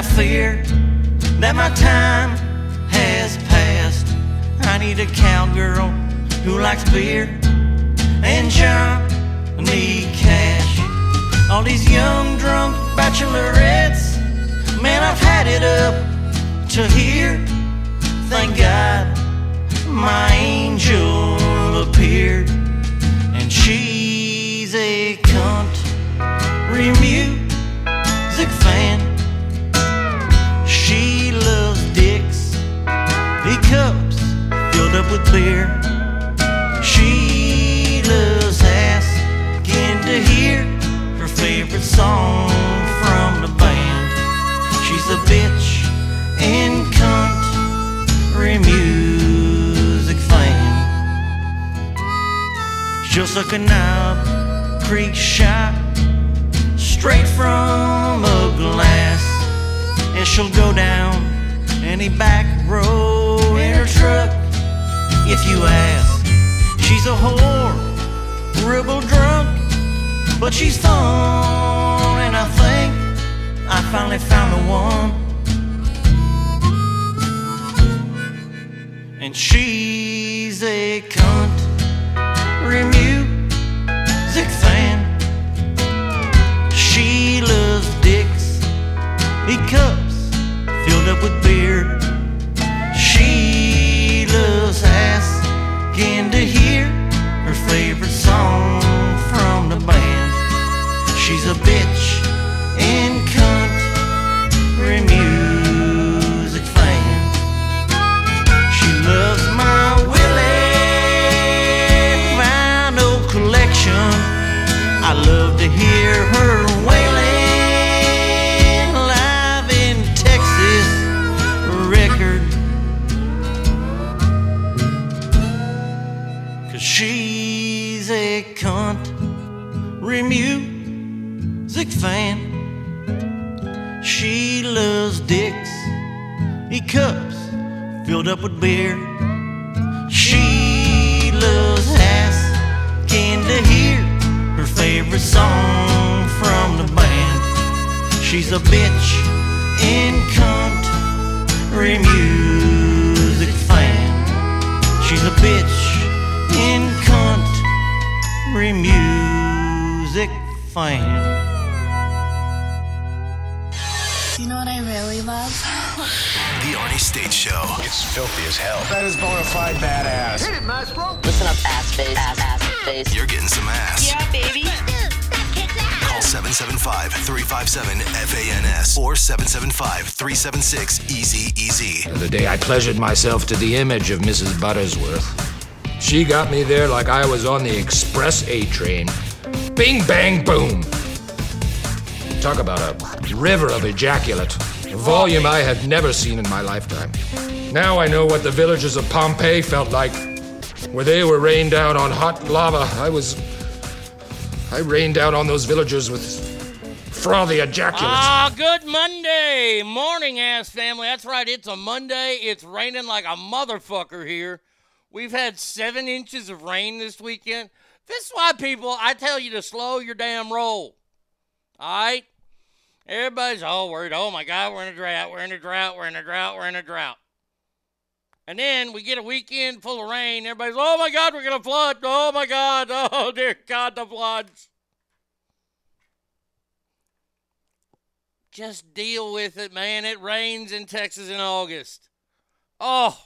I fear that my time has passed. I need a cowgirl who likes beer and Johnny Cash. All these young drunk bachelorettes, man, I've had it up to here. Thank God my angel appeared, and she's a country music up with beer. She loves asking to hear her favorite song from the band. She's a bitch and country music fan. She'll suck a knob, creek shot, straight from a glass. And she'll go down any back road in her truck if you ask. She's a whore, rebel drunk, but she's fun, and I think I finally found the one. And she's a country music fan. She loves dicks, big cups filled up with beer. She loves asking to hear her favorite song from the band. She's a bitch in country music filled up with beer. She loves asking to hear her favorite song from the band. She's a bitch in country music fan. She's a bitch in country music fan. The State Show. It's filthy as hell. That is bona fide badass. Listen up, ass face, ass, ass face. You're getting some ass. Yeah, baby. Call 775-357-FANS or 775-376-EASY-EASY. The day I pleasured myself to the image of Mrs. Buttersworth. She got me there like I was on the Express A train. Bing, bang, boom. Talk about a river of ejaculate. Volume I had never seen in my lifetime. Now I know what the villagers of Pompeii felt like, where they were rained down on hot lava. I was. I rained down on those villagers with frothy ejaculate. Ah, good Monday morning, ass family. That's right. It's a Monday. It's raining like a motherfucker here. We've had seven inches of rain this weekend. This is why people, I tell you to slow your damn roll. All right? Everybody's all worried. Oh my God, we're in a drought. We're in a drought. We're in a drought. We're in a drought. And then we get a weekend full of rain. Everybody's, oh my God, we're going to flood. Oh my God. Oh dear God, the floods. Just deal with it, man. It rains in Texas in August. Oh,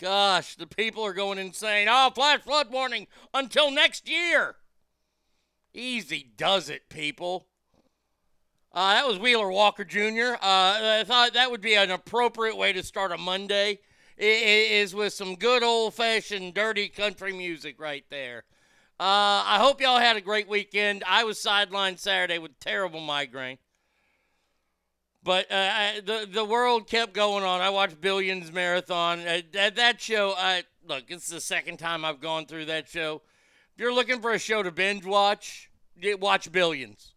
gosh, the people are going insane. Oh, flash flood warning until next year. Easy does it, people. Uh, that was Wheeler Walker Jr. Uh, I thought that would be an appropriate way to start a Monday is with some good old fashioned dirty country music right there. Uh, I hope y'all had a great weekend. I was sidelined Saturday with terrible migraine. But uh, I, the the world kept going on. I watched Billions Marathon. Uh, that that show. I look. It's the second time I've gone through that show. If you're looking for a show to binge watch, watch Billions.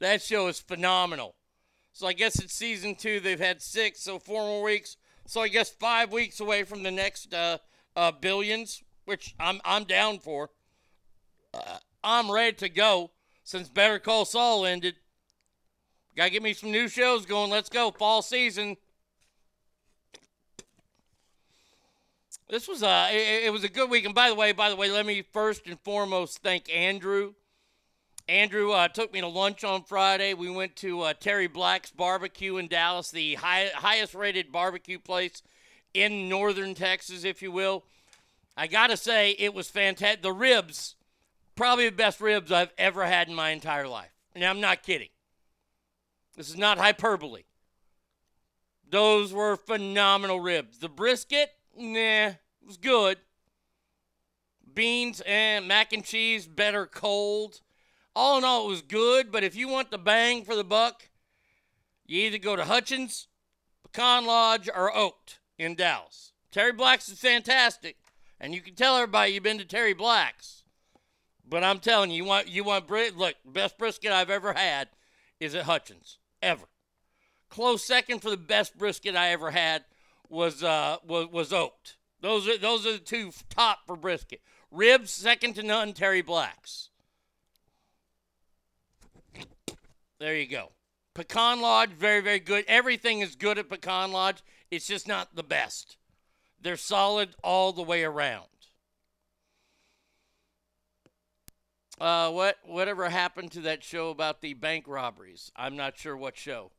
That show is phenomenal. So I guess it's season two. They've had six, so four more weeks. So I guess five weeks away from the next uh, uh, Billions, which I'm I'm down for. Uh, I'm ready to go since Better Call Saul ended. Gotta get me some new shows going. Let's go. Fall season. This was a it, it was a good week. And by the way, by the way, let me first and foremost thank Andrew. Andrew uh, took me to lunch on Friday. We went to uh, Terry Black's Barbecue in Dallas, the high, highest rated barbecue place in northern Texas, if you will. I gotta say, it was fantastic. The ribs, probably the best ribs I've ever had in my entire life. And I'm not kidding. This is not hyperbole. Those were phenomenal ribs. The brisket, nah, was good. Beans and mac and cheese, better cold. All in all, it was good, but if you want the bang for the buck, you either go to Hutchins, Pecan Lodge, or Oaked in Dallas. Terry Black's is fantastic, and you can tell everybody you've been to Terry Black's. But I'm telling you, you want you want bri- look, best brisket I've ever had is at Hutchins ever. Close second for the best brisket I ever had was uh was was Oaked. Those are those are the two top for brisket. Ribs second to none. Terry Black's. There you go. Pecan Lodge, very, very good. Everything is good at Pecan Lodge. It's just not the best. They're solid all the way around. Uh, what whatever happened to that show about the bank robberies? I'm not sure what show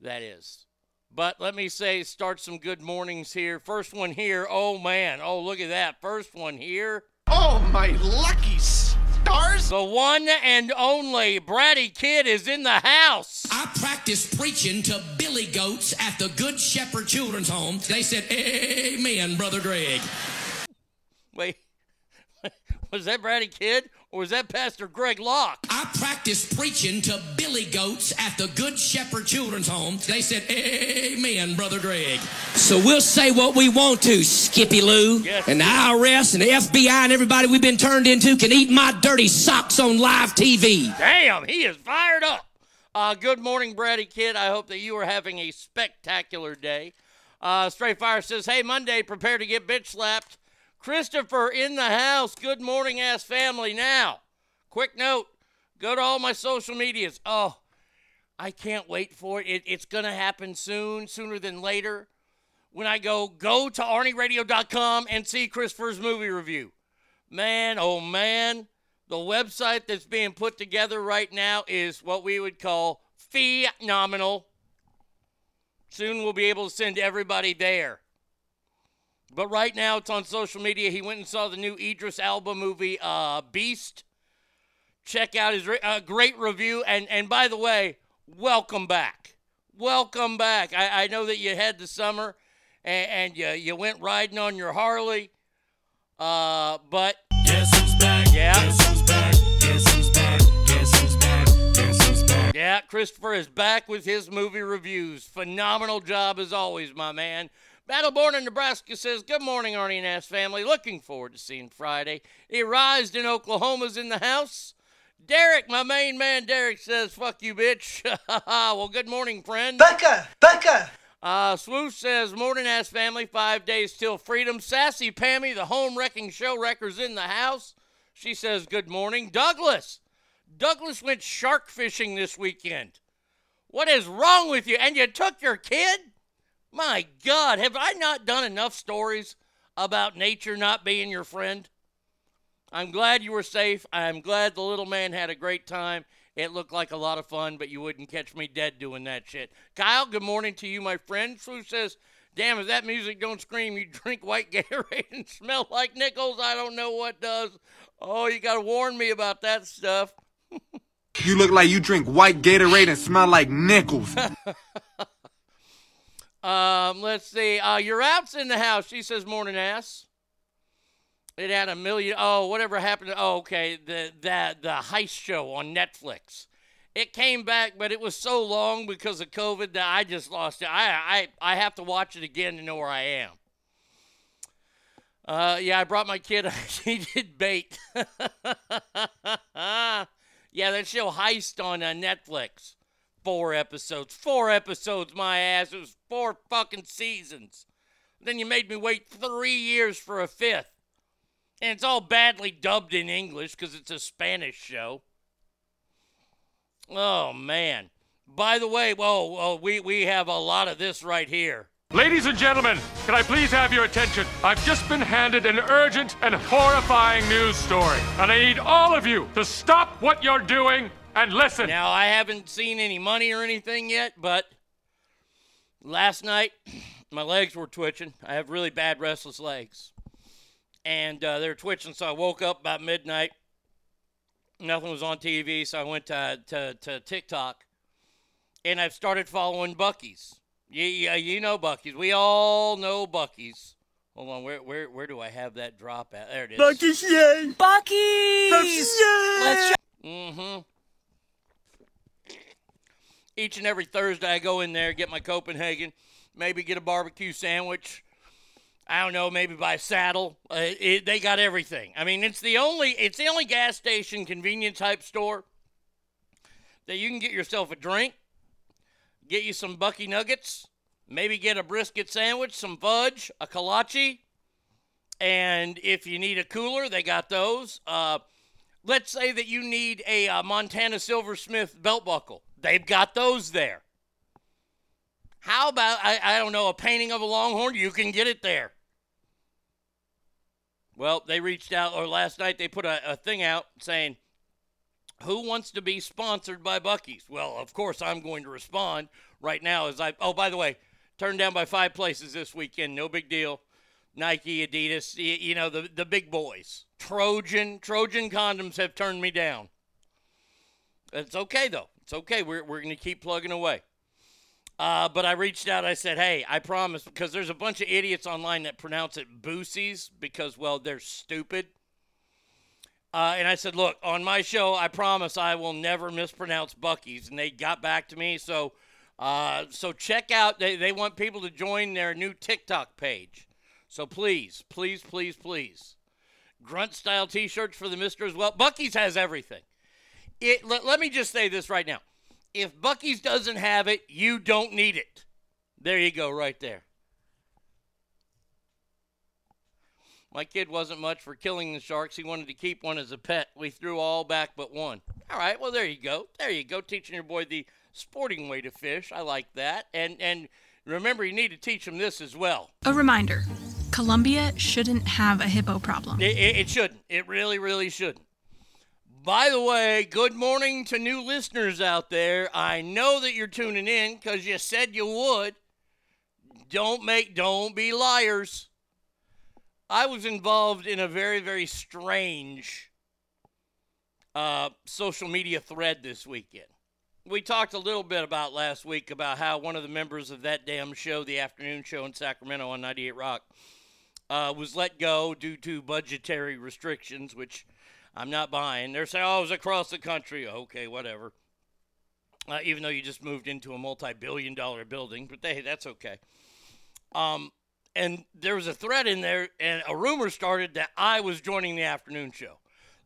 that is. But let me say, start some good mornings here. First one here. Oh man. Oh look at that. First one here. Oh, my lucky stars! The one and only Bratty Kid is in the house. I practiced preaching to billy goats at the Good Shepherd Children's Home. They said, Amen, Brother Greg. Wait, was that Bratty Kid or was that Pastor Greg Locke? I practiced preaching to billy goats at the Good Shepherd Children's Home. They said, Amen, Brother Greg. So we'll say what we want to, Skippy Lou. Yes. And the IRS and the FBI and everybody we've been turned into can eat my dirty socks on live TV. Damn, he is fired up. Uh, good morning, Bratty Kid. I hope that you are having a spectacular day. Uh, Straight Fire says, Hey, Monday, prepare to get bitch slapped. Christopher in the house. Good morning, ass family. Now, quick note go to all my social medias. Oh, I can't wait for it. it it's going to happen soon, sooner than later. When I go, go to ArnieRadio.com and see Christopher's movie review. Man, oh man, the website that's being put together right now is what we would call phenomenal. Soon we'll be able to send everybody there. But right now it's on social media. He went and saw the new Idris Elba movie, uh, Beast. Check out his re- uh, great review. And, and by the way, welcome back. Welcome back. I, I know that you had the summer and, and you, you went riding on your Harley. Uh, but Guess who's back? Yeah. Guess who's back? Guess who's back? Guess who's back? Guess who's back? Yeah, Christopher is back with his movie reviews. Phenomenal job as always, my man. Battleborn in Nebraska says, Good morning, Arnie and Ass family. Looking forward to seeing Friday. Erised in Oklahoma's in the house. Derek, my main man, Derek says, Fuck you, bitch. well, good morning, friend. Becca! Becca! Uh, Swoosh says, Morning Ass Family, five days till freedom. Sassy Pammy, the home wrecking show wrecker's in the house. She says, Good morning. Douglas. Douglas went shark fishing this weekend. What is wrong with you? And you took your kid? My God, have I not done enough stories about nature not being your friend? I'm glad you were safe. I'm glad the little man had a great time. It looked like a lot of fun, but you wouldn't catch me dead doing that shit. Kyle, good morning to you, my friend. Swoosh says, Damn, if that music don't scream, you drink white Gatorade and smell like nickels. I don't know what does. Oh, you got to warn me about that stuff. You look like you drink white Gatorade and smell like nickels. Um, let's see. Uh, your out's in the house. She says, "Morning, ass." It had a million. Oh, whatever happened? To, oh, okay. The that the heist show on Netflix. It came back, but it was so long because of COVID that I just lost it. I I I have to watch it again to know where I am. Uh, yeah, I brought my kid. she did bait. yeah, that show Heist on uh, Netflix. Four episodes. Four episodes, my ass. It was four fucking seasons. Then you made me wait three years for a fifth. And it's all badly dubbed in English because it's a Spanish show. Oh, man. By the way, whoa, we, we have a lot of this right here. Ladies and gentlemen, can I please have your attention? I've just been handed an urgent and horrifying news story, and I need all of you to stop what you're doing and listen. Now, I haven't seen any money or anything yet, but last night my legs were twitching. I have really bad restless legs. And uh, they were twitching, so I woke up about midnight. Nothing was on TV, so I went to, to, to TikTok and I've started following Buc-ee's. Yeah, yeah, you know Buc-ee's. We all know Buc-ee's. Hold on, where where where do I have that drop at? There it is. Buc-ee's yay! Buc-ee's! Let's Mm-hmm. Each and every Thursday, I go in there, get my Copenhagen, maybe get a barbecue sandwich. I don't know, maybe buy a saddle. Uh, it, they got everything. I mean, it's the only it's the only gas station convenience type store that you can get yourself a drink, get you some Bucky nuggets, maybe get a brisket sandwich, some fudge, a kolache, and if you need a cooler, they got those. Uh, let's say that you need a uh, Montana Silversmith belt buckle, they've got those there. How about I, I don't know a painting of a longhorn? You can get it there. Well, they reached out, or last night they put a, a thing out saying, Who wants to be sponsored by Buc-ee's? Well, of course, I'm going to respond right now as I, oh, by the way, turned down by five places this weekend. No big deal. Nike, Adidas, y- you know, the, the big boys. Trojan, Trojan condoms have turned me down. It's okay, though. It's okay. We're, we're going to keep plugging away. Uh, but I reached out. I said, "Hey, I promise," because there's a bunch of idiots online that pronounce it Boosies because, well, they're stupid. Uh, and I said, "Look, on my show, I promise I will never mispronounce Buc-ee's." And they got back to me. So, uh, so check out. They they want people to join their new TikTok page. So please, please, please, please, grunt style T-shirts for the Mister as well. Buc-ee's has everything. It. Let, let me just say this right now if Buc-ee's doesn't have it, you don't need it. There you go, right there. My kid wasn't much for killing the sharks. He wanted to keep one as a pet. We threw all back but one. All right, well there you go. There you go, teaching your boy the sporting way to fish. I like that. And and remember, you need to teach him this as well. A reminder Colombia shouldn't have a hippo problem. It, it, it shouldn't. It really, really shouldn't. By the way, good morning to new listeners out there. I know that you're tuning in because you said you would. Don't make, don't be liars. I was involved in a very, very strange uh, social media thread this weekend. We talked a little bit about last week about how one of the members of that damn show, the afternoon show in Sacramento on 98 Rock, uh, was let go due to budgetary restrictions, which I'm not buying. They're saying, oh, it was across the country. Okay, whatever. Uh, even though you just moved into a multi billion dollar building, but hey, that's okay. Um, and there was a thread in there, and a rumor started that I was joining the afternoon show.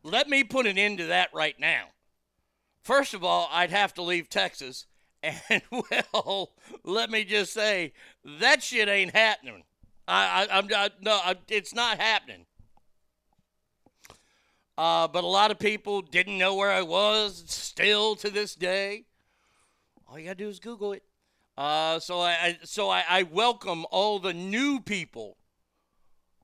Let me put an end to that right now. First of all, I'd have to leave Texas. And, well, let me just say, that shit ain't happening. I, I, I'm I, no, I, it's not happening. Uh, but a lot of people didn't know where I was still to this day. All you gotta do is Google it. Uh, so I, I so I, I, welcome all the new people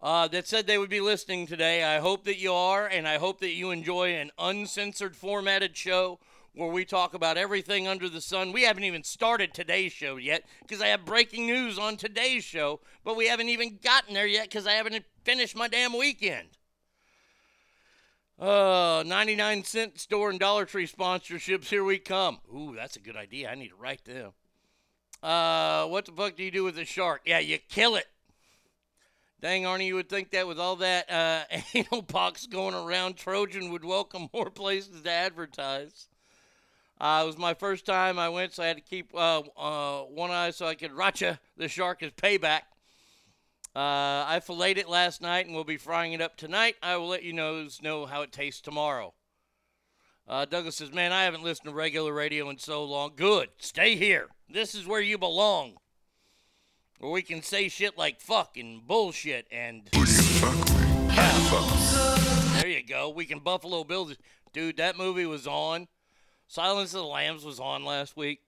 uh, that said they would be listening today. I hope that you are, and I hope that you enjoy an uncensored, formatted show where we talk about everything under the sun. We haven't even started today's show yet because I have breaking news on today's show, but we haven't even gotten there yet because I haven't finished my damn weekend. Uh, 99 cent store and Dollar Tree sponsorships. Here we come. Ooh, that's a good idea. I need to write them. Uh, what the fuck do you do with a shark? Yeah, you kill it. Dang, Arnie, you would think that with all that uh, anal pox going around, Trojan would welcome more places to advertise. Uh, it was my first time I went, so I had to keep uh, uh, one eye so I could ratcha the shark as payback. Uh, I filleted it last night and we'll be frying it up tonight. I will let you know, know how it tastes tomorrow. Uh, Douglas says, Man, I haven't listened to regular radio in so long. Good. Stay here. This is where you belong. Where we can say shit like fuck and bullshit and. There you go. We can Buffalo Bill. Dude, that movie was on. Silence of the Lambs was on last week.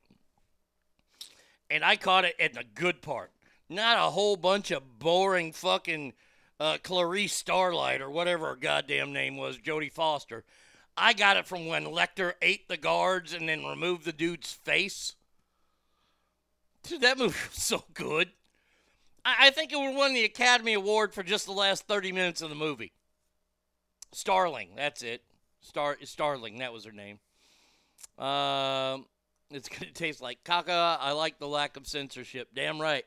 And I caught it at the good part. Not a whole bunch of boring fucking uh, Clarice Starlight or whatever her goddamn name was, Jodie Foster. I got it from when Lecter ate the guards and then removed the dude's face. Dude, that movie was so good. I, I think it would won the Academy Award for just the last 30 minutes of the movie. Starling, that's it. Star Starling, that was her name. Um, it's gonna taste like caca. I like the lack of censorship. Damn right.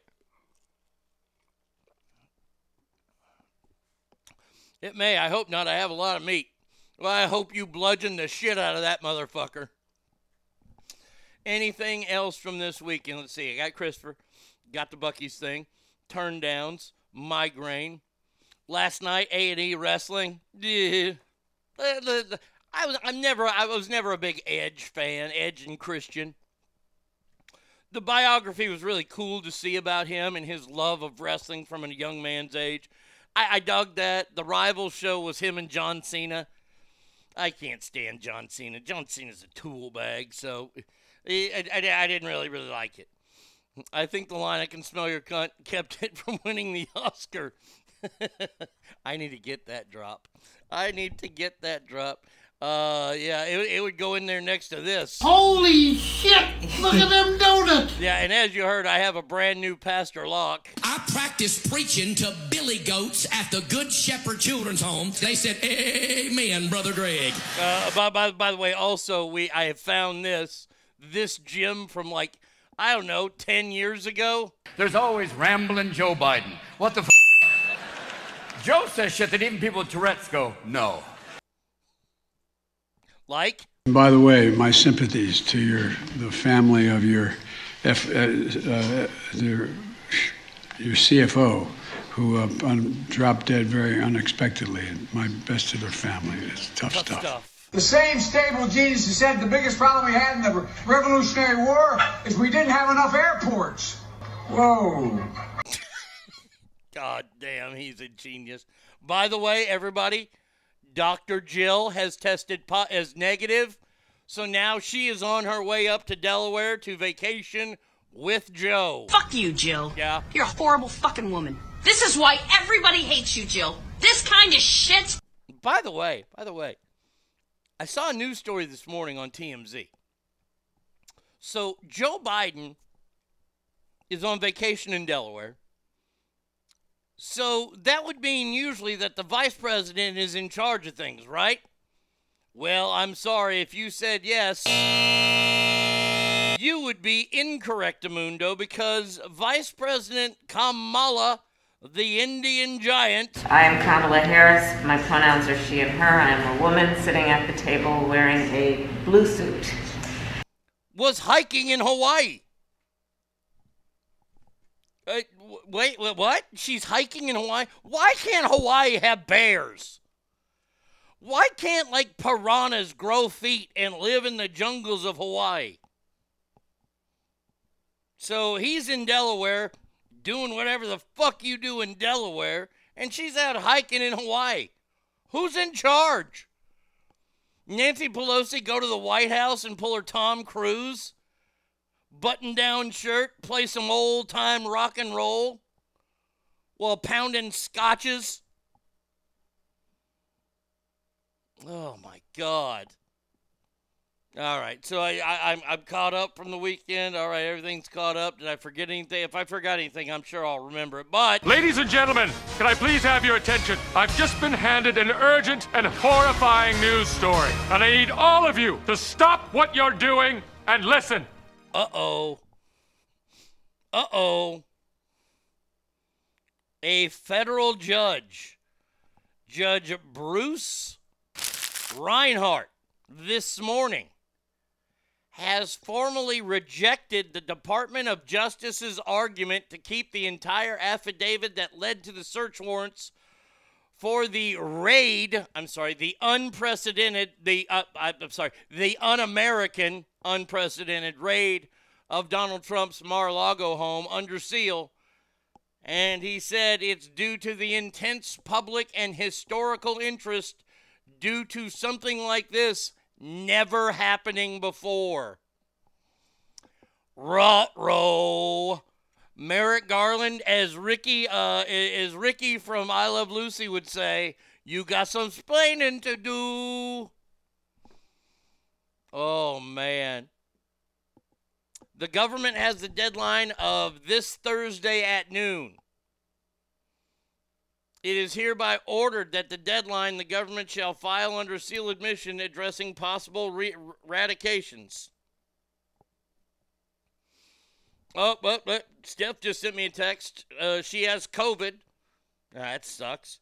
It may. I hope not. I have a lot of meat. Well, I hope you bludgeon the shit out of that motherfucker. Anything else from this weekend? Let's see. I got Christopher. Got the Buc-ee's thing. Turn downs. Migraine. Last night, A and E wrestling. I was. I'm never. I was never a big Edge fan. Edge and Christian. The biography was really cool to see about him and his love of wrestling from a young man's age. I, I dug that. The rival show was him and John Cena. I can't stand John Cena. John Cena's a tool bag, so I, I, I didn't really, really like it. I think the line "I can smell your cunt" kept it from winning the Oscar. I need to get that drop. I need to get that drop. Uh, yeah, it, it would go in there next to this. Holy shit! Look at them donuts! Yeah, and as you heard, I have a brand new Pastor Locke. I practiced preaching to billy goats at the Good Shepherd Children's Home. They said, "Amen, brother Greg." Uh, by, by, by the way, also we I have found this this gym from like I don't know ten years ago. There's always rambling Joe Biden. What the? F- Joe says shit that even people with Tourette's go, no. Like? By the way, my sympathies to your the family of your F, uh, uh, your, your CFO who uh, un, dropped dead very unexpectedly. My best to their family. It's tough, Tough stuff. stuff. The same stable genius who said the biggest problem we had in the Revolutionary War is we didn't have enough airports. Whoa. God damn, he's a genius. By the way, everybody, Dr. Jill has tested po- as negative, so now she is on her way up to Delaware to vacation with Joe. Fuck you, Jill. Yeah. You're a horrible fucking woman. This is why everybody hates you, Jill. This kind of shit. By the way, by the way, I saw a news story this morning on TMZ. So Joe Biden is on vacation in Delaware. So that would mean usually that the vice president is in charge of things, right? Well, I'm sorry if you said yes. You would be incorrect, Amundo, because Vice President Kamala, the Indian giant, I am Kamala Harris. My pronouns are she and her. I am a woman sitting at the table wearing a blue suit. was hiking in Hawaii. Uh, wait, wait, what? She's hiking in Hawaii? Why can't Hawaii have bears? Why can't, like, piranhas grow feet and live in the jungles of Hawaii? So he's in Delaware doing whatever the fuck you do in Delaware, and she's out hiking in Hawaii. Who's in charge? Nancy Pelosi go to the White House and pull her Tom Cruise? Button down shirt, play some old time rock and roll while pounding scotches. Oh my God. All right, so I, I I'm I'm caught up from the weekend. All right, everything's caught up. Did I forget anything? If I forgot anything, I'm sure I'll remember it. But Ladies and gentlemen, can I please have your attention? I've just been handed an urgent and horrifying news story, and I need all of you to stop what you're doing and listen. Uh oh, Uh oh. A federal judge, Judge Bruce Reinhart, this morning has formally rejected the Department of Justice's argument to keep the entire affidavit that led to the search warrants for the raid. I'm sorry, the unprecedented, the uh, I'm sorry, the un-American, unprecedented raid of Donald Trump's Mar-a-Lago home under seal. And he said it's due to the intense public and historical interest due to something like this never happening before. Rut-row. Merrick Garland, as Ricky, uh, as Ricky from I Love Lucy would say, you got some splaining to do. Oh man. The government has the deadline of this Thursday at noon. It is hereby ordered that the deadline the government shall file under seal admission addressing possible re- radications. Oh, but, but Steph just sent me a text. Uh, she has COVID. That sucks.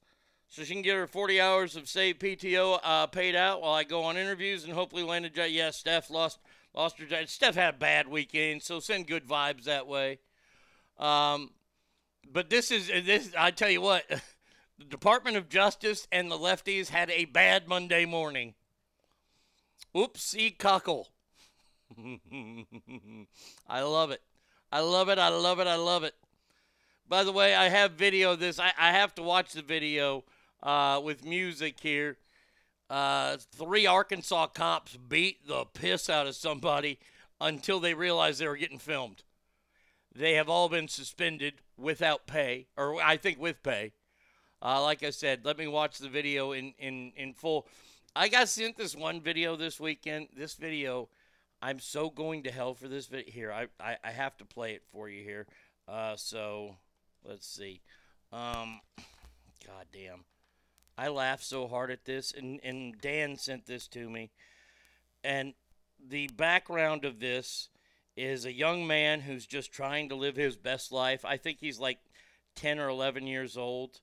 So she can get her 40 hours of saved PTO uh, paid out while I go on interviews and hopefully land a job. Yeah, Steph lost lost her job. Steph had a bad weekend, so send good vibes that way. Um, but this is this. I tell you what, the Department of Justice and the lefties had a bad Monday morning. Oopsie cockle. I love it. I love it. I love it. I love it. By the way, I have video of this. I, I have to watch the video uh, with music here. Uh, three Arkansas cops beat the piss out of somebody until they realized they were getting filmed. They have all been suspended without pay, or I think with pay. Uh, like I said, let me watch the video in, in, in full. I got sent this one video this weekend. This video I'm so going to hell for this video. Here, I, I, I have to play it for you here. Uh, so, let's see. Um, God damn. I laughed so hard at this, and, and Dan sent this to me. And the background of this is a young man who's just trying to live his best life. I think he's like 10 or 11 years old,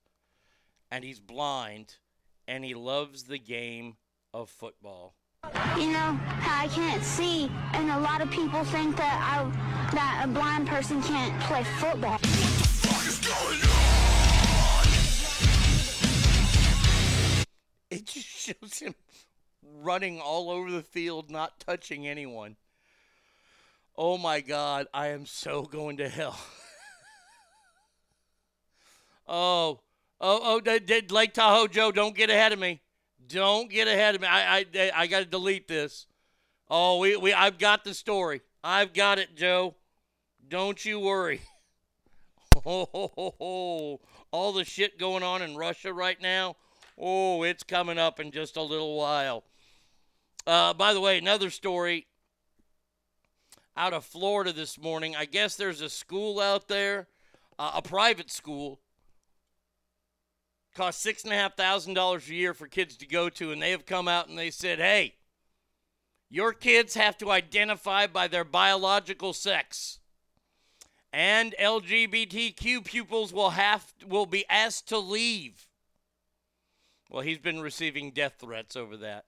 and he's blind, and he loves the game of football. You know I can't see, and a lot of people think that I that a blind person can't play football. It just shows him running all over the field, not touching anyone. Oh my God, I am so going to hell. oh, oh, oh, Lake Tahoe Joe, don't get ahead of me. Don't get ahead of me. I I, I got to delete this. Oh, we, we I've got the story. I've got it, Joe. Don't you worry. Oh, ho, ho, ho. all the shit going on in Russia right now. Oh, it's coming up in just a little while. Uh, by the way, another story out of Florida this morning. I guess there's a school out there, uh, a private school, costs six and a half thousand dollars a year for kids to go to, and they have come out and they said, "Hey, your kids have to identify by their biological sex." And LGBTQ pupils will have will be asked to leave. Well, he's been receiving death threats over that.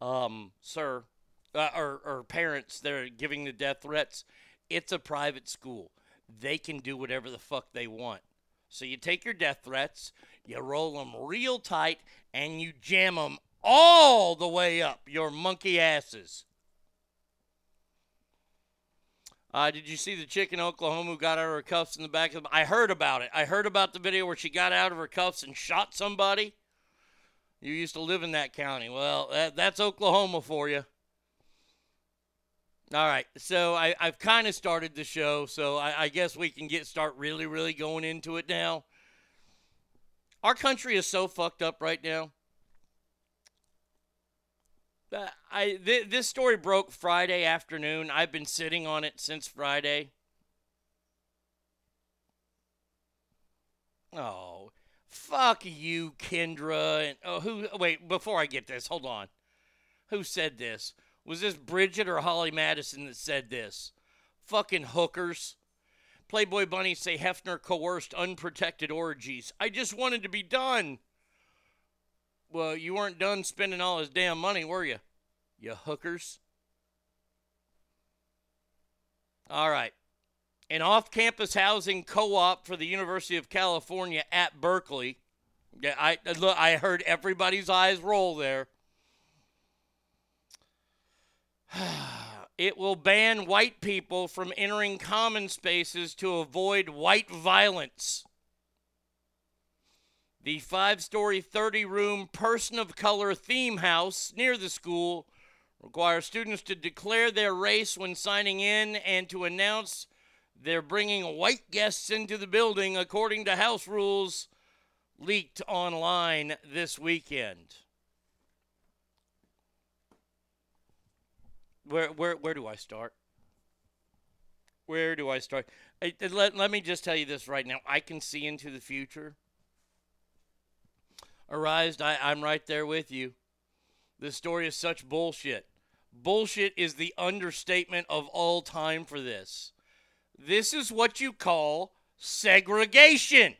Um, sir, uh, or, or parents, they're giving the death threats. It's a private school. They can do whatever the fuck they want. So you take your death threats, you roll them real tight, and you jam them all the way up your monkey asses. Uh, did you see the chick in Oklahoma who got out of her cuffs in the back of the? I heard about it. I heard about the video where she got out of her cuffs and shot somebody. You used to live in that county. Well, that, that's Oklahoma for you. All right, so I, I've kind of started the show, so I, I guess we can get start really, really going into it now. Our country is so fucked up right now. I th- this story broke Friday afternoon. I've been sitting on it since Friday. Oh, fuck you, Kendra. And oh, who? Wait, before I get this, hold on. Who said this? Was this Bridget or Holly Madison that said this? Fucking hookers. Playboy Bunny say Hefner coerced unprotected orgies. I just wanted to be done. Well, you weren't done spending all his damn money, were you? You hookers. All right. An off campus housing co op for the University of California at Berkeley. Yeah, I look I heard everybody's eyes roll there. It will ban white people from entering common spaces to avoid white violence. The five story, 30 room, person of color theme house near the school requires students to declare their race when signing in and to announce they're bringing white guests into the building according to house rules leaked online this weekend. Where where where do I start? Where do I start? I, uh, let, let me just tell you this right now. I can see into the future. Arised, I, I'm right there with you. This story is such bullshit. Bullshit is the understatement of all time for this. This is what you call segregation.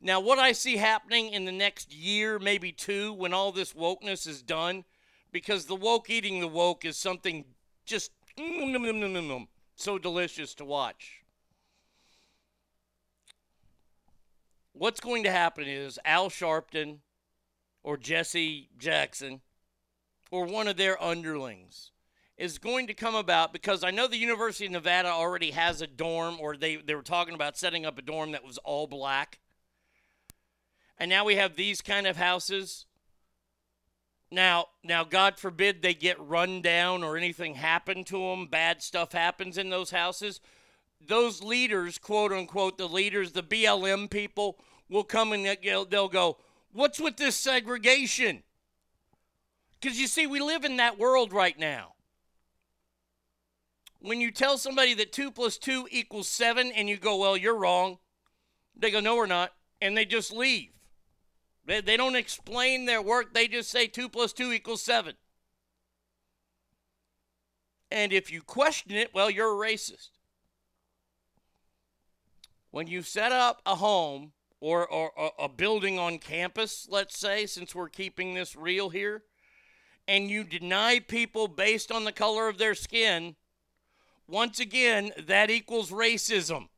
Now, what I see happening in the next year, maybe two, when all this wokeness is done, because the woke eating the woke is something just mm, so delicious to watch. What's going to happen is Al Sharpton or Jesse Jackson or one of their underlings is going to come about because I know the University of Nevada already has a dorm or they, they were talking about setting up a dorm that was all black. And now we have these kind of houses now, now, God forbid they get run down or anything happen to them. Bad stuff happens in those houses. Those leaders, quote unquote, the leaders, the BLM people, will come and they'll go, "What's with this segregation?" Because you see, we live in that world right now. When you tell somebody that two plus two equals seven, and you go, "Well, you're wrong," they go, "No, we're not," and they just leave. They, they don't explain their work, they just say 2 plus 2 equals 7. And if you question it, well, you're a racist. When you set up a home or, or, or a building on campus, let's say, since we're keeping this real here, and you deny people based on the color of their skin, once again, that equals racism.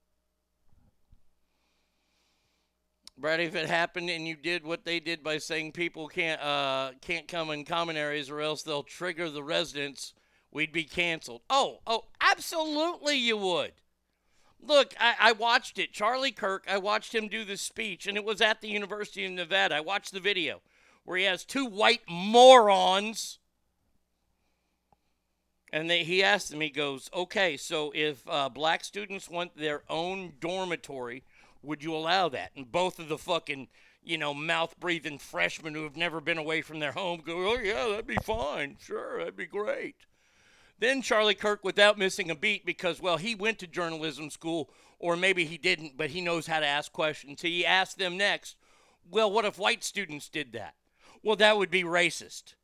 Brad, if it happened and you did what they did by saying people can't uh, can't come in common areas or else they'll trigger the residents, we'd be canceled. Oh, oh, absolutely you would. Look, I, I watched it. Charlie Kirk, I watched him do the speech, and it was at the University of Nevada. I watched the video where he has two white morons. And they, he asked them, he goes, okay, so if uh, black students want their own dormitory, would you allow that? And both of the fucking, you know, mouth breathing freshmen who have never been away from their home go, oh, yeah, that'd be fine. Sure, that'd be great. Then Charlie Kirk, without missing a beat, because, well, he went to journalism school, or maybe he didn't, but he knows how to ask questions. He asked them next, well, what if white students did that? Well, that would be racist.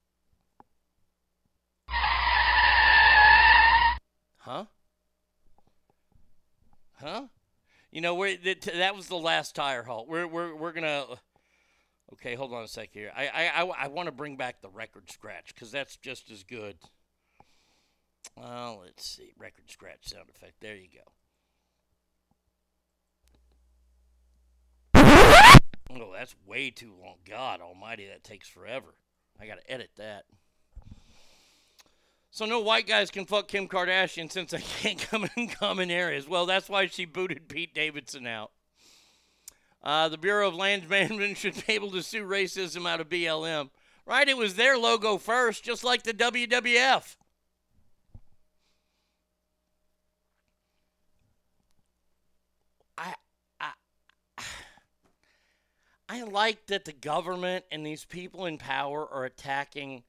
Huh? Huh? You know, we're, that was the last tire halt. We're, we're, we're going to. Okay, hold on a sec here. I, I, I, I want to bring back the record scratch because that's just as good. Well, let's see. Record scratch sound effect. There you go. Oh, that's way too long. God almighty, that takes forever. I got to edit that. So no white guys can fuck Kim Kardashian since they can't come in common areas. Well, that's why she booted Pete Davidson out. Uh, the Bureau of Land Management should be able to sue racism out of BLM. Right? It was their logo first, just like the WWF. I, I, I like that the government and these people in power are attacking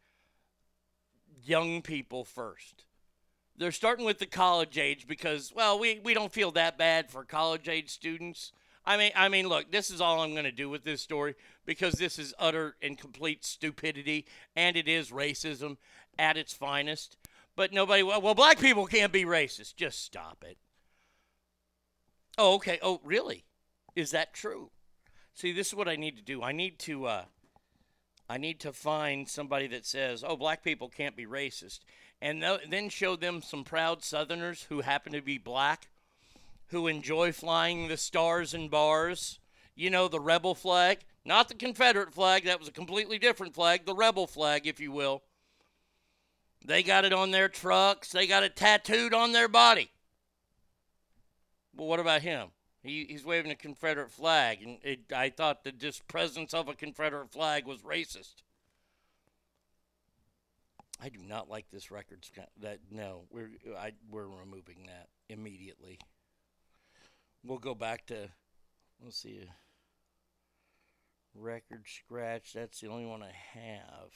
young people first. They're starting with the college age because, well, we, we don't feel that bad for college age students. I mean, I mean, look, this is all I'm going to do with this story because this is utter and complete stupidity, and it is racism at its finest. But nobody, well, well black people can't be racist. Just stop it. Oh, okay. Oh, really? Is that true? See, this is what I need to do. I need to uh I need to find somebody that says, "Oh, black people can't be racist." And th- then show them some proud southerners who happen to be black who enjoy flying the stars and bars. You know, the rebel flag, not the Confederate flag, that was a completely different flag, the rebel flag, if you will. They got it on their trucks, they got it tattooed on their body. But what about him? He, he's waving a Confederate flag, and it, I thought the just presence of a Confederate flag was racist. I do not like this record. That no, we're I, we're removing that immediately. We'll go back to let's see, uh, record scratch. That's the only one I have.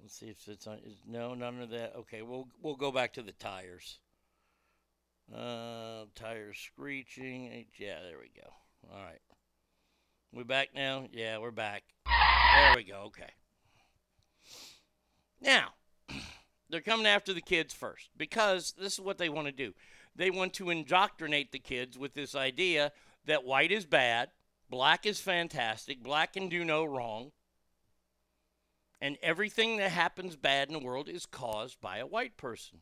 Let's see if it's on. Is, no, none of that. Okay, we'll we'll go back to the tires. Uh, tires screeching. Yeah, there we go. All right. We back now? Yeah, we're back. There we go. Okay. Now, they're coming after the kids first because this is what they want to do. They want to indoctrinate the kids with this idea that white is bad, black is fantastic, black can do no wrong, and everything that happens bad in the world is caused by a white person.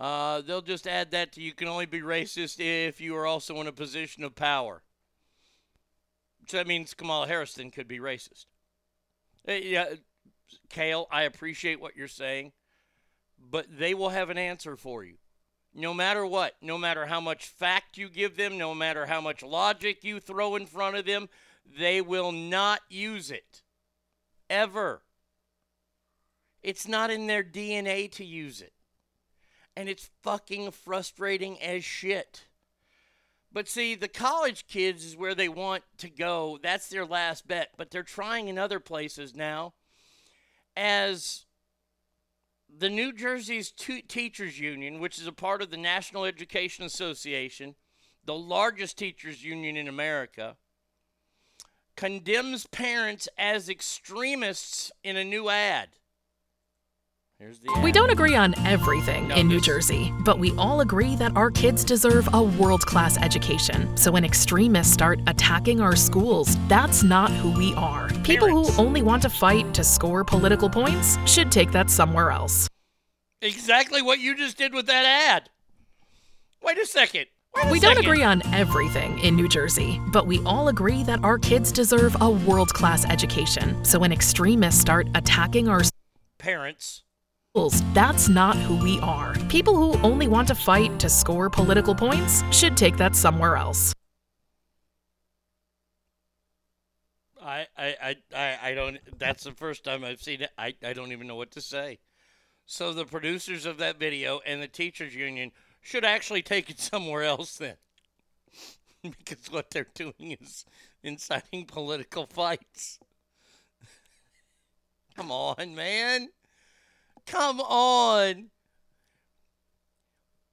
Uh, they'll just add that to you can only be racist if you are also in a position of power. So that means Kamala Harris could be racist. Uh, yeah, Kale, I appreciate what you're saying, but they will have an answer for you. No matter what, no matter how much fact you give them, no matter how much logic you throw in front of them, they will not use it. Ever. It's not in their DNA to use it. And it's fucking frustrating as shit. But see, the college kids is where they want to go. That's their last bet. But they're trying in other places now. As the New Jersey's Teachers Union, which is a part of the National Education Association, the largest teachers union in America, condemns parents as extremists in a new ad. We don't agree on everything in New Jersey, but we all agree that our kids deserve a world class education. So when extremists start attacking our schools, that's not who we are. People who only want to fight to score political points should take that somewhere else. Exactly what you just did with that ad. Wait a second. Wait a we don't agree on everything in New Jersey, but we all agree that our kids deserve a world class education. So when extremists start attacking our parents, that's not who we are. People who only want to fight to score political points should take that somewhere else. I, I, I, I, don't. That's the first time I've seen it. I, I don't even know what to say. So the producers of that video and the teachers union should actually take it somewhere else then, because what they're doing is inciting political fights. Come on, man. Come on.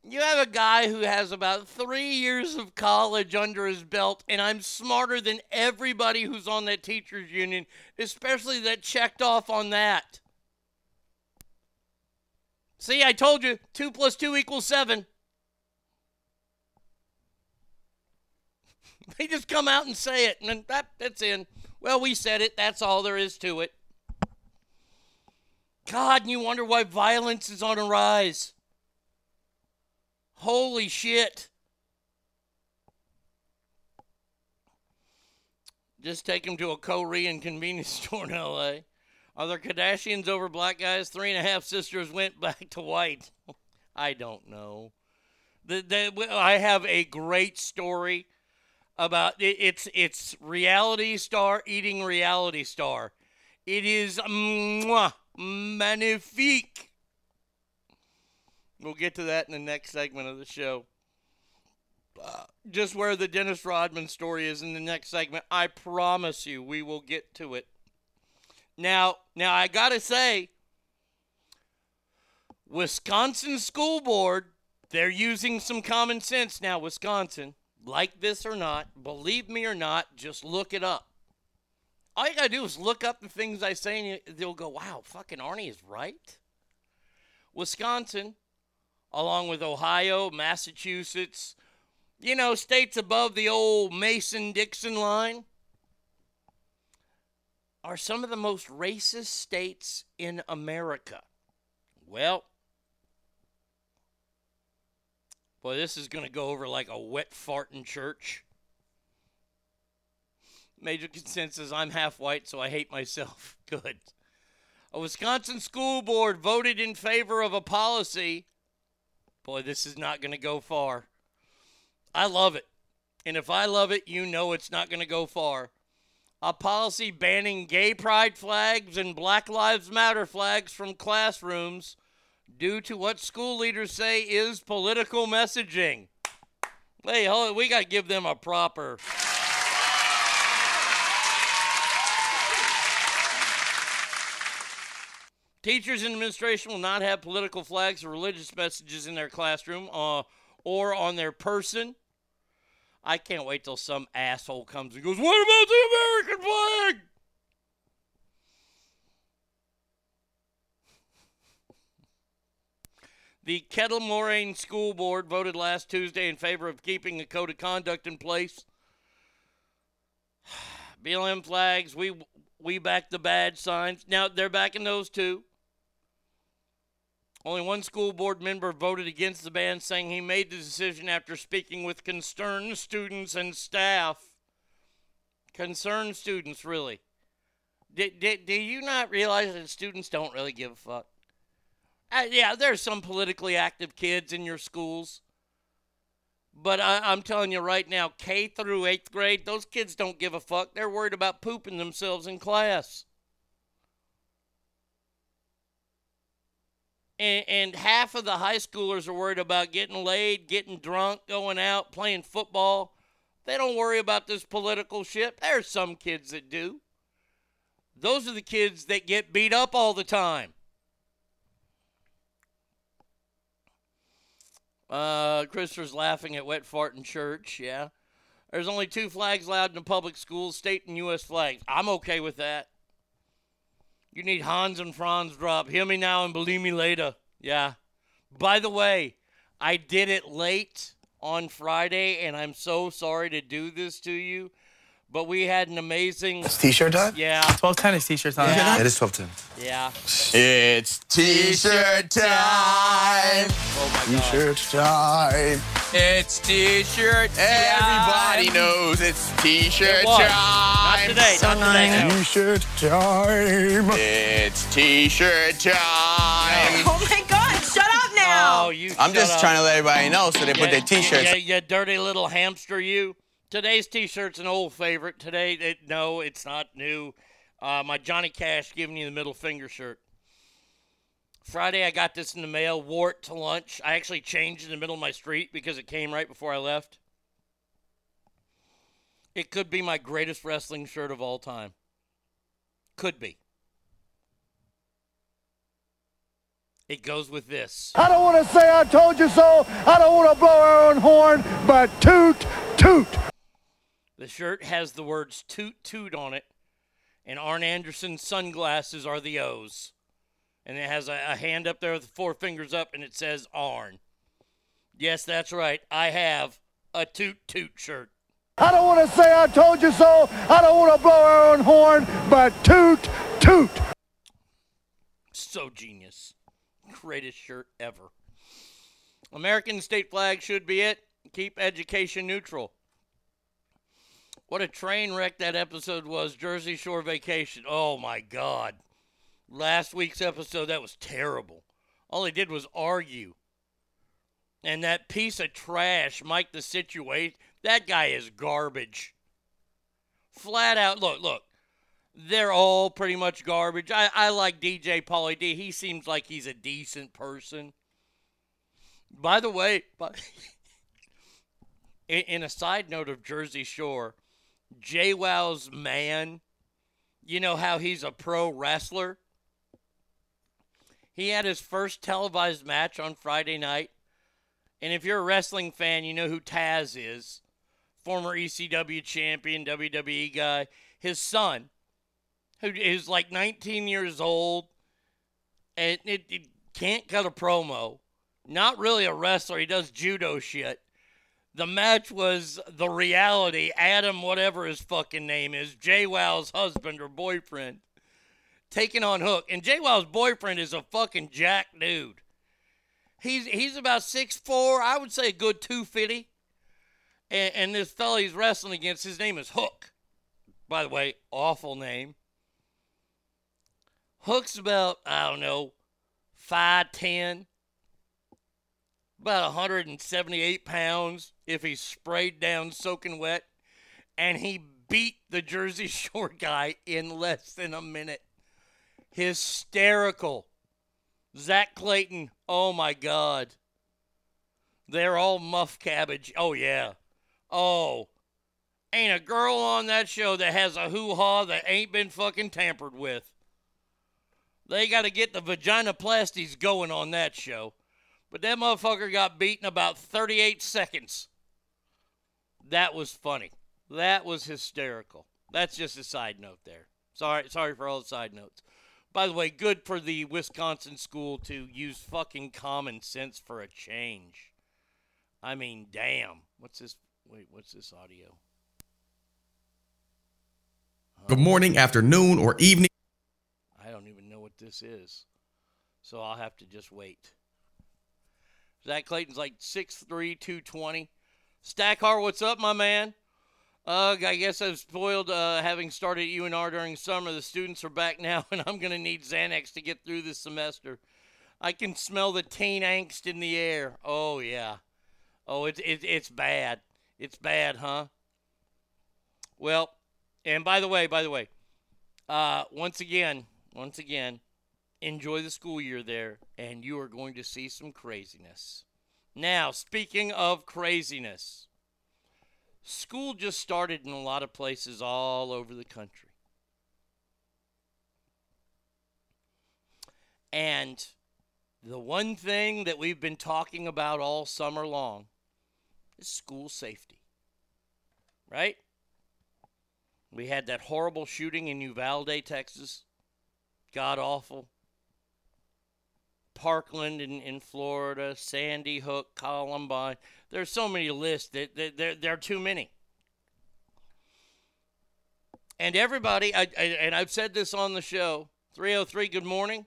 You have a guy who has about three years of college under his belt, and I'm smarter than everybody who's on that teachers union, especially that checked off on that. See, I told you, two plus two equals seven. they just come out and say it, and that that's in. Well, we said it. That's all there is to it. God, and you wonder why violence is on a rise. Holy shit. Just take him to a Korean convenience store in LA. Are there Kardashians over black guys? Three and a half sisters went back to white. I don't know. The, the, I have a great story about it, it's it's reality star eating reality star. It is mwah, magnifique. We'll get to that in the next segment of the show. Uh, just where the Dennis Rodman story is in the next segment, I promise you we will get to it. Now, now I got to say Wisconsin School Board, they're using some common sense now, Wisconsin. Like this or not, believe me or not, just look it up. All you got to do is look up the things I say and they'll go, wow, fucking Arnie is right. Wisconsin along with Ohio, Massachusetts, you know, states above the old Mason Dixon line, are some of the most racist states in America. Well, boy, this is to go over like a wet fart in church. Major consensus I'm half white, so I hate myself. Good. A Wisconsin school board voted in favor of a policy. Boy, this is not going to go far. I love it. And if I love it, you know it's not going to go far. A policy banning gay pride flags and Black Lives Matter flags from classrooms due to what school leaders say is political messaging. Hey, we got to give them a proper. Teachers and administration will not have political flags or religious messages in their classroom uh, or on their person. I can't wait till some asshole comes and goes, What about the American flag? The Kettle Moraine School Board voted last Tuesday in favor of keeping a code of conduct in place. BLM flags, we we back the bad signs. Now they're backing those too. Only one school board member voted against the ban, saying he made the decision after speaking with concerned students and staff. Concerned students, really. Did, did, do you not realize that students don't really give a fuck? Uh, yeah, there's some politically active kids in your schools. But I, I'm telling you right now, K through eighth grade, those kids don't give a fuck. They're worried about pooping themselves in class. And, and half of the high schoolers are worried about getting laid, getting drunk, going out, playing football. They don't worry about this political shit. There's some kids that do. Those are the kids that get beat up all the time. Uh, Christopher's laughing at wet fart in church. Yeah. There's only two flags allowed in the public schools, state and U.S. flags. I'm okay with that. You need Hans and Franz drop. Hear me now and believe me later. Yeah. By the way, I did it late on Friday, and I'm so sorry to do this to you. But we had an amazing. It's t-shirt time? Yeah. 1210 is t-shirt time. Yeah. It is 1210. Yeah. It's t-shirt time. Oh my god. T-shirt time. It's t-shirt Everybody knows it's t-shirt It time. Not today, not today, no. T-shirt time. It's t-shirt time. Oh my God! Shut up now. Oh, you. I'm shut just up. trying to let everybody know so they put their t-shirts. Yeah, you dirty little hamster, you. Today's t-shirt's an old favorite. Today, it, no, it's not new. Uh, my Johnny Cash giving you the middle finger shirt. Friday, I got this in the mail. Wore it to lunch. I actually changed in the middle of my street because it came right before I left. It could be my greatest wrestling shirt of all time. Could be. It goes with this. I don't want to say I told you so. I don't want to blow our own horn, but toot, toot. The shirt has the words toot toot on it, and Arn Anderson's sunglasses are the O's. And it has a, a hand up there with four fingers up, and it says Arn. Yes, that's right. I have a toot toot shirt. I don't want to say I told you so. I don't want to blow our own horn, but toot, toot. So genius. Greatest shirt ever. American state flag should be it. Keep education neutral. What a train wreck that episode was. Jersey Shore Vacation. Oh my God. Last week's episode, that was terrible. All they did was argue. And that piece of trash, Mike the Situation, that guy is garbage. Flat out. Look, look. They're all pretty much garbage. I, I like DJ Pauly D. He seems like he's a decent person. By the way, but in, in a side note of Jersey Shore, JWoww's man, you know how he's a pro wrestler? He had his first televised match on Friday night. And if you're a wrestling fan, you know who Taz is. Former ECW champion, WWE guy. His son, who is like 19 years old, and it, it can't cut a promo. Not really a wrestler. He does judo shit. The match was the reality. Adam, whatever his fucking name is, JWoww's husband or boyfriend, taking on Hook. And JWoww's boyfriend is a fucking jack dude. He's he's about 6'4", I would say a good 250. And, and this fella he's wrestling against, his name is Hook. By the way, awful name. Hook's about, I don't know, 5'10", about 178 pounds if he's sprayed down soaking wet. And he beat the Jersey Shore guy in less than a minute. Hysterical. Zach Clayton, oh my God. They're all muff cabbage. Oh, yeah. Oh, ain't a girl on that show that has a hoo ha that ain't been fucking tampered with. They got to get the vaginoplasties going on that show. But that motherfucker got beaten about 38 seconds. That was funny. That was hysterical. That's just a side note there. Sorry, sorry for all the side notes. By the way, good for the Wisconsin school to use fucking common sense for a change. I mean, damn. What's this? Wait, what's this audio? Good morning, afternoon, or evening. I don't even know what this is. So I'll have to just wait. Zach Clayton's like 6'3, 220. Stackar, what's up, my man? Uh, I guess I've spoiled uh, having started UNR during summer. The students are back now, and I'm going to need Xanax to get through this semester. I can smell the teen angst in the air. Oh, yeah. Oh, it's, it, it's bad. It's bad, huh? Well, and by the way, by the way, uh, once again, once again, enjoy the school year there, and you are going to see some craziness. Now, speaking of craziness, school just started in a lot of places all over the country. And the one thing that we've been talking about all summer long is school safety. Right? We had that horrible shooting in Uvalde, Texas. God awful. Parkland in, in Florida, Sandy Hook, Columbine. There's so many lists that, that there, there are too many. And everybody, I, I, and I've said this on the show 303, good morning.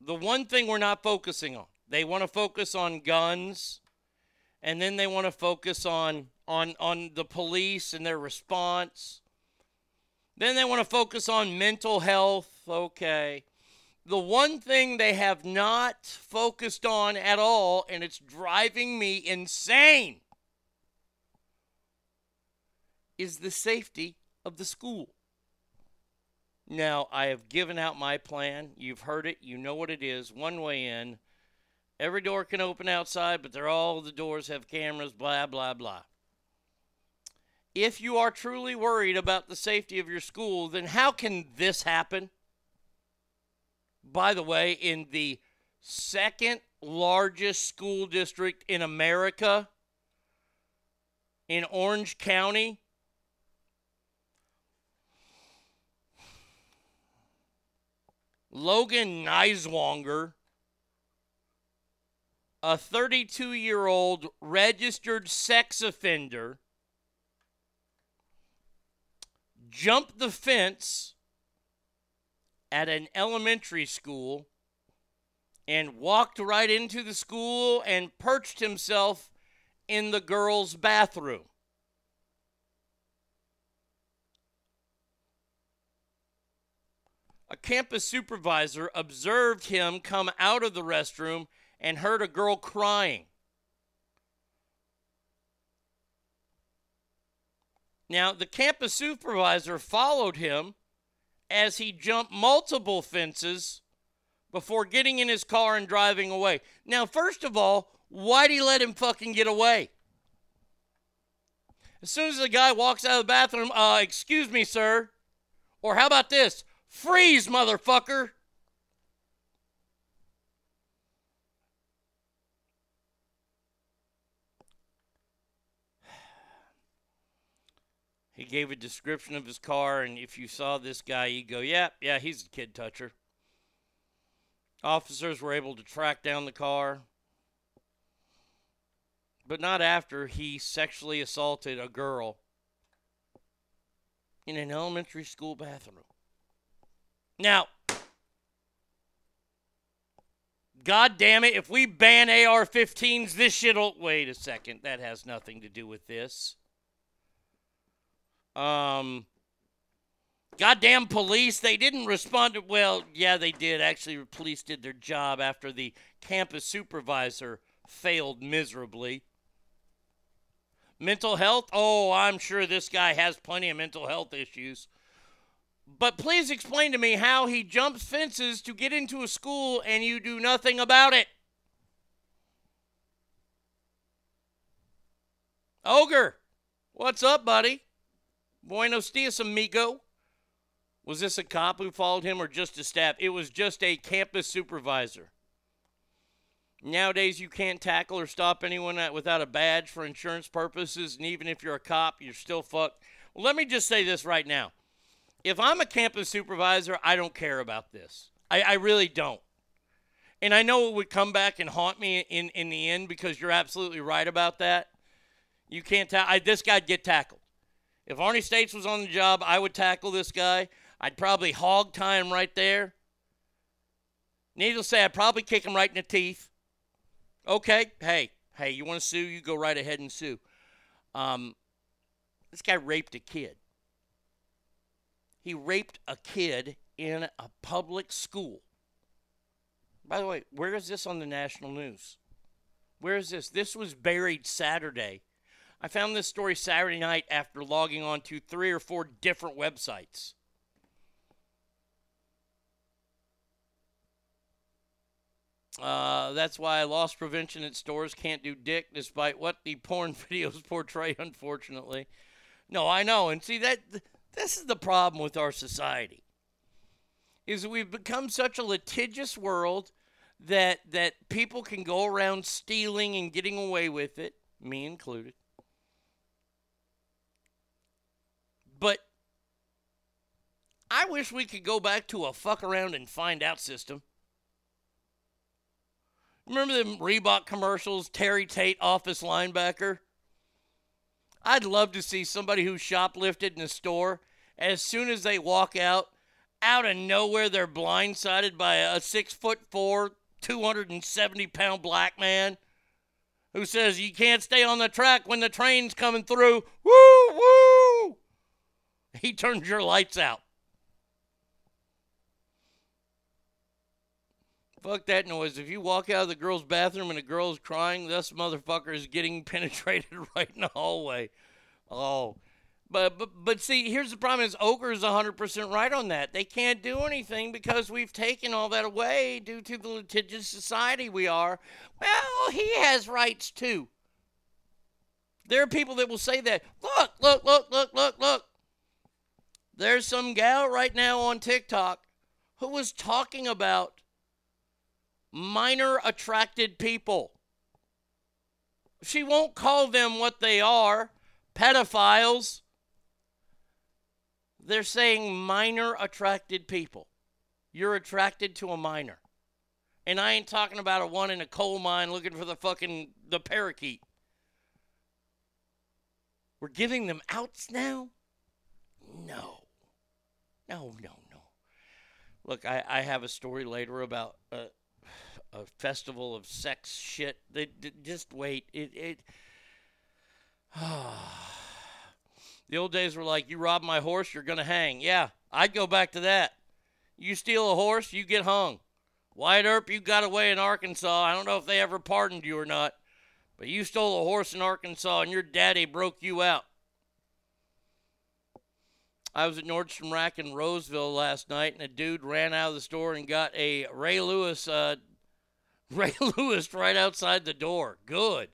The one thing we're not focusing on, they want to focus on guns, and then they want to focus on, on, on the police and their response. Then they want to focus on mental health. Okay the one thing they have not focused on at all, and it's driving me insane, is the safety of the school. Now, I have given out my plan. You've heard it. You know what it is. One way in. Every door can open outside, but they're all the doors have cameras, blah, blah, blah. If you are truly worried about the safety of your school, then how can this happen? By the way, in the second largest school district in America, in Orange County. Logan Neiswanger, a 32 year old registered sex offender, jumped the fence at an elementary school and walked right into the school and perched himself in the girls' bathroom. A campus supervisor observed him come out of the restroom and heard a girl crying. Now, the campus supervisor followed him as he jumped multiple fences before getting in his car and driving away. Now, first of all, why'd he let him fucking get away? As soon as the guy walks out of the bathroom, uh, excuse me, sir. Or how about this? Freeze, motherfucker. Gave a description of his car, and if you saw this guy, you'd go, yeah, yeah, he's a kid toucher. Officers were able to track down the car, but not after he sexually assaulted a girl in an elementary school bathroom. Now, God damn it, if we ban AR 15s, this shit'll. Wait a second. That has nothing to do with this. Um. Goddamn police, they didn't respond to. Well, yeah, they did. Actually, police did their job after the campus supervisor failed miserably. Mental health? Oh, I'm sure this guy has plenty of mental health issues. But please explain to me how he jumps fences to get into a school and you do nothing about it. Ogre, what's up, buddy? Buenos dias, amigo. Was this a cop who followed him or just a staff? It was just a campus supervisor. Nowadays, you can't tackle or stop anyone without a badge for insurance purposes, and even if you're a cop, you're still fucked. Well, let me just say this right now. If I'm a campus supervisor, I don't care about this. I, I really don't. And I know it would come back and haunt me in, in the end because you're absolutely right about that. You can't tackle. This guy'd get tackled. If Arnie States was on the job, I would tackle this guy. I'd probably hog tie him right there. Needless to say, I'd probably kick him right in the teeth. Okay, hey, hey, you want to sue? You go right ahead and sue. Um, this guy raped a kid. He raped a kid in a public school. By the way, where is this on the national news? Where is this? This was buried Saturday. I found this story Saturday night after logging on to three or four different websites. Uh, that's why loss prevention at stores can't do dick, despite what the porn videos portray. Unfortunately, no, I know, and see that this is the problem with our society. Is we've become such a litigious world that that people can go around stealing and getting away with it, me included. But I wish we could go back to a fuck around and find out system. Remember the Reebok commercials, Terry Tate, office linebacker? I'd love to see somebody who shoplifted in a store, as soon as they walk out, out of nowhere, they're blindsided by a six foot four, 270 pound black man who says, You can't stay on the track when the train's coming through. Woo, woo! He turns your lights out. Fuck that noise. If you walk out of the girl's bathroom and a girl's crying, this motherfucker is getting penetrated right in the hallway. Oh. But, but but see, here's the problem is Ogre is 100% right on that. They can't do anything because we've taken all that away due to the litigious society we are. Well, he has rights too. There are people that will say that. Look, look, look, look, look, look. There's some gal right now on TikTok who was talking about minor attracted people. She won't call them what they are pedophiles. They're saying minor attracted people. You're attracted to a minor. And I ain't talking about a one in a coal mine looking for the fucking the parakeet. We're giving them outs now? No. No, no, no. Look, I, I have a story later about uh, a festival of sex shit. They, they just wait. It it. the old days were like, you rob my horse, you're gonna hang. Yeah, I'd go back to that. You steal a horse, you get hung. Wyatt Earp, you got away in Arkansas. I don't know if they ever pardoned you or not, but you stole a horse in Arkansas and your daddy broke you out. I was at Nordstrom Rack in Roseville last night, and a dude ran out of the store and got a Ray Lewis, uh, Ray Lewis right outside the door. Good.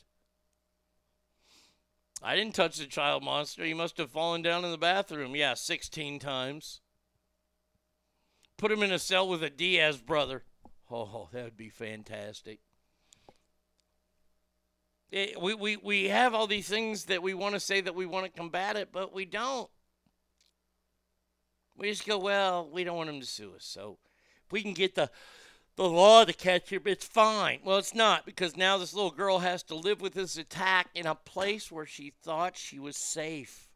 I didn't touch the child monster. He must have fallen down in the bathroom. Yeah, 16 times. Put him in a cell with a Diaz brother. Oh, that would be fantastic. It, we, we, we have all these things that we want to say that we want to combat it, but we don't. We just go, well, we don't want him to sue us. So if we can get the the law to catch him. It's fine. Well, it's not because now this little girl has to live with this attack in a place where she thought she was safe.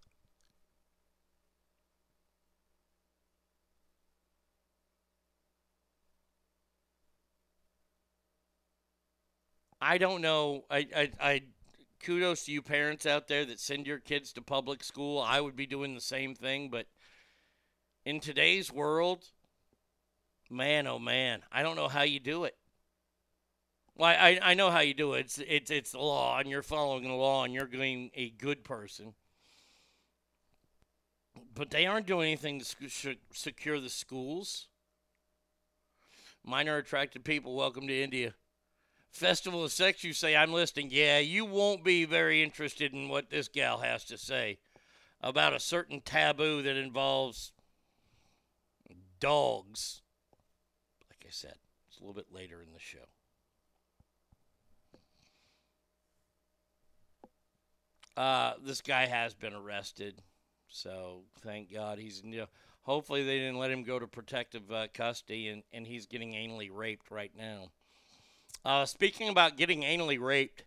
I don't know. I, I, I kudos to you parents out there that send your kids to public school. I would be doing the same thing, but in today's world, man, oh man, I don't know how you do it. Well, I, I know how you do it. It's, it's, it's the law, and you're following the law, and you're being a good person. But they aren't doing anything to secure the schools. Minor attracted people, welcome to India. Festival of Sex, you say, I'm listening. Yeah, you won't be very interested in what this gal has to say about a certain taboo that involves dogs. Like I said, it's a little bit later in the show. Uh, this guy has been arrested, so thank God he's. You know, hopefully they didn't let him go to protective uh, custody, and, and he's getting anally raped right now. Uh, speaking about getting anally raped,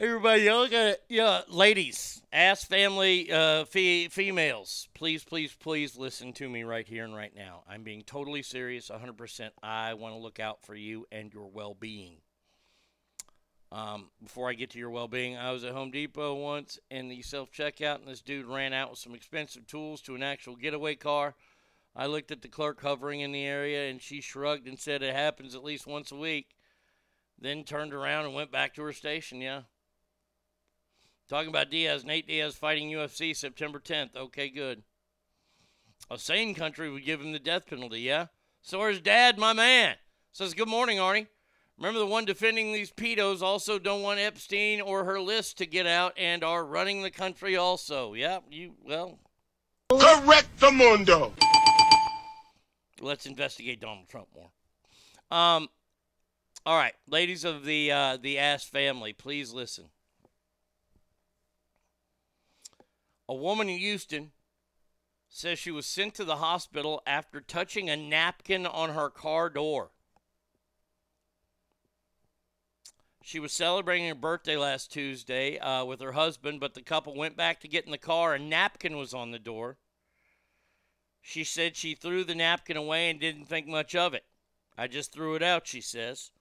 everybody, look at yeah, ladies, ass family, uh, fe- females, please, please, please listen to me right here and right now. I'm being totally serious, 100%. I want to look out for you and your well-being. Um, before I get to your well-being, I was at Home Depot once in the self-checkout, and this dude ran out with some expensive tools to an actual getaway car. I looked at the clerk hovering in the area, and she shrugged and said, "It happens at least once a week." Then turned around and went back to her station. Yeah. Talking about Diaz, Nate Diaz fighting UFC September 10th. Okay, good. A sane country would give him the death penalty. Yeah. So his dad, my man, says, "Good morning, Arnie." Remember the one defending these pedos also don't want Epstein or her list to get out and are running the country also. Yeah, you well. Correct the mundo. Let's investigate Donald Trump more. Um, all right, ladies of the uh, the ass family, please listen. A woman in Houston says she was sent to the hospital after touching a napkin on her car door. She was celebrating her birthday last Tuesday uh, with her husband, but the couple went back to get in the car. A napkin was on the door. She said she threw the napkin away and didn't think much of it. I just threw it out, she says.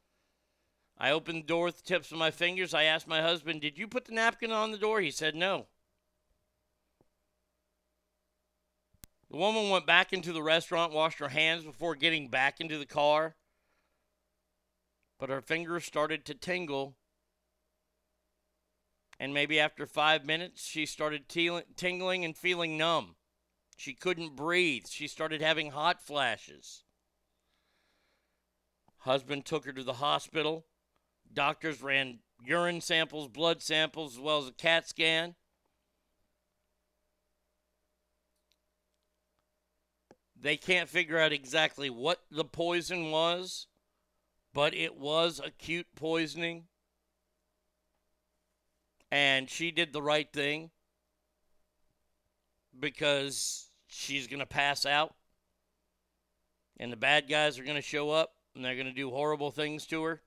I opened the door with the tips of my fingers. I asked my husband, Did you put the napkin on the door? He said, No. The woman went back into the restaurant, washed her hands before getting back into the car, but her fingers started to tingle. And maybe after five minutes, she started tingling and feeling numb. She couldn't breathe. She started having hot flashes. Husband took her to the hospital. Doctors ran urine samples, blood samples, as well as a CAT scan. They can't figure out exactly what the poison was, but it was acute poisoning. And she did the right thing because she's going to pass out and the bad guys are going to show up and they're going to do horrible things to her.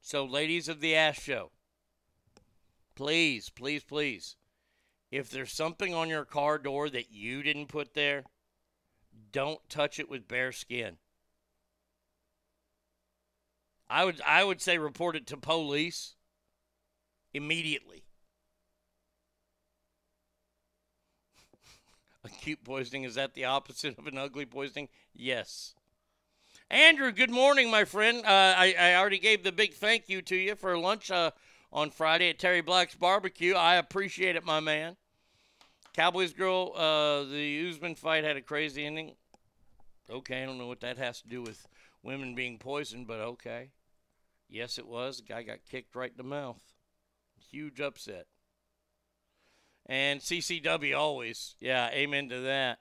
So, ladies of the Ash Show, please, please, please, if there's something on your car door that you didn't put there, don't touch it with bare skin. I would I would say report it to police immediately. Acute poisoning, is that the opposite of an ugly poisoning? Yes. Andrew, good morning, my friend. Uh, I, I already gave the big thank you to you for lunch uh, on Friday at Terry Black's Barbecue. I appreciate it, my man. Cowboys girl, uh, the Usman fight had a crazy ending. Okay, I don't know what that has to do with women being poisoned, but okay. Yes, it was. The guy got kicked right in the mouth. Huge upset. And CCW always. Yeah, amen to that.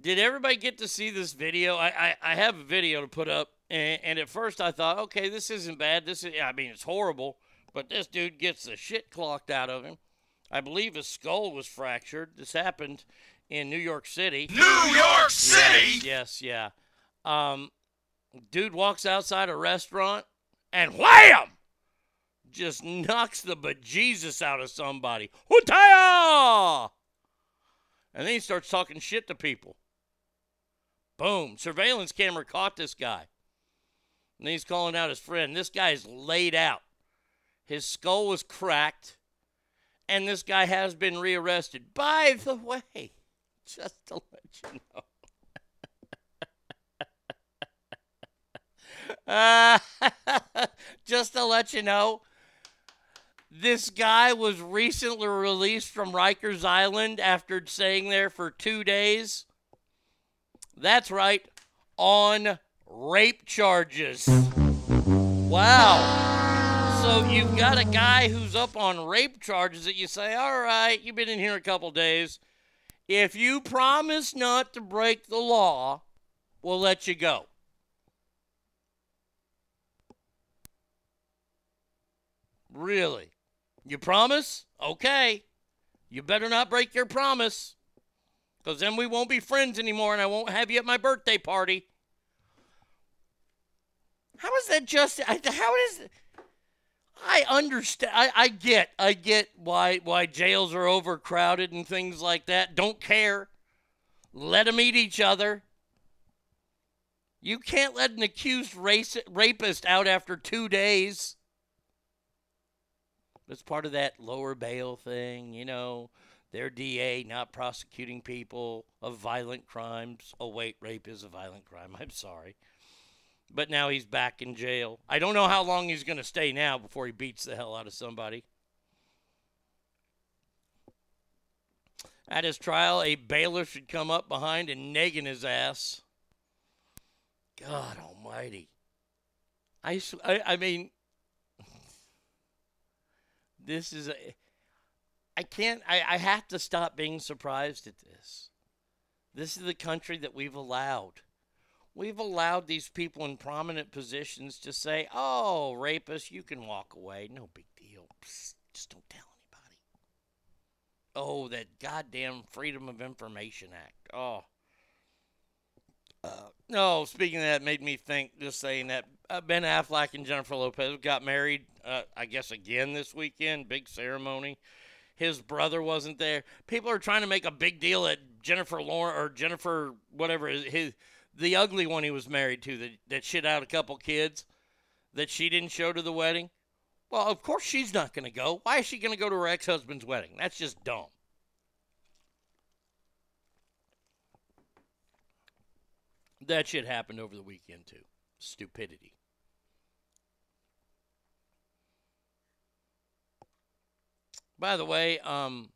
Did everybody get to see this video? I, I, I have a video to put up. And, and, at first I thought, okay, this isn't bad. This is, I mean, it's horrible. But this dude gets the shit clocked out of him. I believe his skull was fractured. This happened in New York City. New York City? Yes, yes yeah. Um, dude walks outside a restaurant and wham! Just knocks the bejesus out of somebody. Hutaya! And then he starts talking shit to people. Boom. Surveillance camera caught this guy. And he's calling out his friend. This guy's laid out. His skull was cracked. And this guy has been rearrested. By the way, just to let you know. Uh, just to let you know, this guy was recently released from Rikers Island after staying there for two days. That's right, on rape charges. Wow. So you've got a guy who's up on rape charges that you say, all right, you've been in here a couple days. If you promise not to break the law, we'll let you go. Really? You promise? Okay. You better not break your promise. Because then we won't be friends anymore and I won't have you at my birthday party. How is that just. How is. I understand. I, I get. I get why why jails are overcrowded and things like that. Don't care. Let them eat each other. You can't let an accused race, rapist out after two days. It's part of that lower bail thing, you know. Their DA not prosecuting people of violent crimes. Oh, wait, rape is a violent crime. I'm sorry. But now he's back in jail. I don't know how long he's going to stay now before he beats the hell out of somebody. At his trial, a bailiff should come up behind and nagging his ass. God almighty. I, I, I mean, this is a. I can't. I, I have to stop being surprised at this. This is the country that we've allowed. We've allowed these people in prominent positions to say, "Oh, rapist, you can walk away. No big deal. Psst, just don't tell anybody." Oh, that goddamn Freedom of Information Act. Oh. Uh, no, speaking of that, made me think. Just saying that uh, Ben Affleck and Jennifer Lopez got married. Uh, I guess again this weekend. Big ceremony. His brother wasn't there. People are trying to make a big deal at Jennifer Lawrence or Jennifer whatever his the ugly one he was married to that that shit out a couple kids that she didn't show to the wedding. Well, of course she's not going to go. Why is she going to go to her ex-husband's wedding? That's just dumb. That shit happened over the weekend too. Stupidity. By the way, um,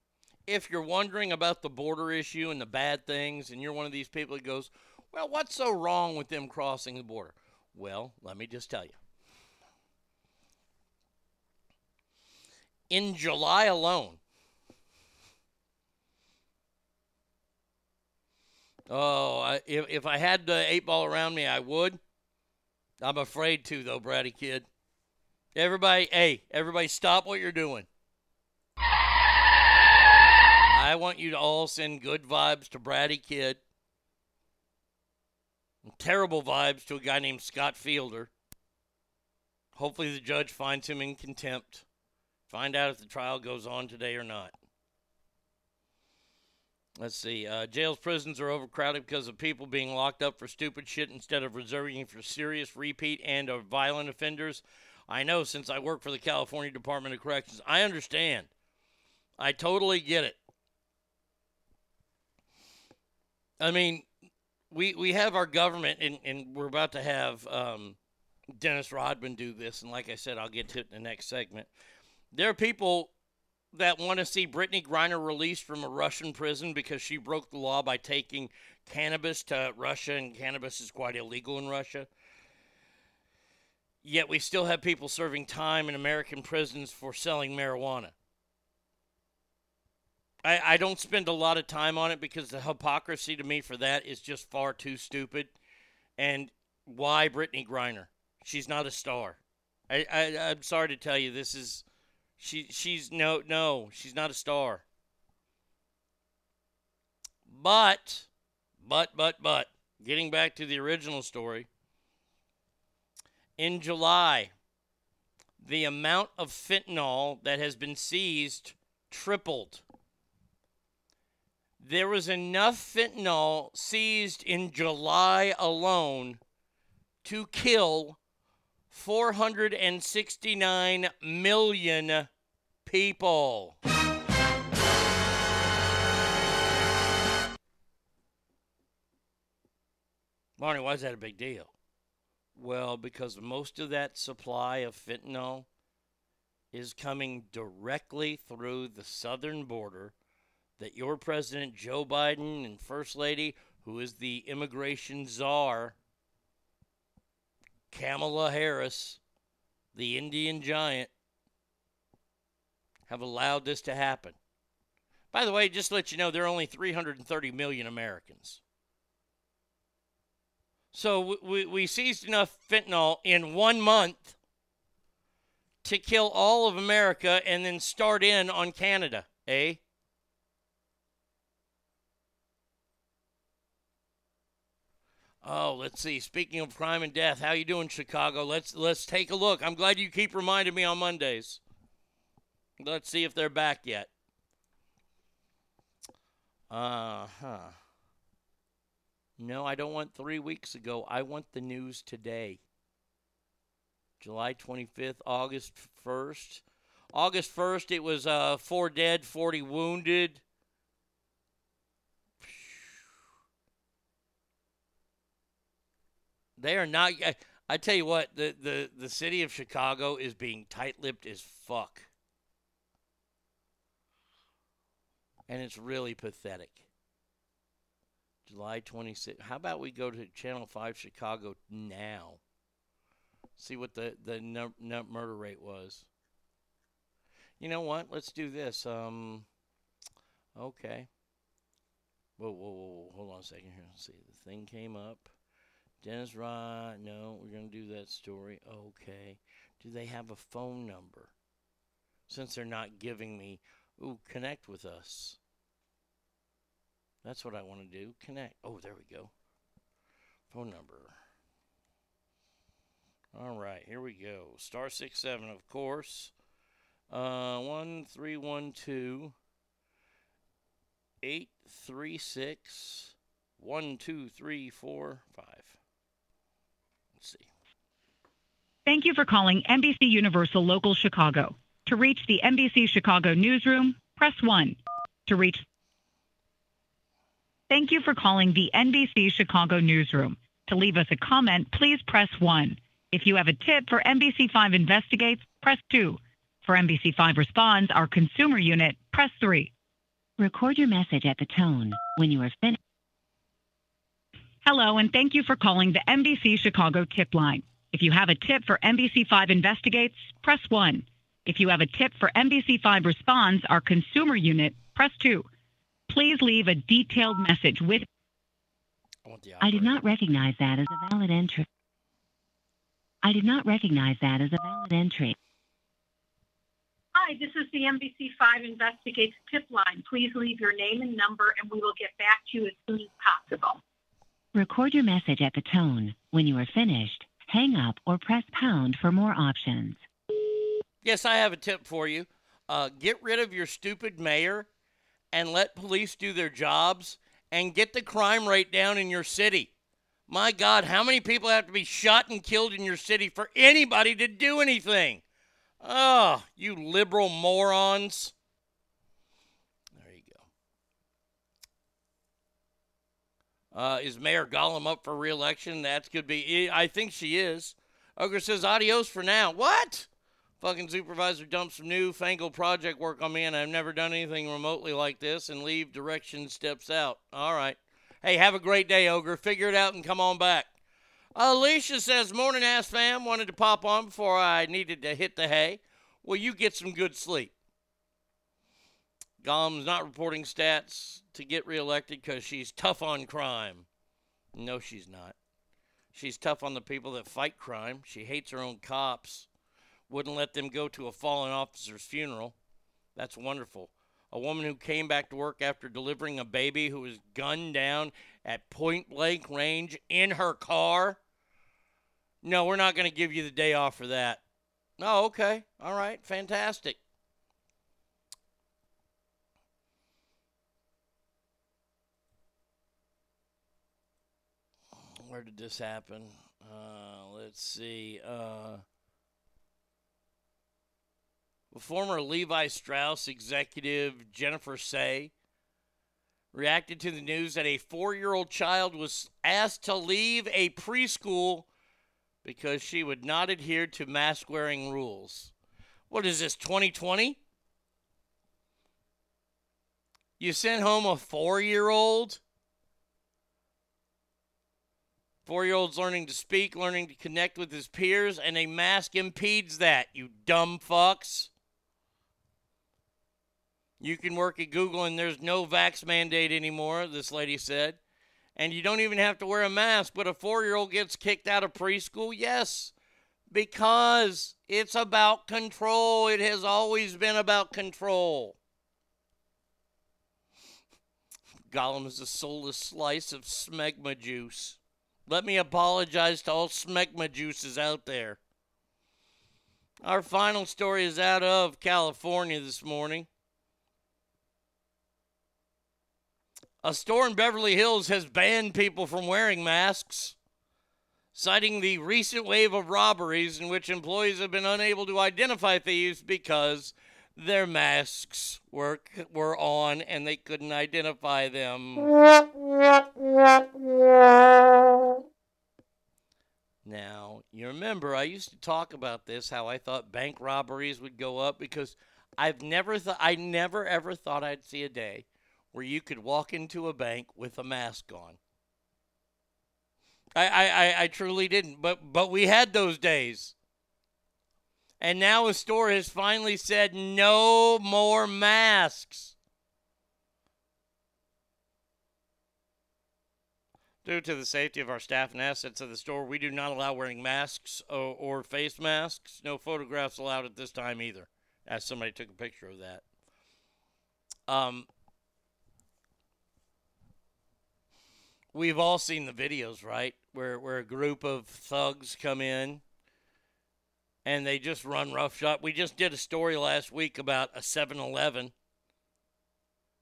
if you're wondering about the border issue and the bad things, and you're one of these people that goes, well, what's so wrong with them crossing the border? Well, let me just tell you. In July alone, oh, I, if, if I had the eight ball around me, I would. I'm afraid to, though, Brady kid. Everybody, hey, everybody, stop what you're doing. I want you to all send good vibes to Brady Kid. Terrible vibes to a guy named Scott Fielder. Hopefully, the judge finds him in contempt. Find out if the trial goes on today or not. Let's see. Uh, jails, prisons are overcrowded because of people being locked up for stupid shit instead of reserving for serious repeat and or violent offenders. I know since I work for the California Department of Corrections. I understand. I totally get it. I mean, we we have our government, and, and we're about to have um, Dennis Rodman do this. And like I said, I'll get to it in the next segment. There are people that want to see Brittney Griner released from a Russian prison because she broke the law by taking cannabis to Russia, and cannabis is quite illegal in Russia. Yet we still have people serving time in American prisons for selling marijuana. I, I don't spend a lot of time on it because the hypocrisy to me for that is just far too stupid. And why Brittney Griner? She's not a star. I, I I'm sorry to tell you, this is she she's no no she's not a star. But, but but but getting back to the original story, in July, the amount of fentanyl that has been seized tripled. There was enough fentanyl seized in July alone to kill 469 million people. Marnie, why is that a big deal? Well, because most of that supply of fentanyl is coming directly through the southern border that your president Joe Biden and First Lady, who is the immigration czar, Kamala Harris, the Indian giant, have allowed this to happen. By the way, just to let you know, there are only 330 million Americans. So we, we seized enough fentanyl in one month to kill all of America and then start in on Canada, eh? Oh, let's see. Speaking of crime and death, how you doing, Chicago? Let's let's take a look. I'm glad you keep reminding me on Mondays. Let's see if they're back yet. Uh huh. No, I don't want three weeks ago. I want the news today. July 25th, August 1st. August 1st, it was uh, four dead, 40 wounded. They are not. I, I tell you what, the, the, the city of Chicago is being tight lipped as fuck. And it's really pathetic. July 26th. How about we go to Channel 5 Chicago now? See what the, the num- num- murder rate was. You know what? Let's do this. Um, okay. Whoa, whoa, whoa, whoa. Hold on a second here. Let's see. The thing came up. Dennis Rod. No, we're going to do that story. Okay. Do they have a phone number? Since they're not giving me, ooh, connect with us. That's what I want to do. Connect. Oh, there we go. Phone number. All right, here we go. Star six seven, of course. Uh, one three one two eight three six one two three four five. Let's. Thank you for calling NBC Universal Local Chicago. To reach the NBC Chicago newsroom, press 1. To reach Thank you for calling the NBC Chicago newsroom. To leave us a comment, please press 1. If you have a tip for NBC5 Investigates, press 2. For NBC5 Responds, our consumer unit, press 3. Record your message at the tone. When you are finished, Hello, and thank you for calling the NBC Chicago tip line. If you have a tip for NBC5 Investigates, press 1. If you have a tip for NBC5 Responds, our consumer unit, press 2. Please leave a detailed message with. I did not recognize that as a valid entry. I did not recognize that as a valid entry. Hi, this is the NBC5 Investigates tip line. Please leave your name and number, and we will get back to you as soon as possible. Record your message at the tone. When you are finished, hang up or press pound for more options. Yes, I have a tip for you. Uh, get rid of your stupid mayor and let police do their jobs and get the crime rate down in your city. My God, how many people have to be shot and killed in your city for anybody to do anything? Oh, you liberal morons. There you go. Uh, is Mayor Gollum up for reelection? That could be. I think she is. Ogre says, adios for now. What? Fucking supervisor dumps some new fangled project work on me, and I've never done anything remotely like this, and leave direction steps out. All right. Hey, have a great day, Ogre. Figure it out and come on back. Alicia says, Morning, ass fam. Wanted to pop on before I needed to hit the hay. Well, you get some good sleep. Gollum's not reporting stats to get reelected because she's tough on crime. No, she's not. She's tough on the people that fight crime. She hates her own cops. Wouldn't let them go to a fallen officer's funeral. That's wonderful. A woman who came back to work after delivering a baby who was gunned down at point blank range in her car. No, we're not going to give you the day off for that. Oh, okay. All right. Fantastic. Where did this happen? Uh, let's see. Uh, former Levi Strauss executive Jennifer Sey reacted to the news that a four year old child was asked to leave a preschool because she would not adhere to mask wearing rules. What is this, 2020? You sent home a four year old? Four year old's learning to speak, learning to connect with his peers, and a mask impedes that, you dumb fucks. You can work at Google and there's no vax mandate anymore, this lady said. And you don't even have to wear a mask, but a four year old gets kicked out of preschool? Yes, because it's about control. It has always been about control. Gollum is a soulless slice of smegma juice. Let me apologize to all smegma juices out there. Our final story is out of California this morning. A store in Beverly Hills has banned people from wearing masks, citing the recent wave of robberies in which employees have been unable to identify thieves because their masks were were on and they couldn't identify them. Now, you remember I used to talk about this how I thought bank robberies would go up because I've never thought I never ever thought I'd see a day where you could walk into a bank with a mask on. I, I, I, truly didn't, but but we had those days. And now a store has finally said no more masks. Due to the safety of our staff and assets of the store, we do not allow wearing masks or, or face masks. No photographs allowed at this time either, as somebody took a picture of that. Um, we've all seen the videos, right? Where where a group of thugs come in and they just run roughshod. We just did a story last week about a 7-Eleven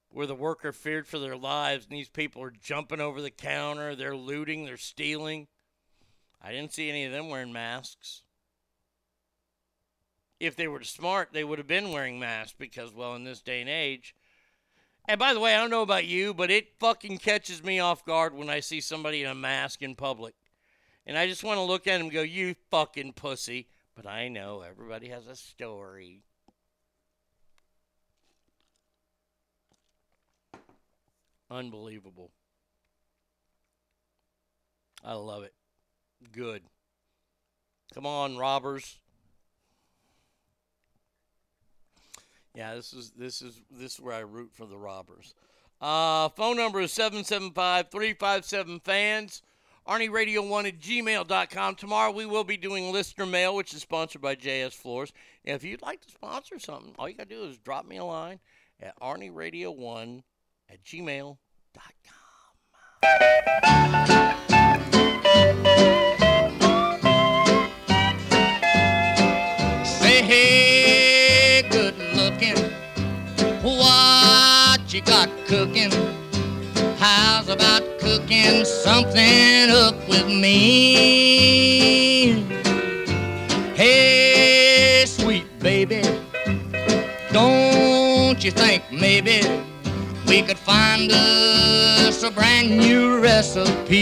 where the worker feared for their lives and these people are jumping over the counter, they're looting, they're stealing. I didn't see any of them wearing masks. If they were smart, they would have been wearing masks because well, in this day and age, and by the way, I don't know about you, but it fucking catches me off guard when I see somebody in a mask in public. And I just want to look at him and go, you fucking pussy. But I know everybody has a story. Unbelievable. I love it. Good. Come on, robbers. Yeah, this is this is this is where I root for the robbers. Uh, phone number is 775-357 fans. Arnie Radio 1 at gmail.com. Tomorrow we will be doing listener mail, which is sponsored by JS Floors. And if you'd like to sponsor something, all you got to do is drop me a line at Arnie Radio 1 at gmail.com. Say hey, good looking. What you got cooking? How's about cooking something up with me? Hey, sweet baby, don't you think maybe we could find us a brand new recipe?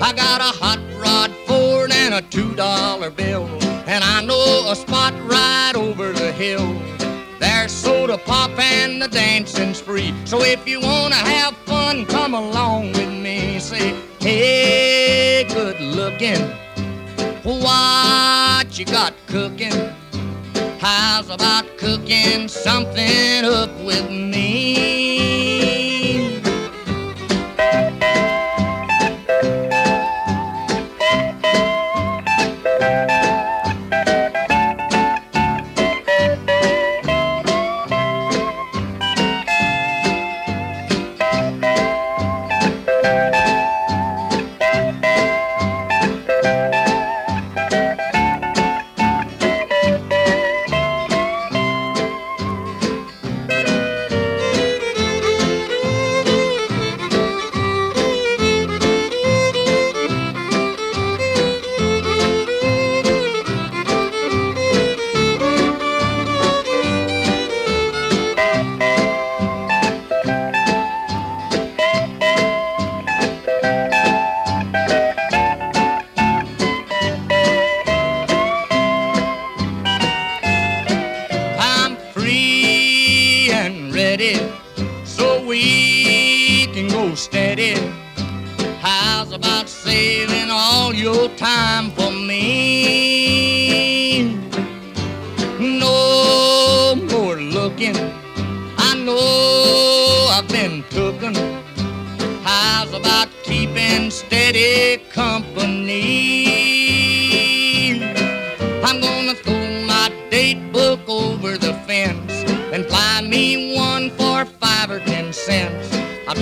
I got a hot rod Ford and a two dollar bill, and I know a spot right over the hill. There's soda pop and the dancing's free. So if you wanna have fun, come along with me. Say, hey, good looking, what you got cooking? How's about cooking something up with me?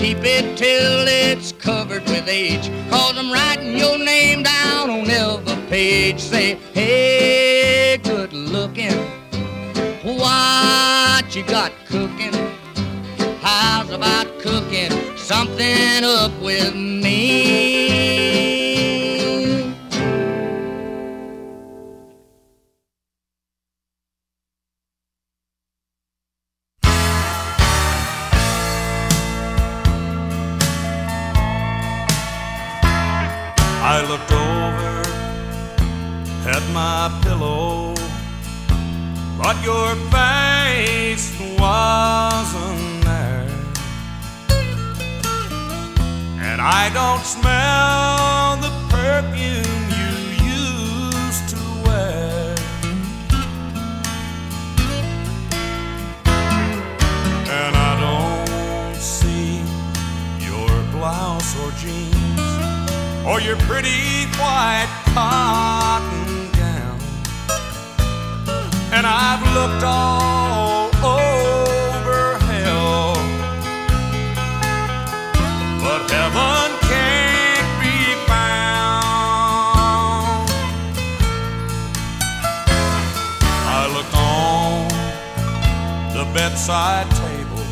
Keep it till it's covered with age. Cause I'm writing your name down on every page. Say, hey, good looking. What you got cooking? How's about cooking something up with me? But your face wasn't there. And I don't smell the perfume you used to wear. And I don't see your blouse or jeans or your pretty white cotton. And I've looked all over hell, but heaven can't be found. I look on the bedside table,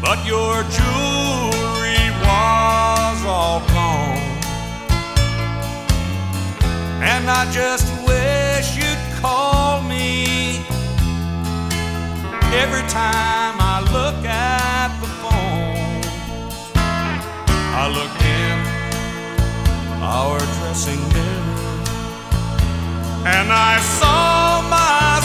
but your jewelry was all gone. And I just wish you'd call every time I look at the phone. I look in our dressing mirror and I saw myself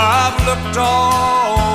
I've looked all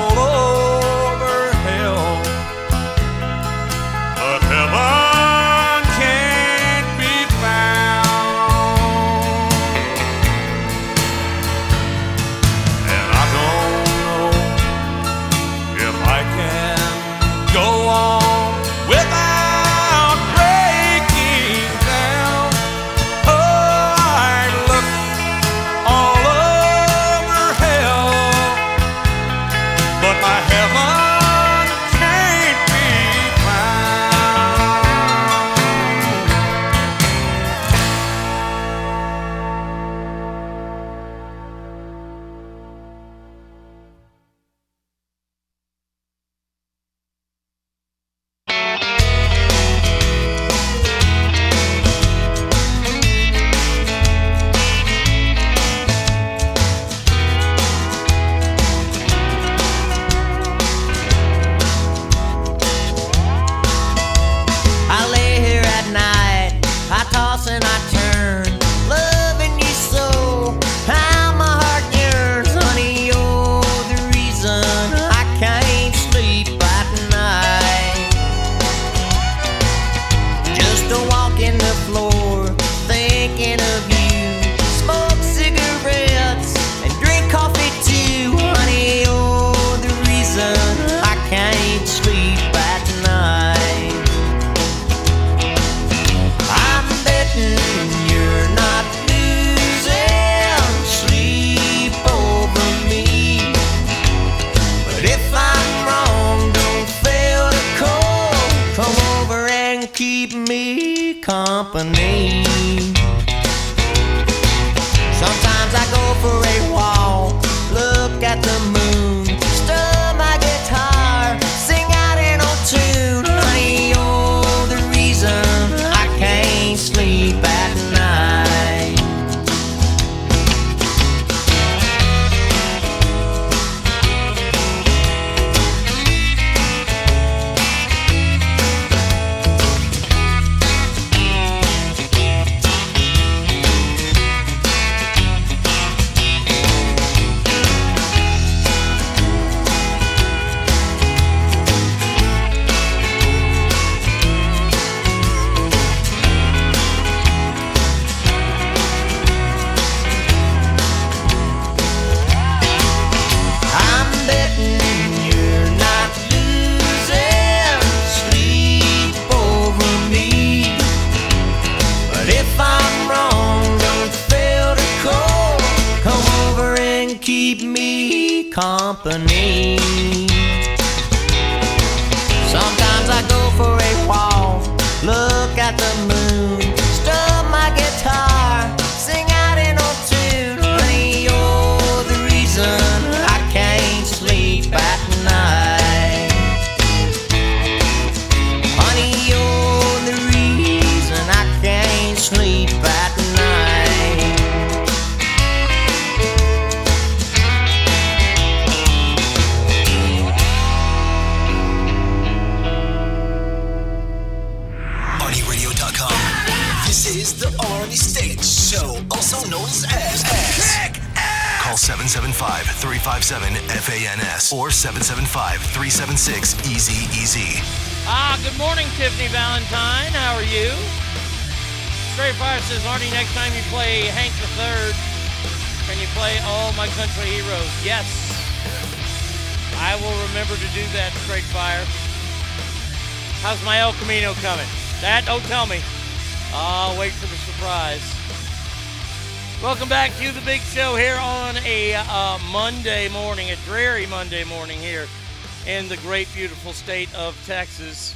great, beautiful state of Texas.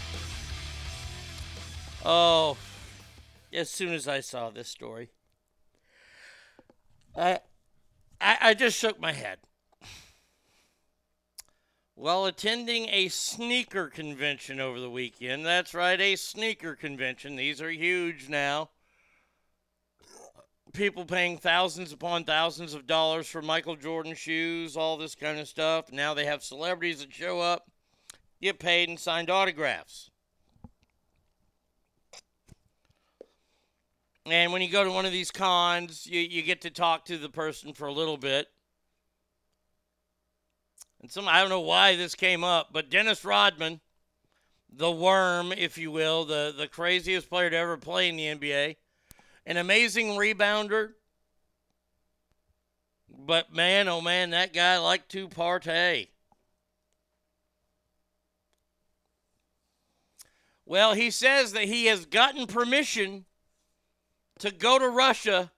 Oh, as soon as I saw this story, I, I, I just shook my head. While attending a sneaker convention over the weekend, that's right, a sneaker convention. These are huge now. People paying thousands upon thousands of dollars for Michael Jordan shoes, all this kind of stuff. Now they have celebrities that show up, get paid, and signed autographs. And when you go to one of these cons, you, you get to talk to the person for a little bit. And some I don't know why this came up, but Dennis Rodman, the worm, if you will, the, the craziest player to ever play in the NBA, an amazing rebounder. But man, oh man, that guy liked to partay. Well, he says that he has gotten permission to go to Russia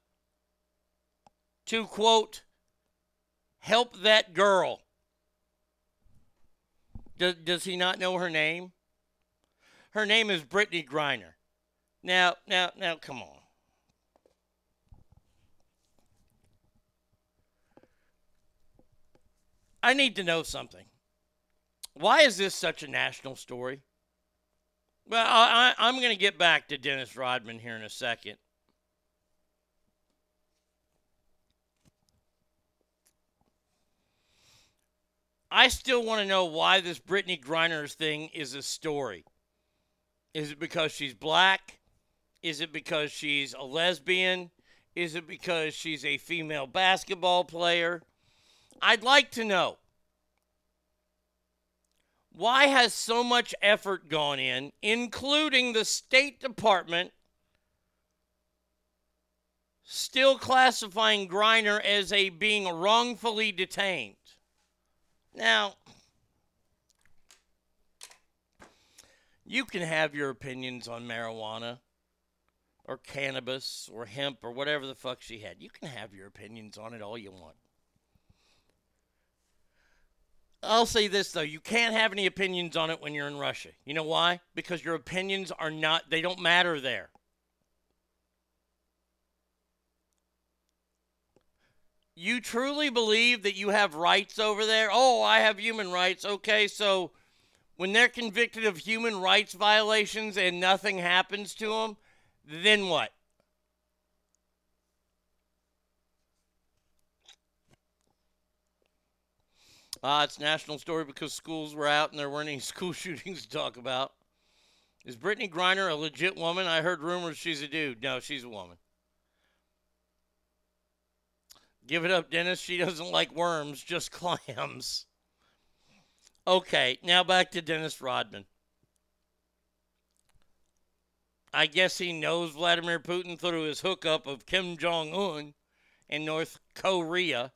to, quote, help that girl. Does, does he not know her name? Her name is Brittney Griner. Now, now, now, come on. I need to know something. Why is this such a national story? Well, I, I'm going to get back to Dennis Rodman here in a second. I still want to know why this Brittney Griner's thing is a story. Is it because she's black? Is it because she's a lesbian? Is it because she's a female basketball player? I'd like to know. Why has so much effort gone in, including the State Department still classifying Griner as a being wrongfully detained? Now, you can have your opinions on marijuana or cannabis or hemp or whatever the fuck she had. You can have your opinions on it all you want. I'll say this though, you can't have any opinions on it when you're in Russia. You know why? Because your opinions are not they don't matter there. You truly believe that you have rights over there? Oh, I have human rights. Okay, so when they're convicted of human rights violations and nothing happens to them, then what? Ah, it's national story because schools were out and there weren't any school shootings to talk about. Is Brittney Griner a legit woman? I heard rumors she's a dude. No, she's a woman. Give it up, Dennis. She doesn't like worms, just clams. Okay, now back to Dennis Rodman. I guess he knows Vladimir Putin through his hookup of Kim Jong un in North Korea.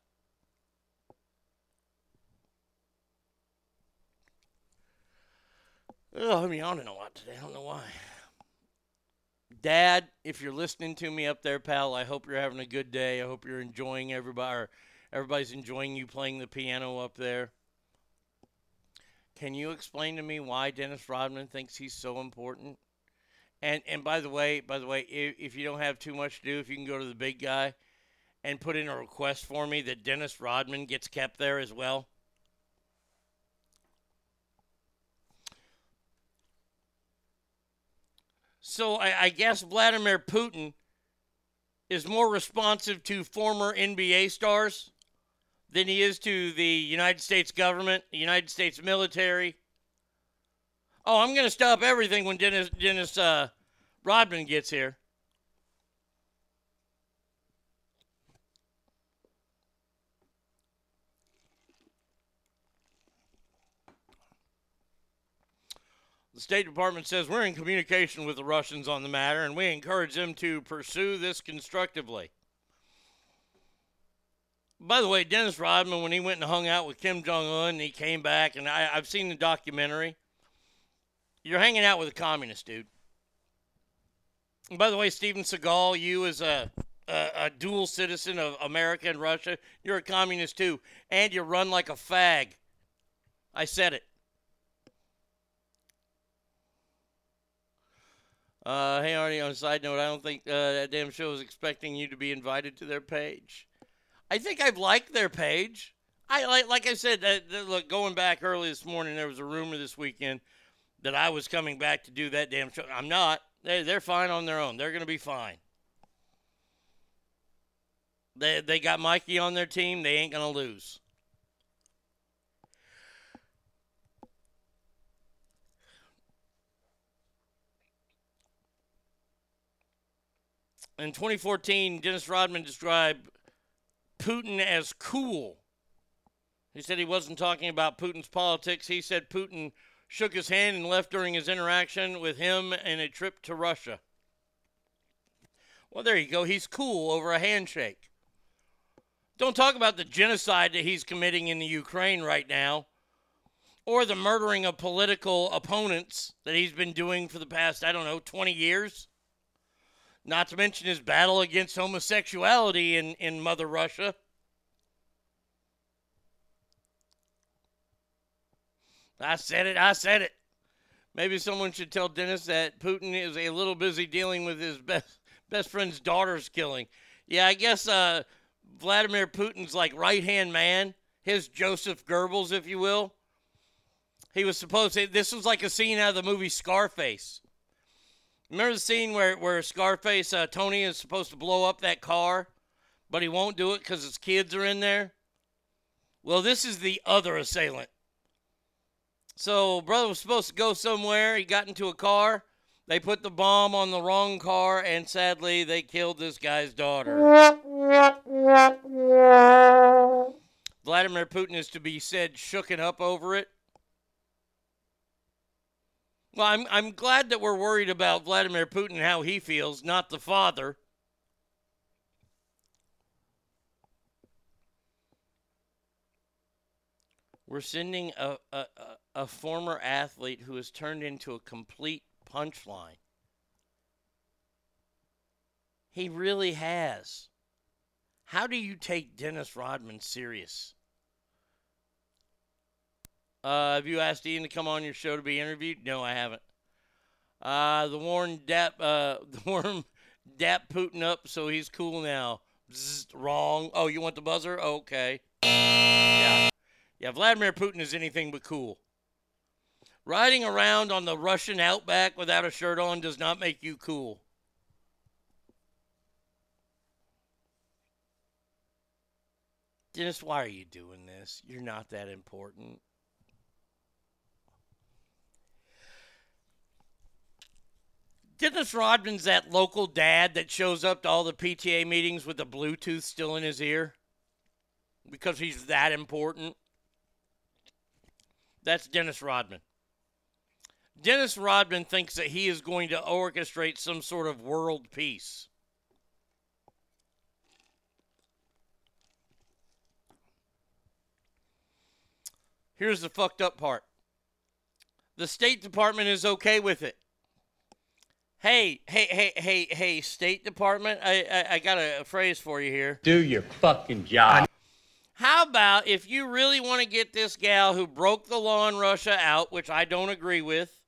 Oh, I'm yawning a lot today. I don't know why. Dad, if you're listening to me up there, pal, I hope you're having a good day. I hope you're enjoying everybody. Everybody's enjoying you playing the piano up there. Can you explain to me why Dennis Rodman thinks he's so important? And and by the way, by the way, if, if you don't have too much to do, if you can go to the big guy and put in a request for me that Dennis Rodman gets kept there as well. So I, I guess Vladimir Putin is more responsive to former NBA stars than he is to the United States government, the United States military. Oh, I'm going to stop everything when Dennis Dennis uh, Rodman gets here. The State Department says we're in communication with the Russians on the matter and we encourage them to pursue this constructively. By the way, Dennis Rodman, when he went and hung out with Kim Jong un, he came back, and I, I've seen the documentary. You're hanging out with a communist, dude. By the way, Steven Seagal, you as a, a, a dual citizen of America and Russia, you're a communist too, and you run like a fag. I said it. Uh, hey, Arnie, on a side note, I don't think uh, that damn show is expecting you to be invited to their page. I think I've liked their page. I like, like I said, uh, look, going back early this morning, there was a rumor this weekend that I was coming back to do that damn show. I'm not. They, they're fine on their own. They're going to be fine. They, they got Mikey on their team. They ain't going to lose. In 2014, Dennis Rodman described Putin as cool. He said he wasn't talking about Putin's politics. He said Putin shook his hand and left during his interaction with him in a trip to Russia. Well, there you go. He's cool over a handshake. Don't talk about the genocide that he's committing in the Ukraine right now or the murdering of political opponents that he's been doing for the past, I don't know, 20 years. Not to mention his battle against homosexuality in, in Mother Russia. I said it. I said it. Maybe someone should tell Dennis that Putin is a little busy dealing with his best best friend's daughter's killing. Yeah, I guess uh, Vladimir Putin's like right hand man, his Joseph Goebbels, if you will. He was supposed to. This was like a scene out of the movie Scarface. Remember the scene where, where Scarface, uh, Tony, is supposed to blow up that car, but he won't do it because his kids are in there? Well, this is the other assailant. So, brother was supposed to go somewhere. He got into a car. They put the bomb on the wrong car, and sadly, they killed this guy's daughter. Vladimir Putin is to be said shooken up over it. Well, I'm, I'm glad that we're worried about Vladimir Putin, how he feels, not the father. We're sending a, a, a former athlete who has turned into a complete punchline. He really has. How do you take Dennis Rodman serious? Uh, have you asked Ian to come on your show to be interviewed? No, I haven't. Uh, the Warren Dap, uh, the Warren Dap Putin up, so he's cool now. Wrong. Oh, you want the buzzer? Okay. Yeah. Yeah, Vladimir Putin is anything but cool. Riding around on the Russian outback without a shirt on does not make you cool. Dennis, why are you doing this? You're not that important. Dennis Rodman's that local dad that shows up to all the PTA meetings with the Bluetooth still in his ear because he's that important. That's Dennis Rodman. Dennis Rodman thinks that he is going to orchestrate some sort of world peace. Here's the fucked up part the State Department is okay with it. Hey, hey, hey, hey, hey, State Department, I, I, I got a, a phrase for you here. Do your fucking job. How about if you really want to get this gal who broke the law in Russia out, which I don't agree with,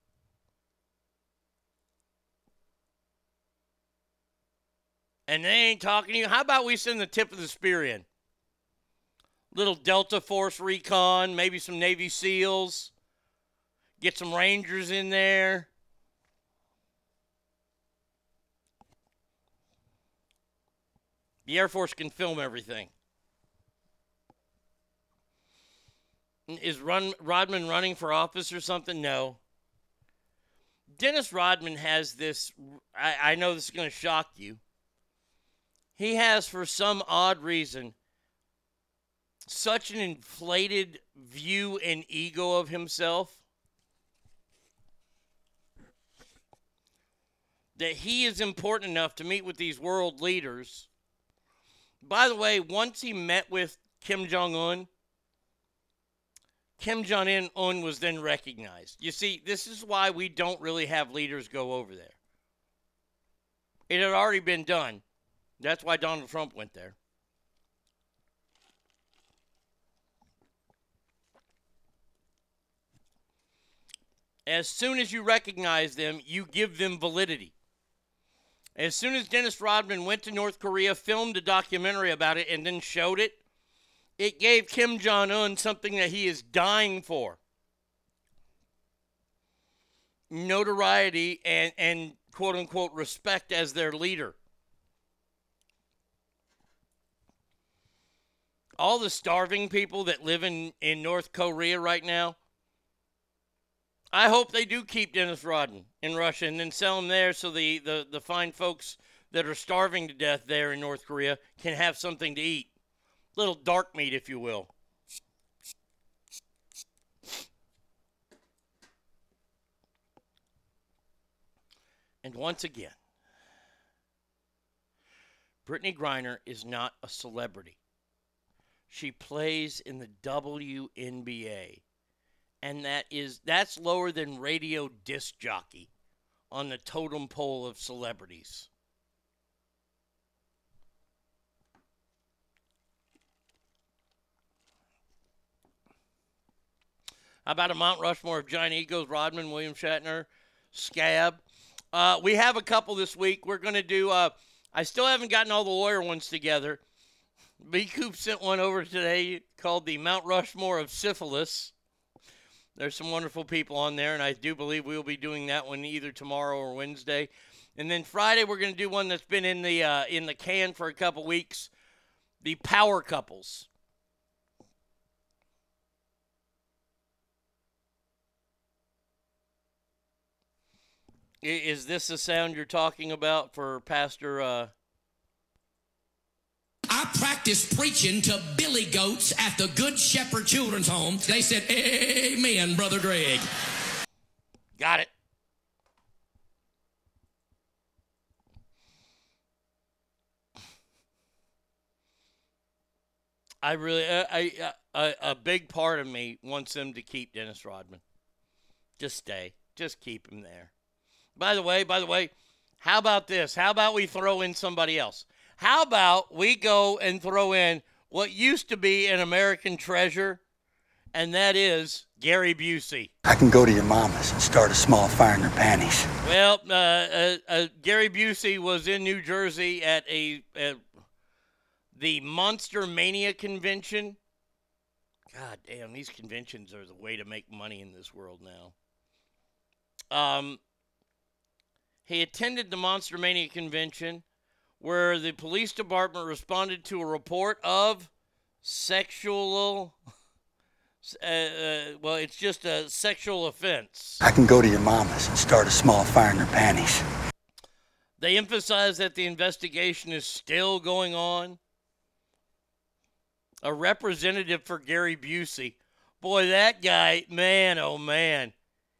and they ain't talking to you, how about we send the tip of the spear in? Little Delta Force recon, maybe some Navy SEALs, get some Rangers in there. The Air Force can film everything. Is Run, Rodman running for office or something? No. Dennis Rodman has this. I, I know this is going to shock you. He has, for some odd reason, such an inflated view and ego of himself that he is important enough to meet with these world leaders. By the way, once he met with Kim Jong un, Kim Jong un was then recognized. You see, this is why we don't really have leaders go over there. It had already been done. That's why Donald Trump went there. As soon as you recognize them, you give them validity. As soon as Dennis Rodman went to North Korea, filmed a documentary about it, and then showed it, it gave Kim Jong un something that he is dying for notoriety and, and quote unquote respect as their leader. All the starving people that live in, in North Korea right now, I hope they do keep Dennis Rodman in Russia and then sell him there so the, the, the fine folks that are starving to death there in North Korea can have something to eat. Little dark meat, if you will. And once again, Brittney Griner is not a celebrity. She plays in the WNBA. And that is that's lower than radio disc jockey on the totem pole of celebrities. How about a Mount Rushmore of giant egos? Rodman, William Shatner, Scab. Uh, we have a couple this week. We're going to do. Uh, I still haven't gotten all the lawyer ones together. B Coop sent one over today called the Mount Rushmore of syphilis. There's some wonderful people on there, and I do believe we'll be doing that one either tomorrow or Wednesday. And then Friday we're going to do one that's been in the uh, in the can for a couple weeks, the power couples. Is this the sound you're talking about for Pastor? Uh... I practiced preaching to billy goats at the Good Shepherd Children's Home. They said, Amen, Brother Greg. Got it. I really, uh, I, uh, a, a big part of me wants them to keep Dennis Rodman. Just stay. Just keep him there. By the way, by the way, how about this? How about we throw in somebody else? How about we go and throw in what used to be an American treasure, and that is Gary Busey. I can go to your mama's and start a small fire in her panties. Well, uh, uh, uh, Gary Busey was in New Jersey at a, a the Monster Mania convention. God damn, these conventions are the way to make money in this world now. Um, he attended the Monster Mania convention where the police department responded to a report of sexual. Uh, uh, well, it's just a sexual offense. I can go to your mama's and start a small fire in her panties. They emphasize that the investigation is still going on. A representative for Gary Busey. Boy, that guy, man, oh man.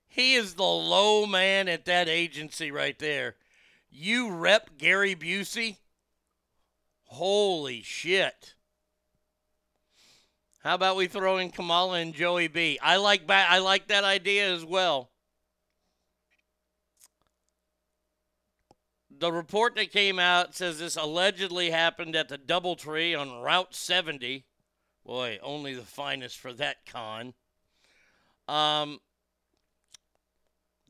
He is the low man at that agency right there. You rep Gary Busey? Holy shit. How about we throw in Kamala and Joey B? I like ba- I like that idea as well. The report that came out says this allegedly happened at the DoubleTree on Route 70. Boy, only the finest for that con. Um,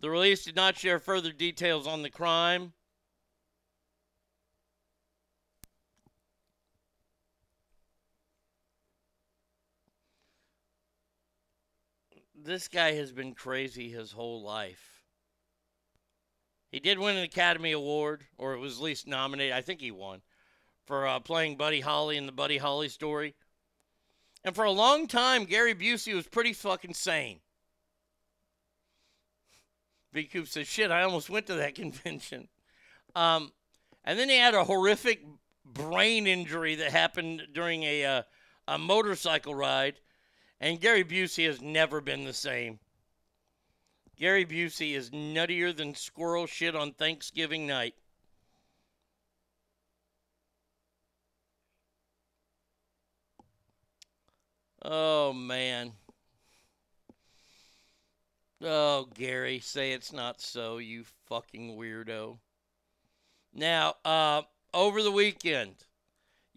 the release did not share further details on the crime. This guy has been crazy his whole life. He did win an Academy Award, or it was at least nominated. I think he won for uh, playing Buddy Holly in the Buddy Holly story. And for a long time, Gary Busey was pretty fucking sane. B. Coop says, shit, I almost went to that convention. Um, and then he had a horrific brain injury that happened during a, uh, a motorcycle ride and Gary Busey has never been the same. Gary Busey is nuttier than squirrel shit on Thanksgiving night. Oh, man. Oh, Gary, say it's not so, you fucking weirdo. Now, uh, over the weekend,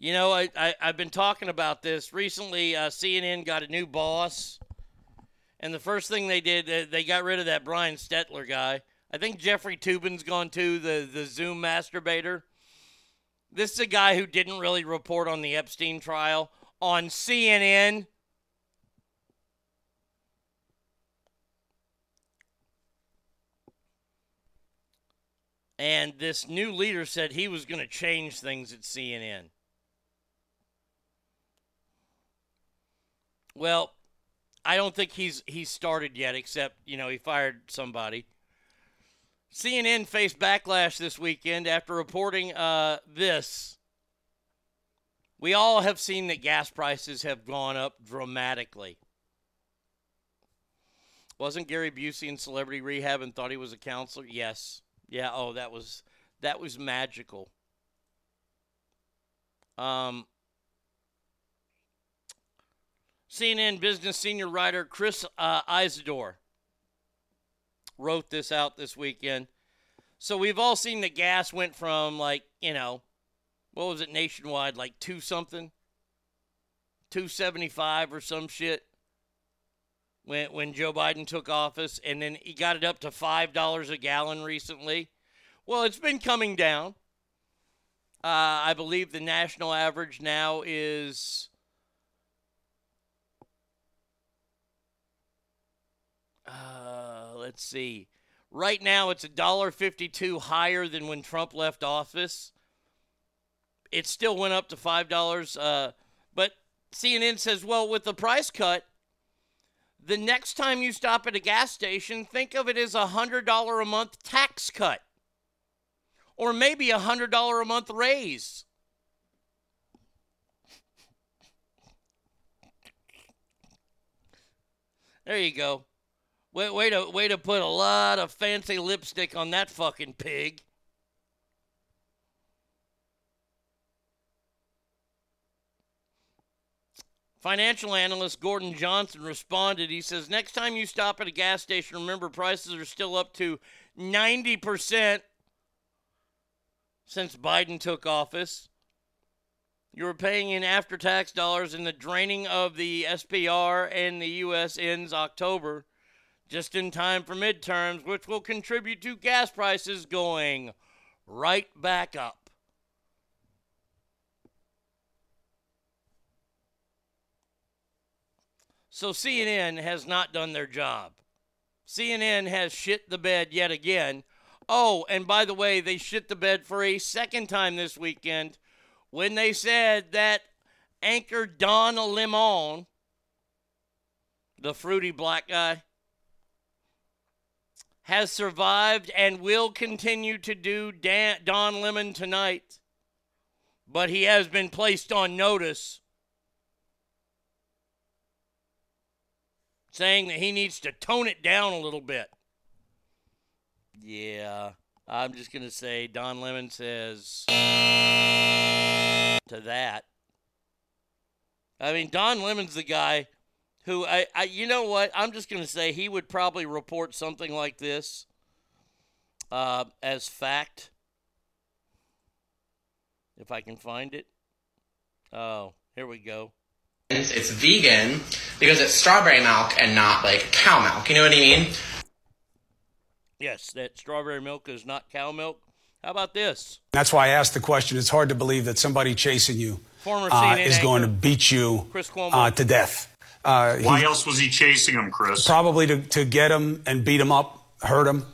you know, I, I, have been talking about this recently. Uh, CNN got a new boss. And the first thing they did, they got rid of that Brian Stelter guy. I think Jeffrey Toobin's gone too, the, the Zoom masturbator. This is a guy who didn't really report on the Epstein trial on CNN. And this new leader said he was going to change things at CNN. Well, I don't think he's he's started yet, except you know he fired somebody. CNN faced backlash this weekend after reporting uh, this. We all have seen that gas prices have gone up dramatically. Wasn't Gary Busey in Celebrity Rehab and thought he was a counselor? Yes. Yeah. Oh, that was that was magical. Um, CNN business senior writer Chris uh, Isidore wrote this out this weekend. So we've all seen that gas went from like, you know, what was it nationwide, like two something? 275 or some shit when when Joe Biden took office and then he got it up to $5 a gallon recently. Well, it's been coming down. Uh, I believe the national average now is Uh, let's see. Right now, it's a dollar fifty-two higher than when Trump left office. It still went up to five dollars. Uh, but CNN says, well, with the price cut, the next time you stop at a gas station, think of it as a hundred dollar a month tax cut, or maybe a hundred dollar a month raise. There you go. Way, way to way to put a lot of fancy lipstick on that fucking pig. Financial analyst Gordon Johnson responded. He says, Next time you stop at a gas station, remember prices are still up to 90% since Biden took office. You were paying in after tax dollars, and the draining of the SPR and the U.S. ends October just in time for midterms, which will contribute to gas prices going right back up. So CNN has not done their job. CNN has shit the bed yet again. Oh, and by the way, they shit the bed for a second time this weekend when they said that anchor Don Lemon, the fruity black guy, has survived and will continue to do Dan- Don Lemon tonight, but he has been placed on notice saying that he needs to tone it down a little bit. Yeah, I'm just going to say Don Lemon says to that. I mean, Don Lemon's the guy who I, I you know what? I'm just going to say he would probably report something like this uh, as fact if I can find it. Oh, here we go. It's vegan because it's strawberry milk and not like cow milk. You know what I mean? Yes, that strawberry milk is not cow milk. How about this? That's why I asked the question. It's hard to believe that somebody chasing you uh, CNN is going to beat you Chris Cuomo. uh, to death. Uh, Why he- else was he chasing him, Chris? Probably to, to get him and beat him up, hurt him.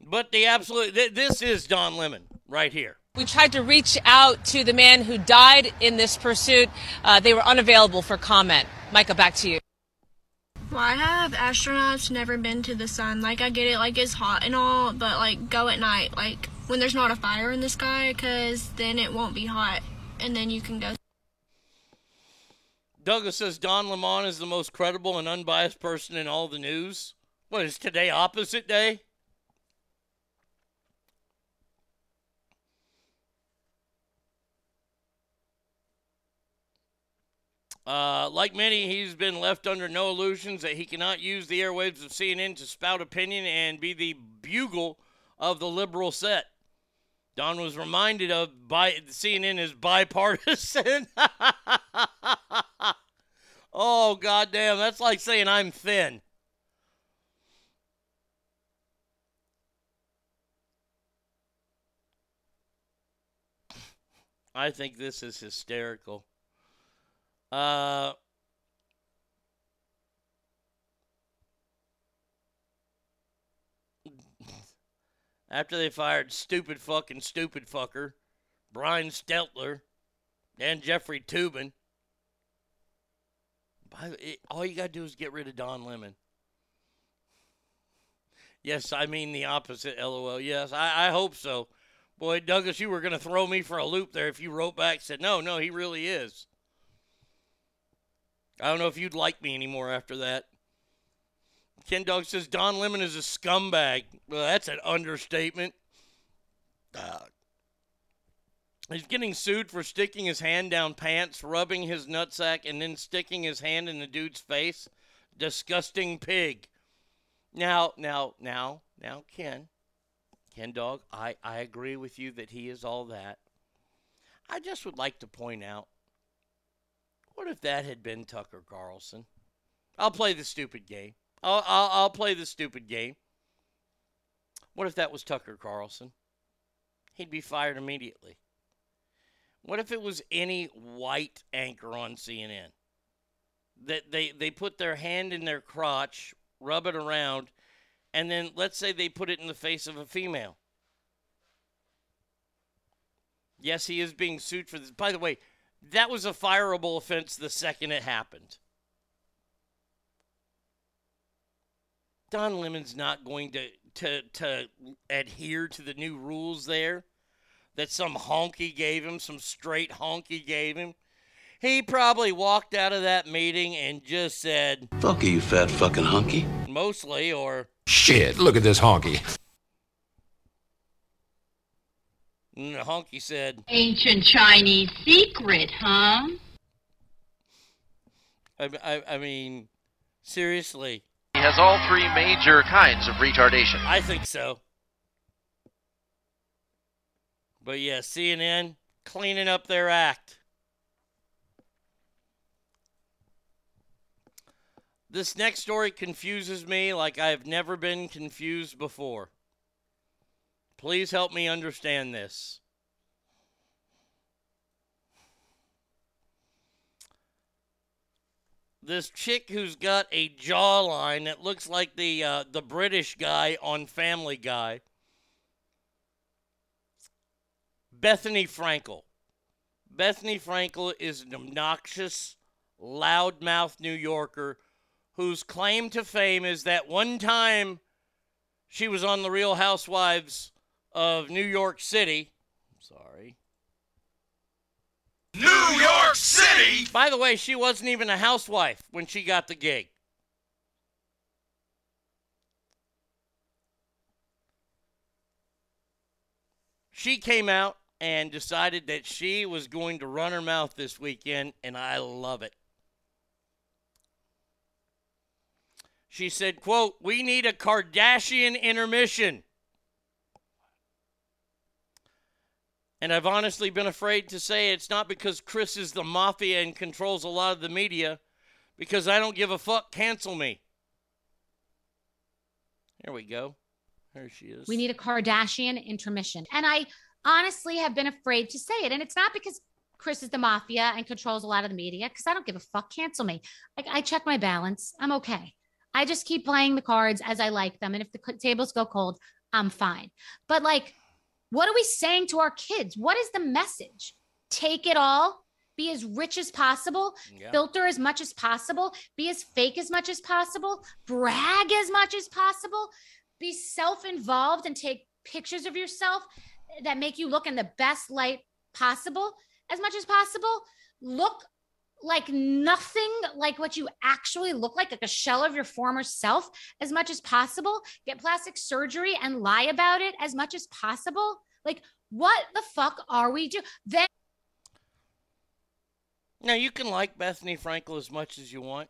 But the absolute th- this is Don Lemon right here. We tried to reach out to the man who died in this pursuit. Uh, they were unavailable for comment. Micah, back to you. Why have astronauts never been to the sun? Like, I get it, like, it's hot and all, but, like, go at night, like, when there's not a fire in the sky, because then it won't be hot, and then you can go. Douglas says Don Lemon is the most credible and unbiased person in all the news. What is today opposite day? Uh, like many, he's been left under no illusions that he cannot use the airwaves of CNN to spout opinion and be the bugle of the liberal set. Don was reminded of by CNN is bipartisan. oh goddamn, that's like saying I'm thin. I think this is hysterical. Uh, after they fired stupid fucking stupid fucker Brian Stelter and Jeffrey Toobin, it, all you got to do is get rid of Don Lemon. Yes, I mean the opposite, lol. Yes, I, I hope so. Boy, Douglas, you were going to throw me for a loop there if you wrote back said, no, no, he really is. I don't know if you'd like me anymore after that. Ken Dog says Don Lemon is a scumbag. Well, that's an understatement. Uh, he's getting sued for sticking his hand down pants, rubbing his nutsack, and then sticking his hand in the dude's face. Disgusting pig. Now, now, now, now, Ken. Ken Dog, I, I agree with you that he is all that. I just would like to point out what if that had been Tucker Carlson? I'll play the stupid game. I'll, I'll, I'll play the stupid game. What if that was Tucker Carlson? He'd be fired immediately. What if it was any white anchor on CNN? That they, they put their hand in their crotch, rub it around, and then let's say they put it in the face of a female. Yes, he is being sued for this. By the way, that was a fireable offense the second it happened. Don Lemon's not going to, to, to adhere to the new rules there that some honky gave him, some straight honky gave him. He probably walked out of that meeting and just said, Fuck you, fat fucking honky. mostly, or Shit, look at this honky. and the honky said, Ancient Chinese secret, huh? I, I, I mean, seriously. He has all three major kinds of retardation. I think so. But yeah, CNN cleaning up their act. This next story confuses me like I've never been confused before. Please help me understand this. this chick who's got a jawline that looks like the uh, the British guy on Family Guy. Bethenny Frankel. Bethenny Frankel is an obnoxious, loudmouth New Yorker whose claim to fame is that one time she was on the Real Housewives of New York City. I'm Sorry. New York City! By the way, she wasn't even a housewife when she got the gig. She came out and decided that she was going to run her mouth this weekend, and I love it. She said, quote, we need a Kardashian intermission. And I've honestly been afraid to say it's not because Kris is the mafia and controls a lot of the media, because I don't give a fuck. Cancel me. There we go. There she is. We need a Kardashian intermission. And I honestly have been afraid to say it. And it's not because Kris is the mafia and controls a lot of the media, because I don't give a fuck. Cancel me. Like I check my balance. I'm okay. I just keep playing the cards as I like them. And if the tables go cold, I'm fine. But like, what are we saying to our kids? What is the message? Take it all, be as rich as possible, yeah. filter as much as possible, be as fake as much as possible, brag as much as possible, be self involved and take pictures of yourself that make you look in the best light possible as much as possible. Look like nothing like what you actually look like, like a shell of your former self as much as possible. Get plastic surgery and lie about it as much as possible. Like, what the fuck are we doing? Then. Now, you can like Bethenny Frankel as much as you want,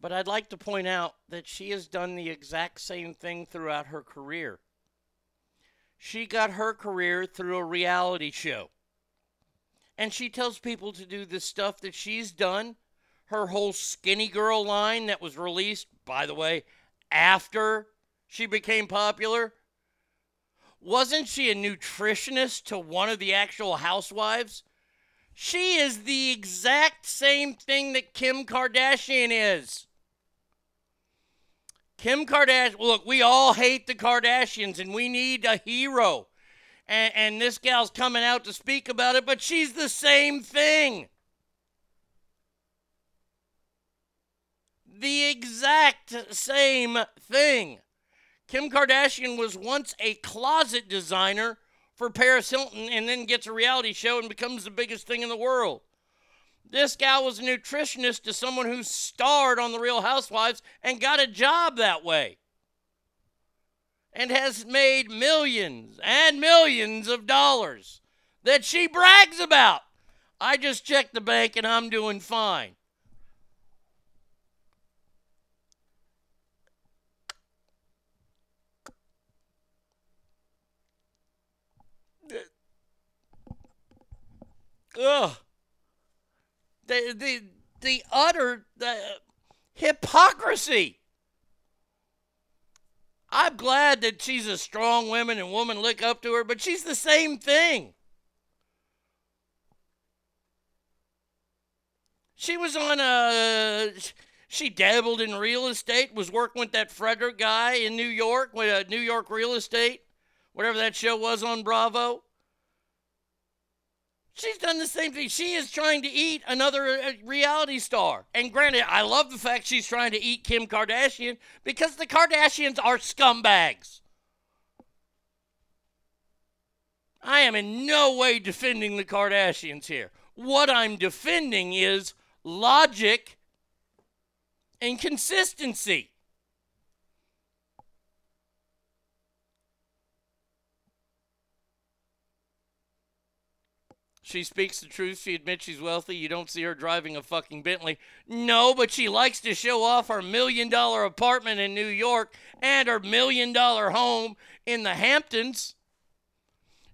but I'd like to point out that she has done the exact same thing throughout her career. She got her career through a reality show and she tells people to do the stuff that she's done. Her whole skinny girl line that was released, by the way, after she became popular. Wasn't she a nutritionist to one of the actual housewives? She is the exact same thing that Kim Kardashian is. Kim Kardashian, look, we all hate the Kardashians and we need a hero and, and this gal's coming out to speak about it, but she's the same thing. The exact same thing. Kim Kardashian was once a closet designer for Paris Hilton and then gets a reality show and becomes the biggest thing in the world. This gal was a nutritionist to someone who starred on The Real Housewives and got a job that way and has made millions and millions of dollars that she brags about. I just checked the bank and I'm doing fine. Ugh. The, the, the utter the hypocrisy. I'm glad that she's a strong woman and women look up to her, but she's the same thing. She was on a. She dabbled in real estate, was working with that Frederick guy in New York, with a New York real estate, whatever that show was on Bravo. She's done the same thing. She is trying to eat another uh, reality star. And granted, I love the fact she's trying to eat Kim Kardashian because the Kardashians are scumbags. I am in no way defending the Kardashians here. What I'm defending is logic and consistency. She speaks the truth. She admits she's wealthy. You don't see her driving a fucking Bentley. No, but she likes to show off her million dollar apartment in New York and her million dollar home in the Hamptons.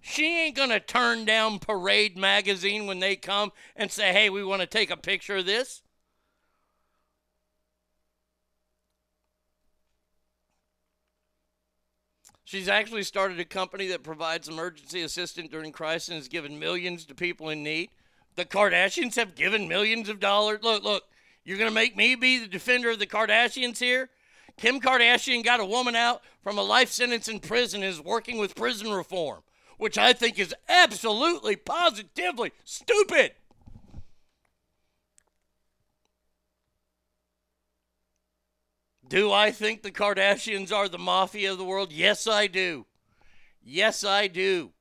She ain't going to turn down Parade magazine when they come and say, hey, we want to take a picture of this. She's actually started a company that provides emergency assistance during crisis and has given millions to people in need. The Kardashians have given millions of dollars. Look, look, You're going to make me be the defender of the Kardashians here? Kim Kardashian got a woman out from a life sentence in prison and is working with prison reform, which I think is absolutely, positively stupid. Do I think the Kardashians are the mafia of the world? Yes, I do. Yes, I do.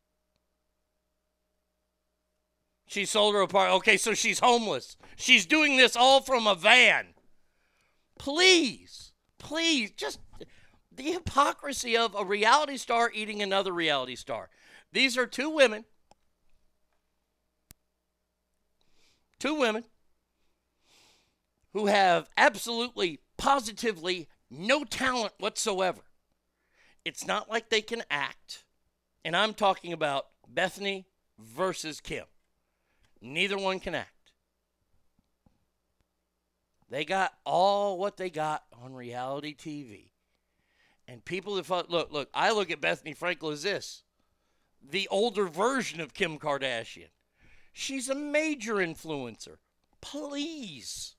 She sold her apartment. Okay, so she's homeless. She's doing this all from a van. Please, please, just the hypocrisy of a reality star eating another reality star. These are two women. Two women who have absolutely, positively no talent whatsoever. It's not like they can act. And I'm talking about Bethenny versus Kim. Neither one can act. They got all what they got on reality TV. And people that look, look, I look at Bethenny Frankel as this the older version of Kim Kardashian. She's a major influencer. Please,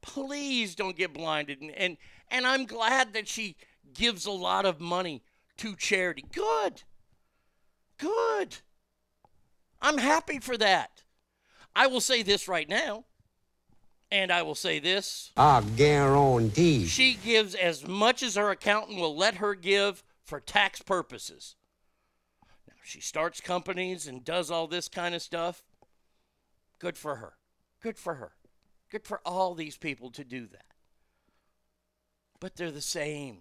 please don't get blinded. And, and, and I'm glad that she gives a lot of money to charity. Good. Good. I'm happy for that. I will say this right now, and I will say this. I guarantee. She gives as much as her accountant will let her give for tax purposes. Now, she starts companies and does all this kind of stuff. Good for her. Good for her. Good for all these people to do that. But they're the same.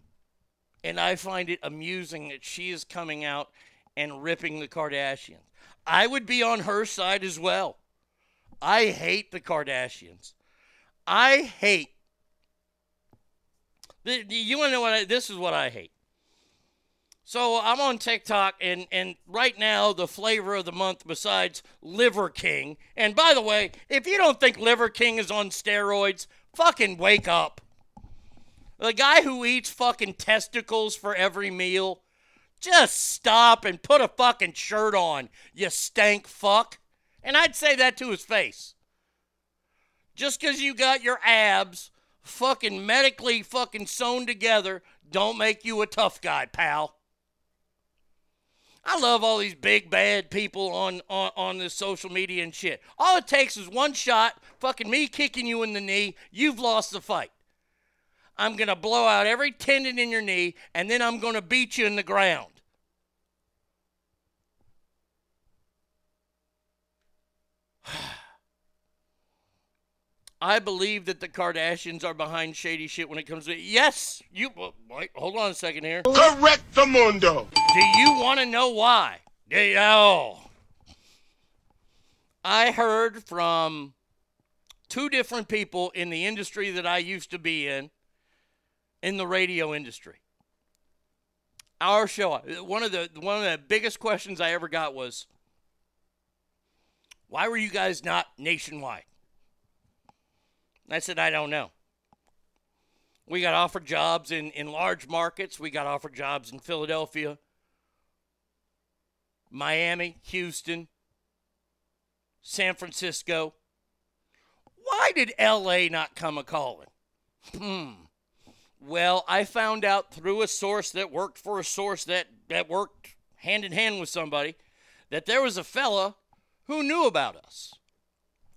And I find it amusing that she is coming out and ripping the Kardashians. I would be on her side as well. I hate the Kardashians. I hate. You want to know what? I, this is what I hate. So I'm on TikTok, and and right now the flavor of the month, besides Liver King, and by the way, if you don't think Liver King is on steroids, fucking wake up. The guy who eats fucking testicles for every meal, just stop and put a fucking shirt on, you stank fuck. And I'd say that to his face. Just because you got your abs fucking medically fucking sewn together, don't make you a tough guy, pal. I love all these big bad people on, on, on this social media and shit. All it takes is one shot, fucking me kicking you in the knee, you've lost the fight. I'm going to blow out every tendon in your knee, and then I'm going to beat you in the ground. I believe that the Kardashians are behind shady shit when it comes to it. yes. You wait, hold on a second here. Correct the mundo. Do you want to know why? Oh, I heard from two different people in the industry that I used to be in, in the radio industry. Our show, one of the one of the biggest questions I ever got was, "Why were you guys not nationwide?" I said, I don't know. We got offered jobs in, in large markets. We got offered jobs in Philadelphia, Miami, Houston, San Francisco. Why did LA not come a calling? Hmm. Well, I found out through a source that worked for a source that, that worked hand in hand with somebody that there was a fella who knew about us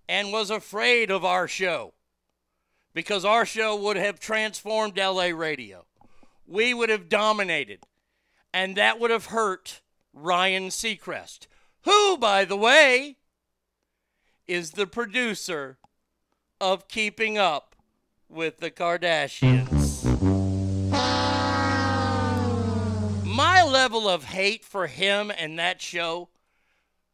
and was afraid of our show because our show would have transformed LA radio. We would have dominated. And that would have hurt Ryan Seacrest, who, by the way, is the producer of Keeping Up with the Kardashians. My level of hate for him and that show,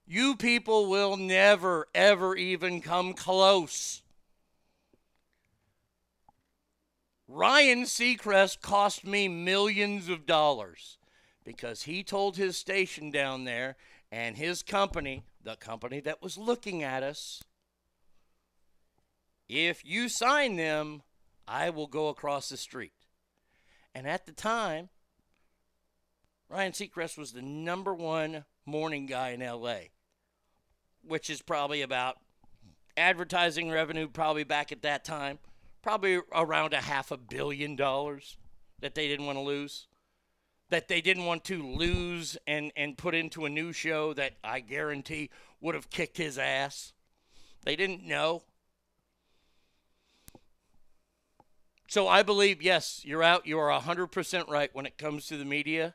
you people will never, ever even come close. Ryan Seacrest cost me millions of dollars because he told his station down there and his company, the company that was looking at us, if you sign them, I will go across the street. And at the time, Ryan Seacrest was the number one morning guy in LA, which is probably about advertising revenue probably back at that time, probably around a half a billion dollars that they didn't want to lose. That they didn't want to lose and, and put into a new show that I guarantee would have kicked his ass. They didn't know. So I believe, yes, you're out. You are 100% right when it comes to the media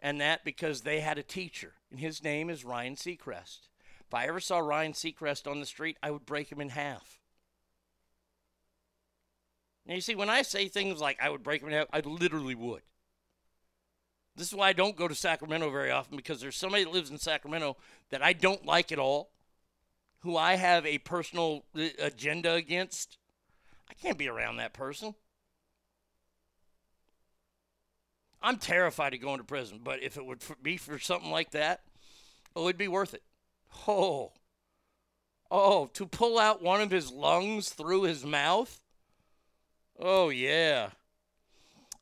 and that because they had a teacher, and his name is Ryan Seacrest. If I ever saw Ryan Seacrest on the street, I would break him in half. Now, you see, when I say things like I would break him in half, I literally would. This is why I don't go to Sacramento very often because there's somebody that lives in Sacramento that I don't like at all, who I have a personal uh, agenda against. I can't be around that person. I'm terrified of going to prison, but if it would be for something like that, oh, it would be worth it. Oh, oh, to pull out one of his lungs through his mouth? Oh, yeah.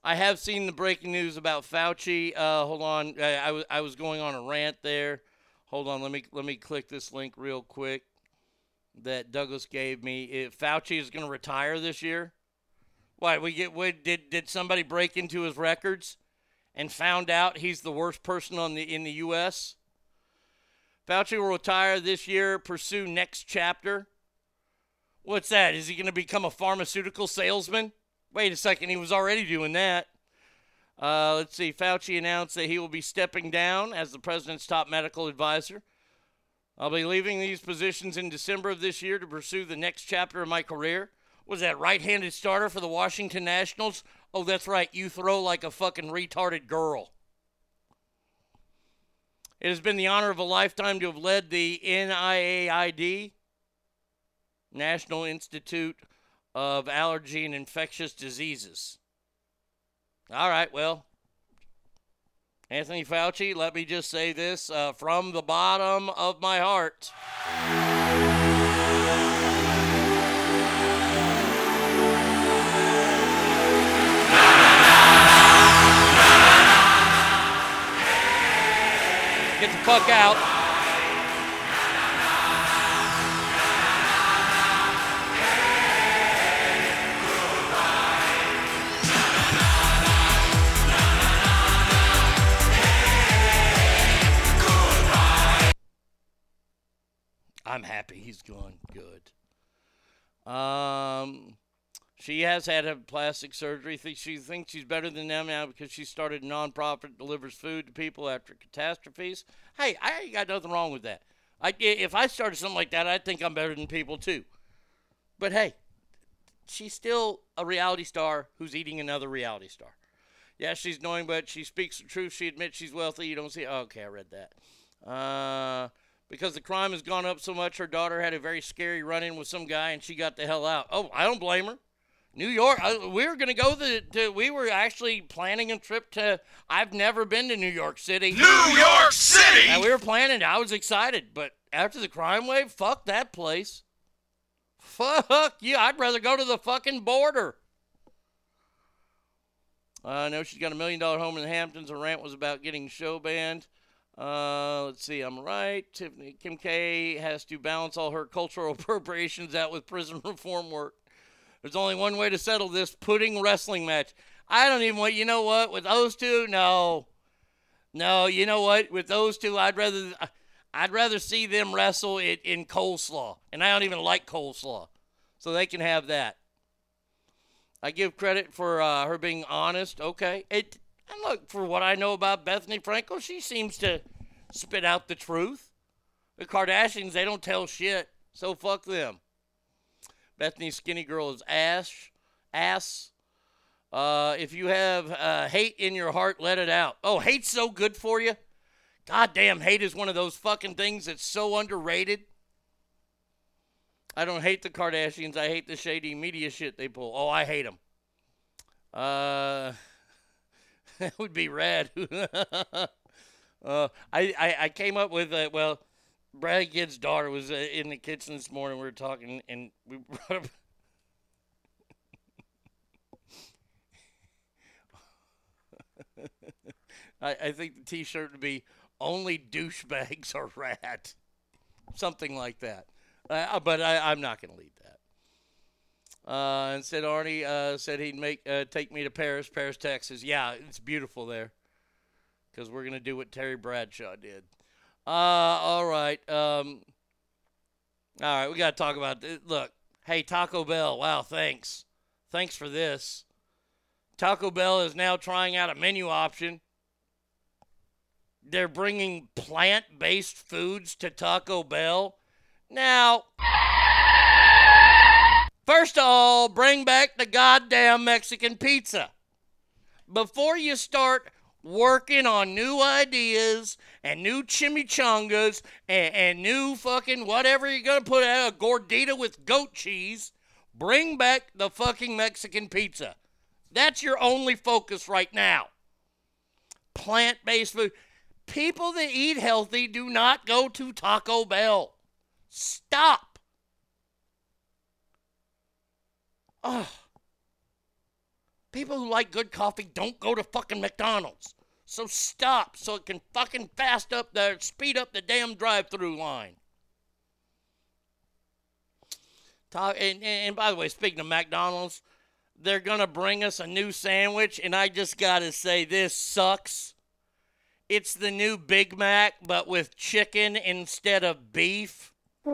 I have seen the breaking news about Fauci. Uh, hold on, was I was going on a rant there. Hold on, let me let me click this link real quick that Douglas gave me. If Fauci is going to retire this year, why we get? What, did did somebody break into his records? and found out he's the worst person on the in the U.S. Fauci will retire this year, pursue next chapter. What's that? Is he going to become a pharmaceutical salesman? Wait a second, he was already doing that. Uh, let's see. Fauci announced that he will be stepping down as the president's top medical advisor. I'll be leaving these positions in December of this year to pursue the next chapter of my career. Was that right handed starter for the Washington Nationals? Oh, that's right. You throw like a fucking retarded girl. It has been the honor of a lifetime to have led the NIAID, National Institute of Allergy and Infectious Diseases. All right, well, Anthony Fauci, let me just say this uh, from the bottom of my heart. Get the fuck out. I'm happy he's gone. Good. Um, she has had a plastic surgery. She thinks she's better than them now because she started a nonprofit delivers food to people after catastrophes. Hey, I ain't got nothing wrong with that. I, if I started something like that, I'd think I'm better than people too. But hey, she's still a reality star who's eating another reality star. Yeah, she's knowing, but she speaks the truth. She admits she's wealthy. You don't see. Okay, I read that. Uh, because the crime has gone up so much, her daughter had a very scary run in with some guy and she got the hell out. Oh, I don't blame her. New York. I, we were going to go to. We were actually planning a trip to. I've never been to New York City. New York City. And we were planning. I was excited, but after the crime wave, fuck that place. Fuck you. I'd rather go to the fucking border. Uh, I know she's got a million dollar home in the Hamptons. Her rant was about getting show banned. Uh, let's see, I'm right. Tiffany Kim K has to balance all her cultural appropriations out with prison reform work. There's only one way to settle this pudding wrestling match. I don't even want, you know what, with those two, no. No, you know what, with those two, I'd rather. I'd rather see them wrestle it in coleslaw, and I don't even like coleslaw, so they can have that. I give credit for uh, her being honest. Okay, it and look for what I know about Bethenny Frankel, she seems to spit out the truth. The Kardashians, they don't tell shit, so fuck them. Bethenny Skinny Girl is ass. Ass. Uh, if you have uh, hate in your heart, let it out. Oh, hate's so good for you. God damn, hate is one of those fucking things that's so underrated. I don't hate the Kardashians. I hate the shady media shit they pull. Oh, I hate them. Uh, that would be rad. uh, I, I, I came up with, uh, well, Brad Kidd's daughter was uh, in the kitchen this morning. We were talking, and we brought up. I, I think the T-shirt would be "Only douchebags are rat," something like that. Uh, but I, I'm not going to lead that. Uh, and said Arnie uh, said he'd make uh, take me to Paris, Paris, Texas. Yeah, it's beautiful there. Because we're to do what Terry Bradshaw did. Uh, all right. Um, all right, we got to talk about this. Look, hey, Taco Bell. Wow, thanks. Thanks for this. Taco Bell is now trying out a menu option. They're bringing plant based foods to Taco Bell. Now, first of all, bring back the goddamn Mexican pizza. Before you start working on new ideas and new chimichangas and, and new fucking whatever you're gonna put out a gordita with goat cheese. Bring back the fucking Mexican pizza. That's your only focus right now. Plant based food. People that eat healthy do not go to Taco Bell. Stop. Ugh. People who like good coffee don't go to fucking McDonald's. So stop so it can fucking fast up the speed up the damn drive-through line. Talk, and, and by the way, speaking of McDonald's, they're gonna bring us a new sandwich, and I just gotta say this sucks. It's the new Big Mac, but with chicken instead of beef. Hey,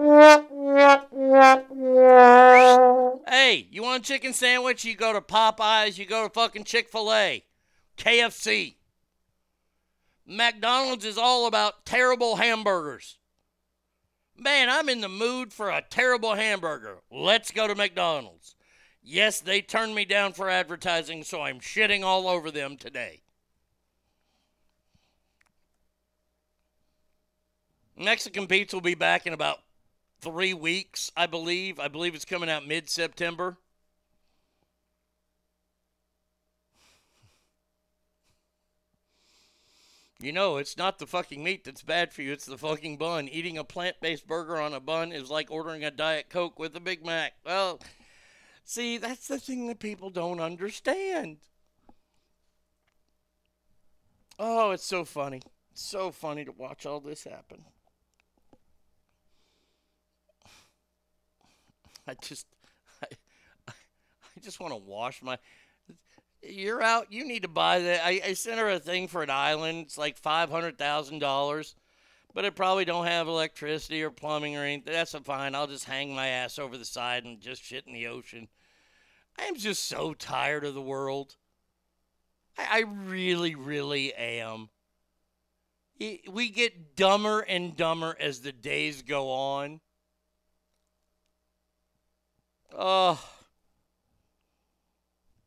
you want a chicken sandwich? You go to Popeyes, you go to fucking Chick fil A, KFC. McDonald's is all about terrible hamburgers. Man, I'm in the mood for a terrible hamburger. Let's go to McDonald's. Yes, they turned me down for advertising, so I'm shitting all over them today. Mexican Pizza will be back in about three weeks, I believe. I believe it's coming out mid September. You know, it's not the fucking meat that's bad for you, it's the fucking bun. Eating a plant based burger on a bun is like ordering a Diet Coke with a Big Mac. Well, see, that's the thing that people don't understand. Oh, it's so funny. It's so funny to watch all this happen. I just, I, I just want to wash my. You're out. You need to buy that. I, I sent her a thing for an island. It's like five hundred thousand dollars, but it probably don't have electricity or plumbing or anything. That's fine. I'll just hang my ass over the side and just shit in the ocean. I am just so tired of the world. I, I really, really am. We get dumber and dumber as the days go on. Oh.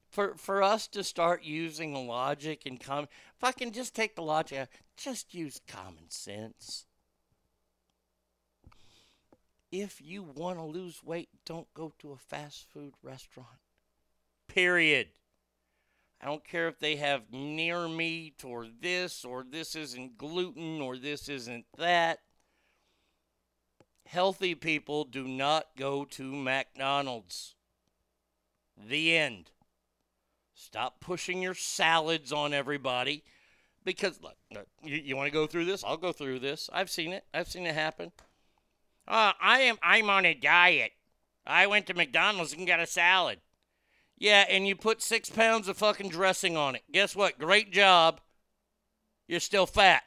For for us to start using logic and com if I can just take the logic out, just use common sense. If you want to lose weight, don't go to a fast food restaurant. Period. I don't care if they have near meat or this or this isn't gluten or this isn't that. Healthy people do not go to McDonald's. The end. Stop pushing your salads on everybody because look, you, you want to go through this? I'll go through this. I've seen it. I've seen it happen. Uh, I am I'm on a diet. I went to McDonald's and got a salad. Yeah, and you put six pounds of fucking dressing on it. Guess what? Great job. You're still fat.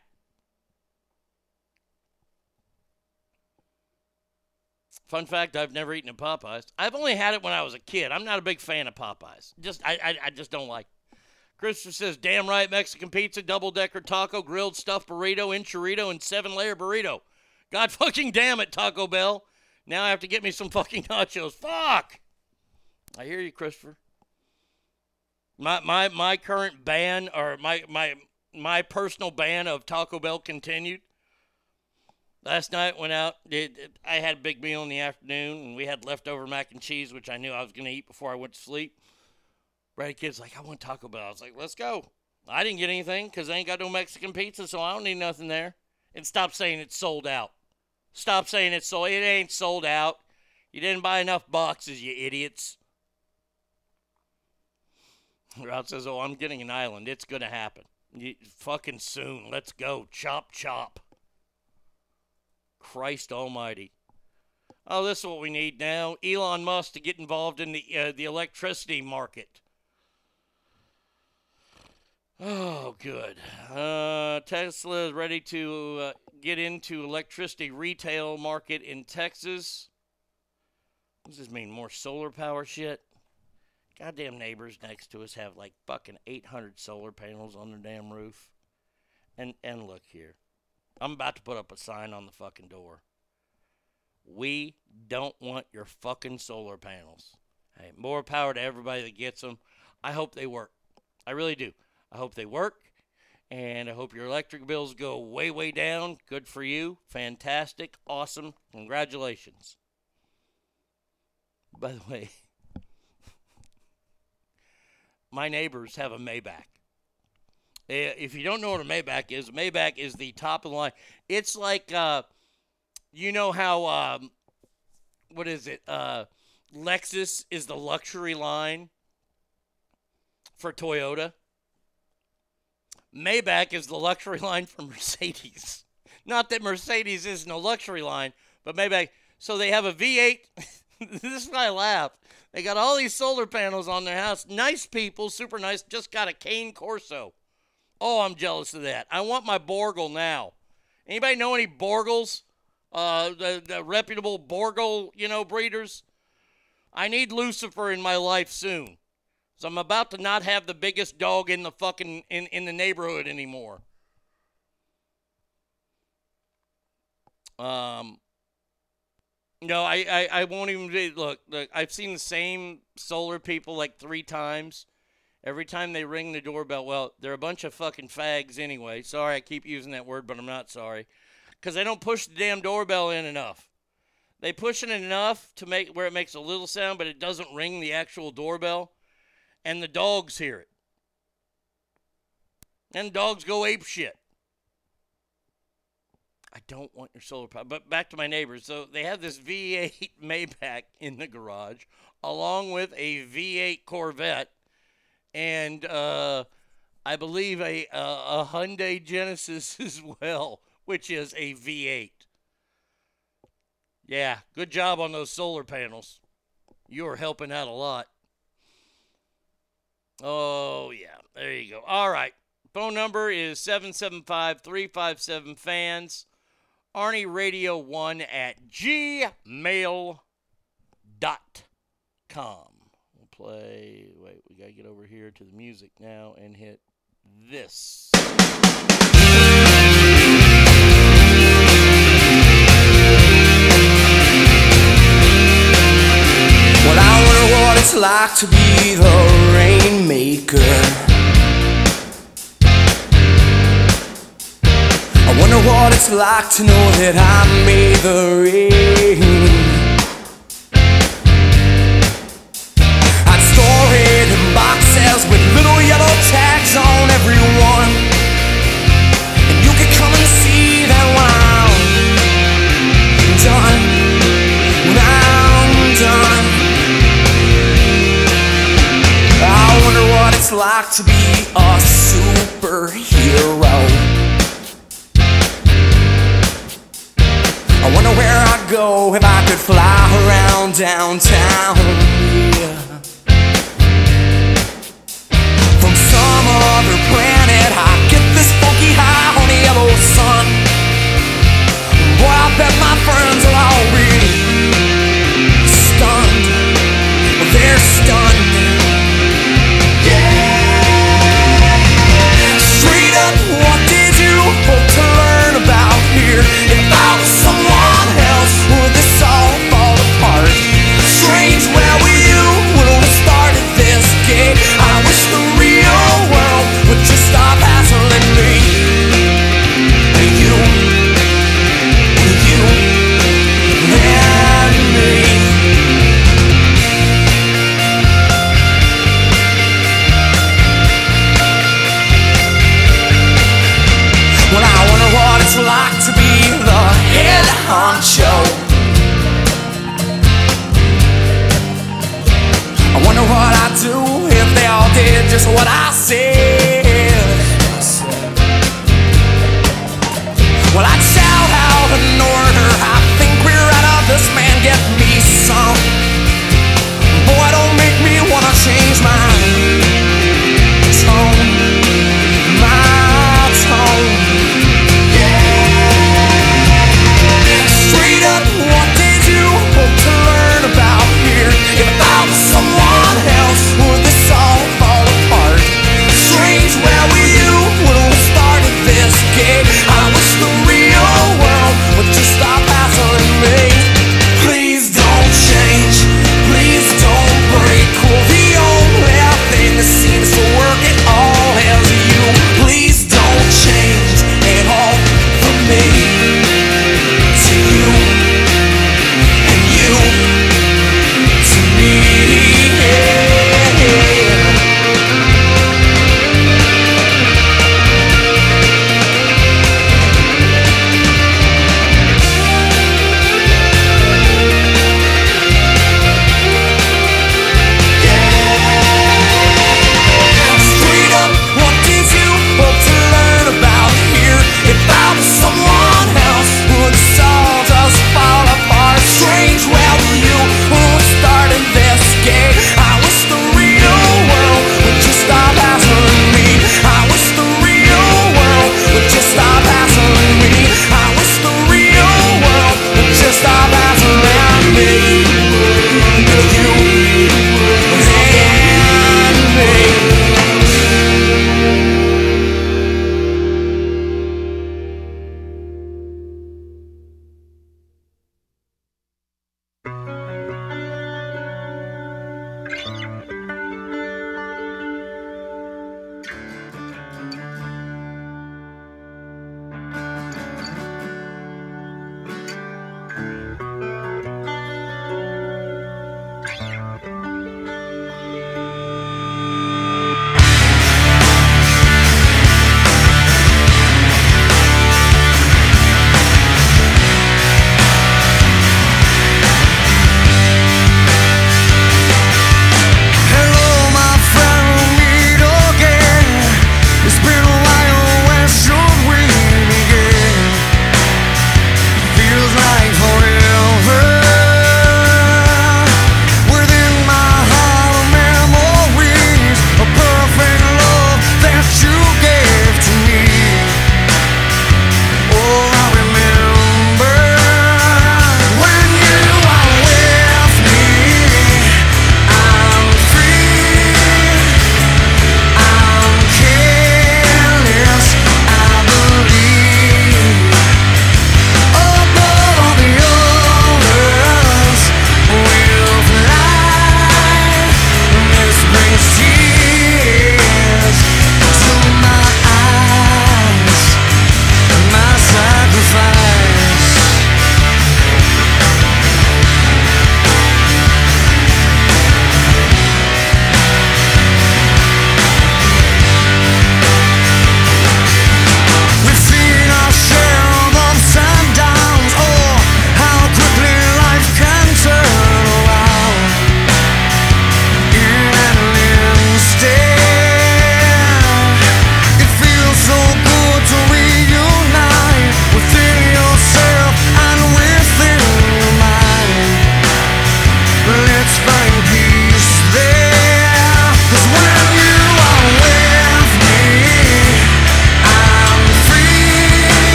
Fun fact: I've never eaten a Popeyes. I've only had it when I was a kid. I'm not a big fan of Popeyes. Just I I, I just don't like. Christopher says, "Damn right, Mexican pizza, double decker taco, grilled stuffed burrito, enchilada, and seven layer burrito." God fucking damn it, Taco Bell! Now I have to get me some fucking nachos. Fuck! I hear you, Christopher. My my my current ban or my my my personal ban of Taco Bell continued. Last night went out. I had a big meal in the afternoon, and we had leftover mac and cheese, which I knew I was going to eat before I went to sleep. Brady kid's like, I want Taco Bell. I was like, let's go. I didn't get anything because I ain't got no Mexican pizza, so I don't need nothing there. And stop saying it's sold out. Stop saying it's sold. It ain't sold out. You didn't buy enough boxes, you idiots. Rod says, "Oh, I'm getting an island. It's gonna happen. You, fucking soon. Let's go. Chop, chop." Christ Almighty. Oh, this is what we need now. Elon Musk to get involved in the uh, the electricity market. Oh, good. Uh, Tesla is ready to uh, get into electricity retail market in Texas. What does this mean? More solar power shit? Goddamn neighbors next to us have like fucking 800 solar panels on their damn roof. And and look here. I'm about to put up a sign on the fucking door. We don't want your fucking solar panels. Hey, more power to everybody that gets them. I hope they work. I really do. I hope they work. And I hope your electric bills go way, way down. Good for you. Fantastic. Awesome. Congratulations. By the way, my neighbors have a Maybach. Eh, If you don't know what a Maybach is, Maybach is the top of the line. It's like, uh, you know how, um, what is it? Uh, Lexus is the luxury line for Toyota. Maybach is the luxury line for Mercedes. Not that Mercedes isn't a luxury line, but Maybach. So they have a V8. this is why I laugh. They got all these solar panels on their house. Nice people, super nice. Just got a cane Corso. Oh, I'm jealous of that. I want my Borgle now. Anybody know any Borgles? Uh, the, the reputable Borgle, you know, breeders? I need Lucifer in my life soon. So I'm about to not have the biggest dog in the fucking in, in the neighborhood anymore. Um no, I, I, I won't even look, look, I've seen the same solar people like three times. Every time they ring the doorbell, well, they're a bunch of fucking fags anyway. Sorry, I keep using that word, but I'm not sorry. Because they don't push the damn doorbell in enough. They push it enough to make where it makes a little sound, but it doesn't ring the actual doorbell. And the dogs hear it. And dogs go ape shit. I don't want your solar power. But back to my neighbors. So they have this V8 Maybach in the garage, along with a V8 Corvette, and uh, I believe a, a Hyundai Genesis as well, which is a V8. Yeah, good job on those solar panels. You are helping out a lot. Oh, yeah. There you go. All right. Phone number is 775 357 fans. Arnie Radio 1 at gmail.com. Play. Wait, we got to get over here to the music now and hit this. Well, I wonder what it's like to be the rainmaker. I wonder what it's like to know that I made the rain. Yellow tags on everyone. And you could come and see that when I'm done, when I'm done. I wonder what it's like to be a superhero. I wonder where I'd go if I could fly around downtown. Yeah. Some other planet, I get this funky high on the yellow sun. Boy, I bet my friends are all really stunned. They're stunned. Straight up, what did you hope to learn about here? If I was did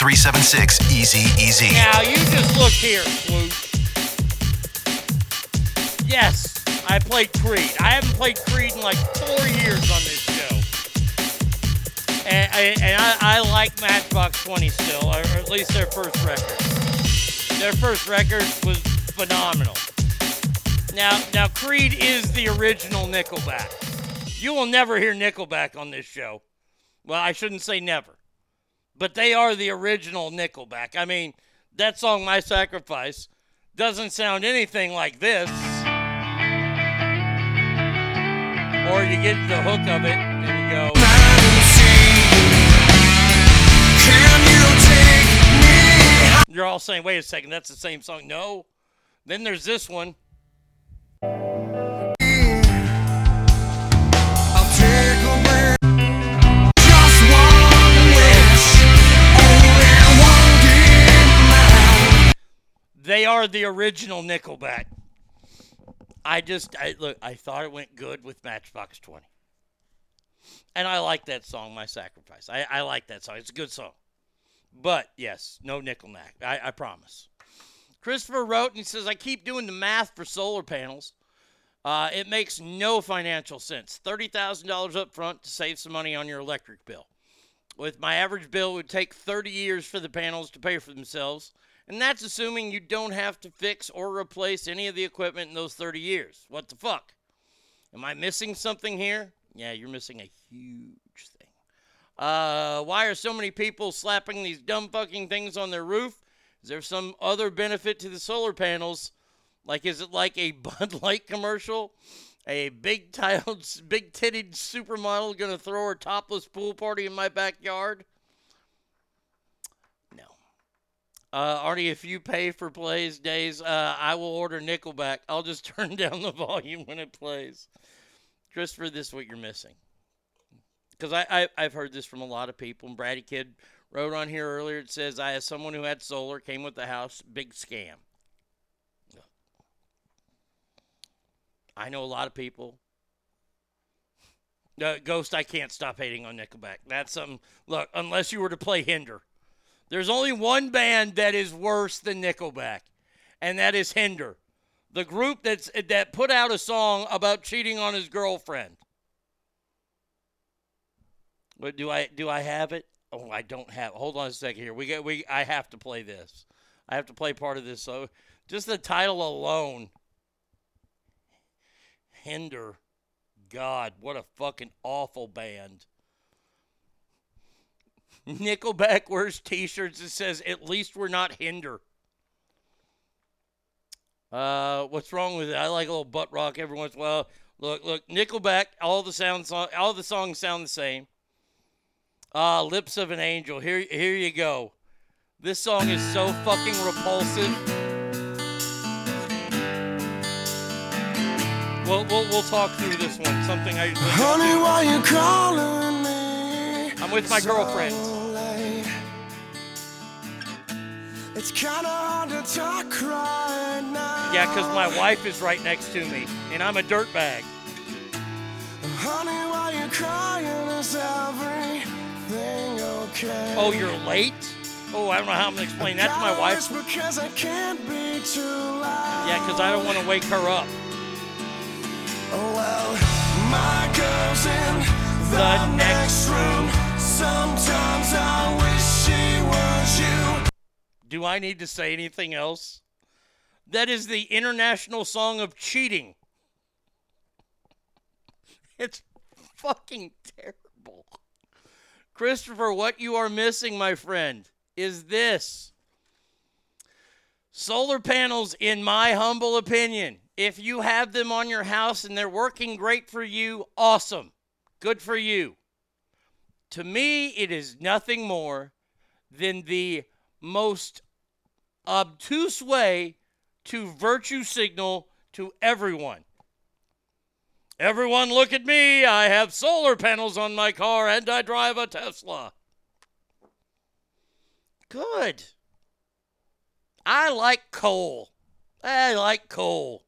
775-376-EASY-EASY. Now you just look here, Swoosh. Yes, I played Creed. I haven't played Creed in like four years on this show. And, I- and I, I like Matchbox 20 still, or at least their first record. Their first record was phenomenal. Now, now Creed is the original Nickelback. You will never hear Nickelback on this show. Well, I shouldn't say never, but they are the original Nickelback. I mean, that song "My Sacrifice" doesn't sound anything like this. Or you get the hook of it and you go. You're all saying, wait a second, that's the same song. No. Then there's this one. They are the original Nickelback. I just, I look, I thought it went good with Matchbox 20. And I like that song, My Sacrifice. I, I like that song. It's a good song. But yes, no Nickelback. I, I promise. Christopher wrote and he says, I keep doing the math for solar panels. Uh, it makes no financial sense. $30,000 up front to save some money on your electric bill. With my average bill, it would take 30 years for the panels to pay for themselves. And that's assuming you don't have to fix or replace any of the equipment in those 30 years. What the fuck? Am I missing something here? Yeah, you're missing a huge thing. Uh, why are so many people slapping these dumb fucking things on their roof? Is there some other benefit to the solar panels? Like, is it like a Bud Light commercial? A big tiled, big titted supermodel gonna throw her topless pool party in my backyard? No. Uh, Artie, if you pay for plays days, uh, I will order Nickelback. I'll just turn down the volume when it plays. Christopher, this is what you're missing. Because I, I, I've heard this from a lot of people. And Brady Kid wrote on here earlier. It says, I, as someone who had solar, came with the house, big scam. I know a lot of people. Uh, Ghost, I can't stop hating on Nickelback. That's something. Look, unless you were to play Hinder, there's only one band that is worse than Nickelback, and that is Hinder, the group that's that put out a song about cheating on his girlfriend. But do I do I have it? Oh, I don't have. Hold on a second here. We get we. I have to play this. I have to play part of this. So just the title alone. Hinder. God, what a fucking awful band. Nickelback wears t-shirts that says "At least we're not Hinder." Uh, what's wrong with it? I like a little butt rock every once in a while. Look, look, Nickelback. All the sounds, all the songs sound the same. Uh, Lips of an Angel. Here, here you go. This song is so fucking repulsive. We'll, we'll, we'll talk through this one. Something I Honey, why you calling me? I'm with my girlfriend. so? It's kinda hard to talk right now. Yeah, because my wife is right next to me, and I'm a dirtbag. Honey, why you crying? Is everything okay? Oh, you're late? Oh, I don't know how I'm gonna explain that to my wife. Because I can't be too loud. Yeah, because I don't want to wake her up. Oh, well, my girl's in the, The next room. Sometimes I wish she was you. Do I need to say anything else? That is the international song of cheating. It's fucking terrible. Christopher, what you are missing, my friend, is this. Solar panels, in my humble opinion, if you have them on your house and they're working great for you, awesome. Good for you. To me, it is nothing more than the most obtuse way to virtue signal to everyone. Everyone, look at me. I have solar panels on my car and I drive a Tesla. Good. I like coal. I like coal.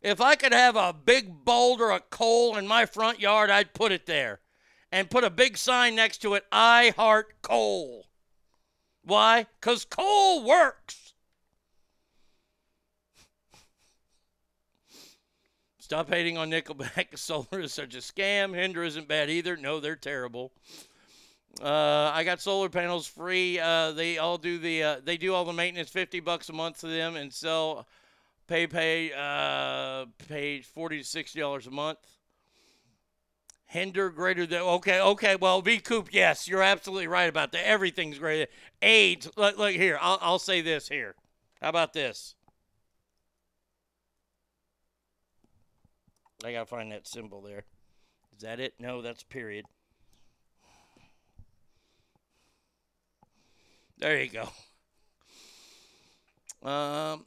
If I could have a big boulder of coal in my front yard, I'd put it there and put a big sign next to it I heart coal. Why? Because coal works. Stop hating on Nickelback. Solar is such a scam. Hinder isn't bad either. No, they're terrible. Uh, I got solar panels free. Uh, they all do the uh, they do all the maintenance, fifty bucks a month to them, and sell pay pay uh pay forty to sixty dollars a month. Hinder greater than okay okay well V Coop yes you're absolutely right about that. Everything's greater. AIDS look, look here I'll I'll say this here. How about this? I gotta find that symbol there. Is that it? No that's period. There you go. Um,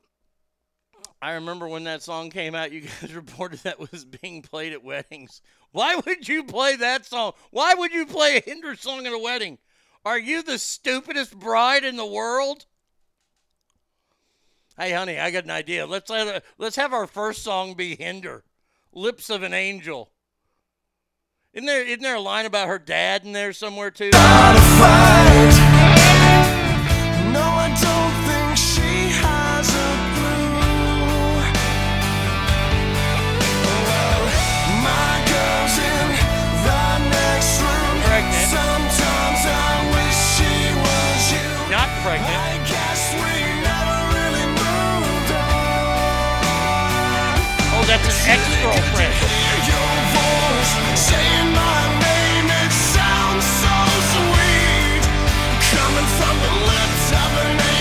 I remember when that song came out, you guys reported that was being played at weddings. Why would you play that song? Why would you play a Hinder song at a wedding? Are you the stupidest bride in the world? Hey, honey, I got an idea. Let's let, let's have our first song be Hinder, "Lips of an Angel." Isn't there isn't there a line about her dad in there somewhere too?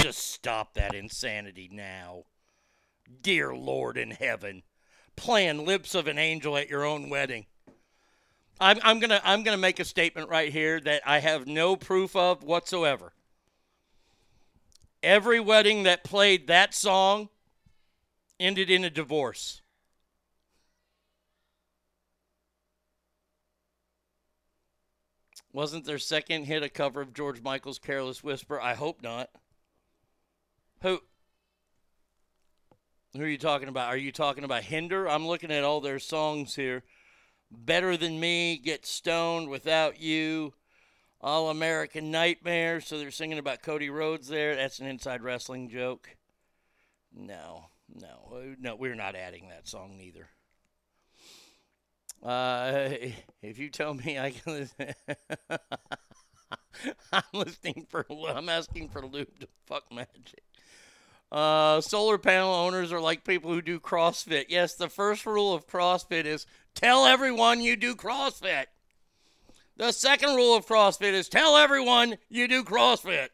Just stop that insanity now. Dear Lord in heaven, playing lips of an angel at your own wedding. I'm, I'm gonna I'm gonna make a statement right here that I have no proof of whatsoever. Every wedding that played that song ended in a divorce. Wasn't their second hit a cover of George Michael's Careless Whisper? I hope not. Who Who are you talking about? Are you talking about Hinder? I'm looking at all their songs here. Better Than Me, Get Stoned Without You, All American Nightmare. So they're singing about Cody Rhodes there. That's an inside wrestling joke. No, no, no, we're not adding that song neither. Uh, if you tell me I can listen, I'm listening for, I'm asking for lube to fuck magic. Uh, solar panel owners are like people who do CrossFit. Yes, the first rule of CrossFit is tell everyone you do CrossFit. The second rule of CrossFit is tell everyone you do CrossFit.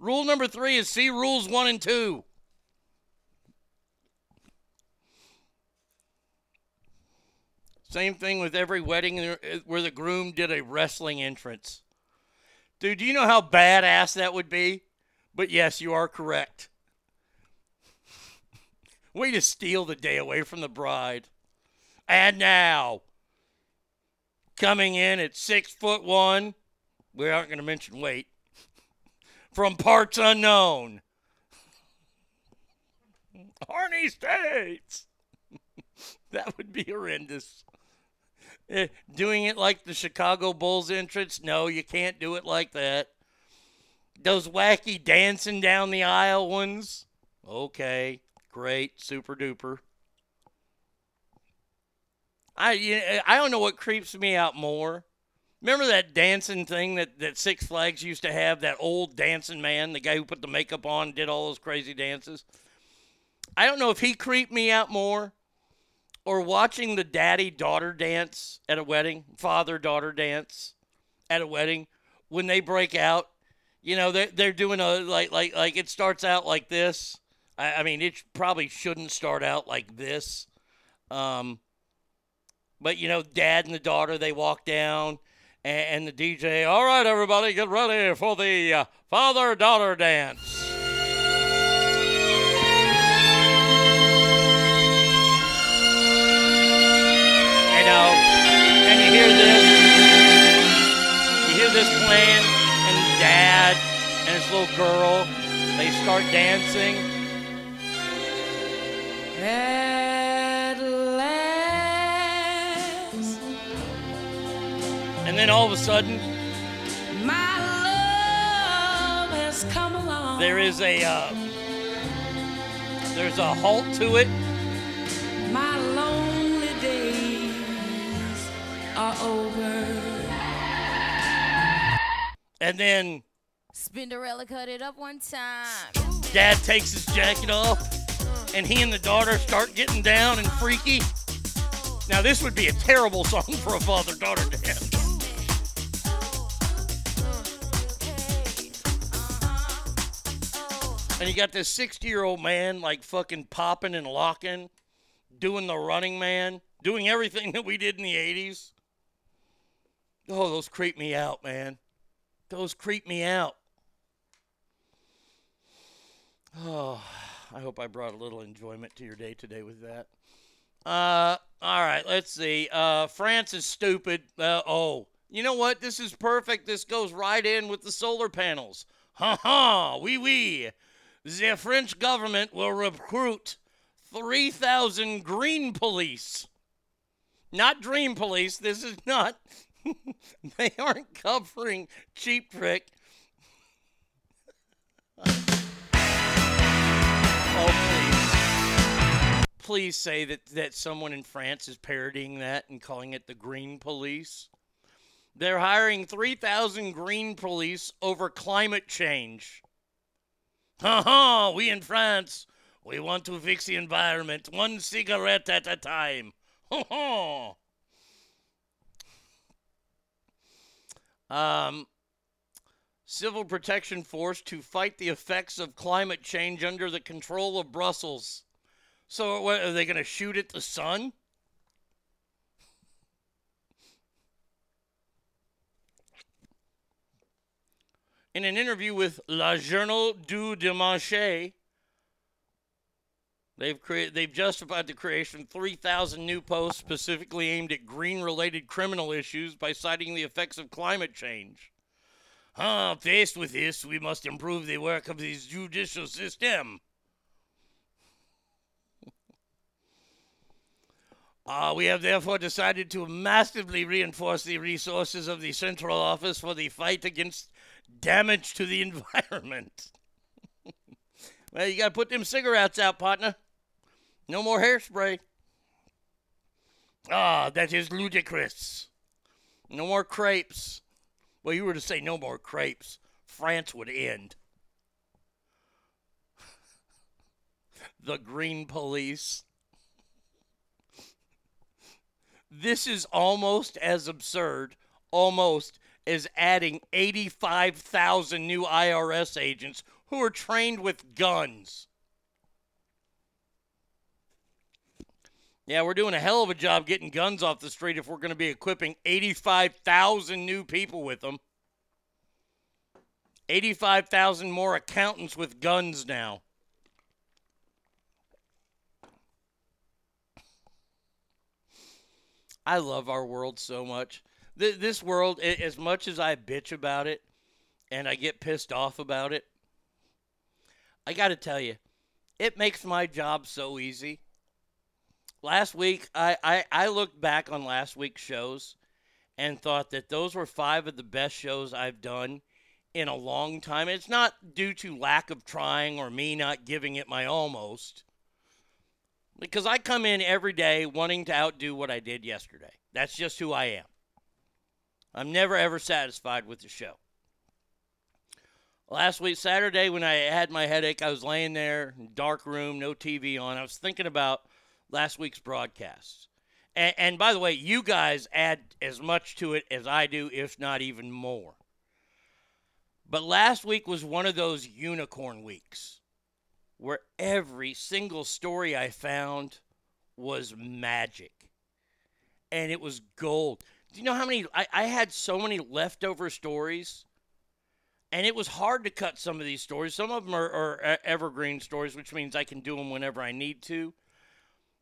Rule number three is see rules one and two. Same thing with every wedding where the groom did a wrestling entrance. Dude, do you know how badass that would be? But yes, you are correct. Way to steal the day away from the bride. And now, coming in at six foot one, we aren't going to mention weight, from parts unknown, Arnie States. that would be horrendous. Eh, doing it like the Chicago Bulls entrance? No, you can't do it like that. Those wacky dancing down the aisle ones? Okay, great, super duper. I you- I don't know what creeps me out more. Remember that dancing thing that, that Six Flags used to have? That old dancing man, the guy who put the makeup on, did all those crazy dances. I don't know if he creeped me out more or watching the daddy daughter dance at a wedding, father daughter dance at a wedding when they break out. You know, they're, they're doing a like like like it starts out like this. I, I mean, it probably shouldn't start out like this. Um, but you know, dad and the daughter they walk down, and, and the DJ. All right, everybody, get ready for the uh, father daughter dance. Know, and you hear this, you hear this playing, and dad and his little girl, they start dancing. At last, And then all of a sudden, my love has come along. there is a uh, there's a halt to it, are over. and then Spinderella cut it up one time. dad takes his jacket off, and he and the daughter start getting down and freaky. Now this would be a terrible song for a father-daughter dance. And you got this 60 year old man like fucking popping and locking, doing the running man, doing everything that we did in the 80s. Oh, those creep me out, man. Those creep me out. Oh, I hope I brought a little enjoyment to your day today with that. Uh, all right, let's see. Uh, France is stupid. Uh, oh, you know what? This is perfect. This goes right in with the solar panels. Ha ha, wee wee. The French government will recruit 3,000 green police. Not dream police. This is not. they aren't covering Cheap Trick. Oh, please. Please say that, that someone in France is parodying that and calling it the Green Police. They're hiring 3,000 green police over climate change. Ha ha, we in France, we want to fix the environment one cigarette at a time. Ha ha. Um, Civil Protection Force to fight the effects of climate change under the control of Brussels. So, what, are they going to shoot at the sun? In an interview with La Journal du Dimanche, they've created they've justified the creation of 3,000 new posts specifically aimed at green-related criminal issues by citing the effects of climate change. Ah, faced with this, we must improve the work of the judicial system. Uh, we have therefore decided to massively reinforce the resources of the Central Office for the fight against damage to the environment. well, you got to put them cigarettes out, partner. No more hairspray. Ah, that is ludicrous. No more crepes. Well, you were to say no more crepes, France would end. the Green Police. This is almost as absurd, almost as adding 85,000 new IRS agents who are trained with guns. Yeah, we're doing a hell of a job getting guns off the street if we're going to be equipping 85,000 new people with them. 85,000 more accountants with guns now. I love our world so much. This world, as much as I bitch about it and I get pissed off about it, I got to tell you, it makes my job so easy. Last week, I, I, I looked back on last week's shows and thought that those were five of the best shows I've done in a long time. It's not due to lack of trying or me not giving it my almost. Because I come in every day wanting to outdo what I did yesterday. That's just who I am. I'm never ever satisfied with the show. Last week, Saturday, when I had my headache, I was laying there, in dark room, no TV on. I was thinking about last week's broadcasts. And, and by the way, you guys add as much to it as I do, if not even more. But last week was one of those unicorn weeks where every single story I found was magic. And it was gold. Do you know how many? I, I had so many leftover stories. And it was hard to cut some of these stories. Some of them are, are uh, evergreen stories, which means I can do them whenever I need to.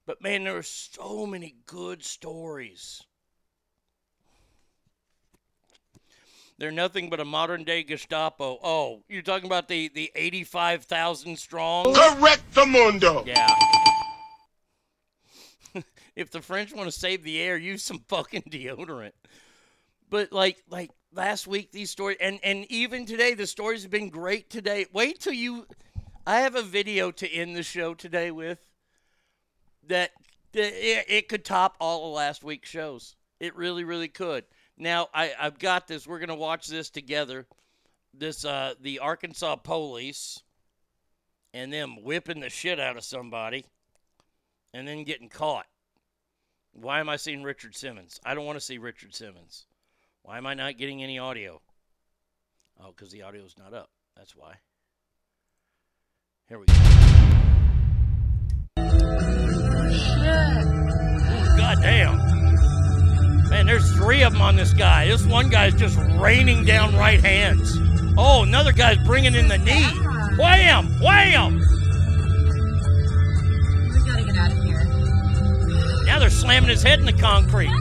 But man, there are so many good stories. They're nothing but a modern day Gestapo. Oh, you're talking about the, the 85,000 strong? Correct the mundo. Yeah. if the French want to save the air, use some fucking deodorant. But like like last week these stories and and even today the stories have been great today. Wait till you I have a video to end the show today with that, it, it could top all of last week's shows. It really really could. Now I I've got this. We're to watch this together. This uh the Arkansas police and them whipping the shit out of somebody and then getting caught. Why am I seeing Richard Simmons? I don't want to see Richard Simmons. Why am I not getting any audio? Oh, because the audio's not up. That's why. Here we go. Ooh, God damn. Man, there's three of them on this guy. This one guy's just raining down right hands. Oh, another guy's bringing in the knee. Wham! Wham! We gotta get out of here. Now they're slamming his head in the concrete.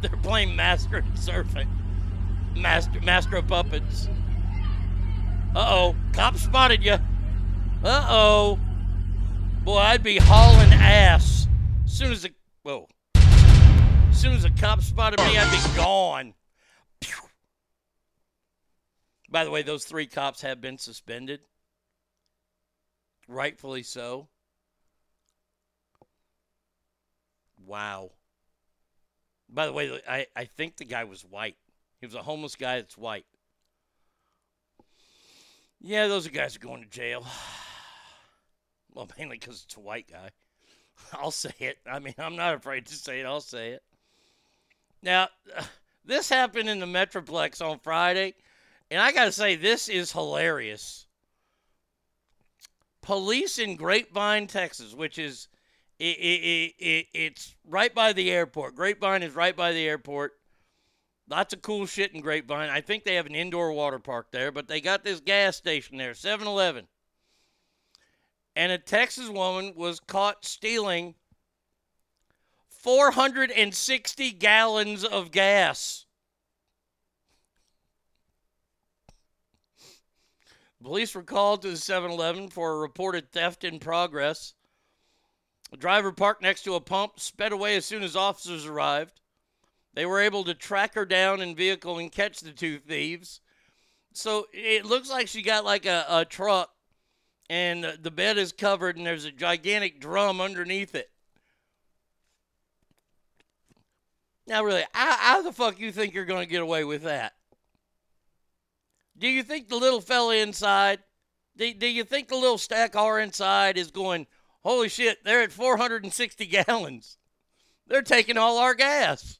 they're playing master and servant. Master, master of puppets. Uh oh, cop spotted you. Uh oh. Boy, I'd be hauling ass. As soon as the whoa, as soon as the cop spotted me, I'd be gone. Pew. By the way, those three cops have been suspended. Rightfully so. Wow. By the way, I, I think the guy was white. He was a homeless guy that's white. Yeah, those guys are going to jail. Well, mainly because it's a white guy. I'll say it. I mean, I'm not afraid to say it. I'll say it. Now, this happened in the Metroplex on Friday, and I got to say, this is hilarious. Police in Grapevine, Texas, which is it, it, it, it's right by the airport. Grapevine is right by the airport. Lots of cool shit in Grapevine. I think they have an indoor water park there, but they got this gas station there, 7 Eleven. And a Texas woman was caught stealing 460 gallons of gas. Police were called to the 7 Eleven for a reported theft in progress. The driver parked next to a pump, sped away as soon as officers arrived. They were able to track her down in vehicle and catch the two thieves. So it looks like she got like a, a truck and the bed is covered and there's a gigantic drum underneath it. Now, really, how, how the fuck you think you're going to get away with that? Do you think the little fella inside, do, do you think the little stack R inside is going, holy shit, they're at 460 gallons? They're taking all our gas.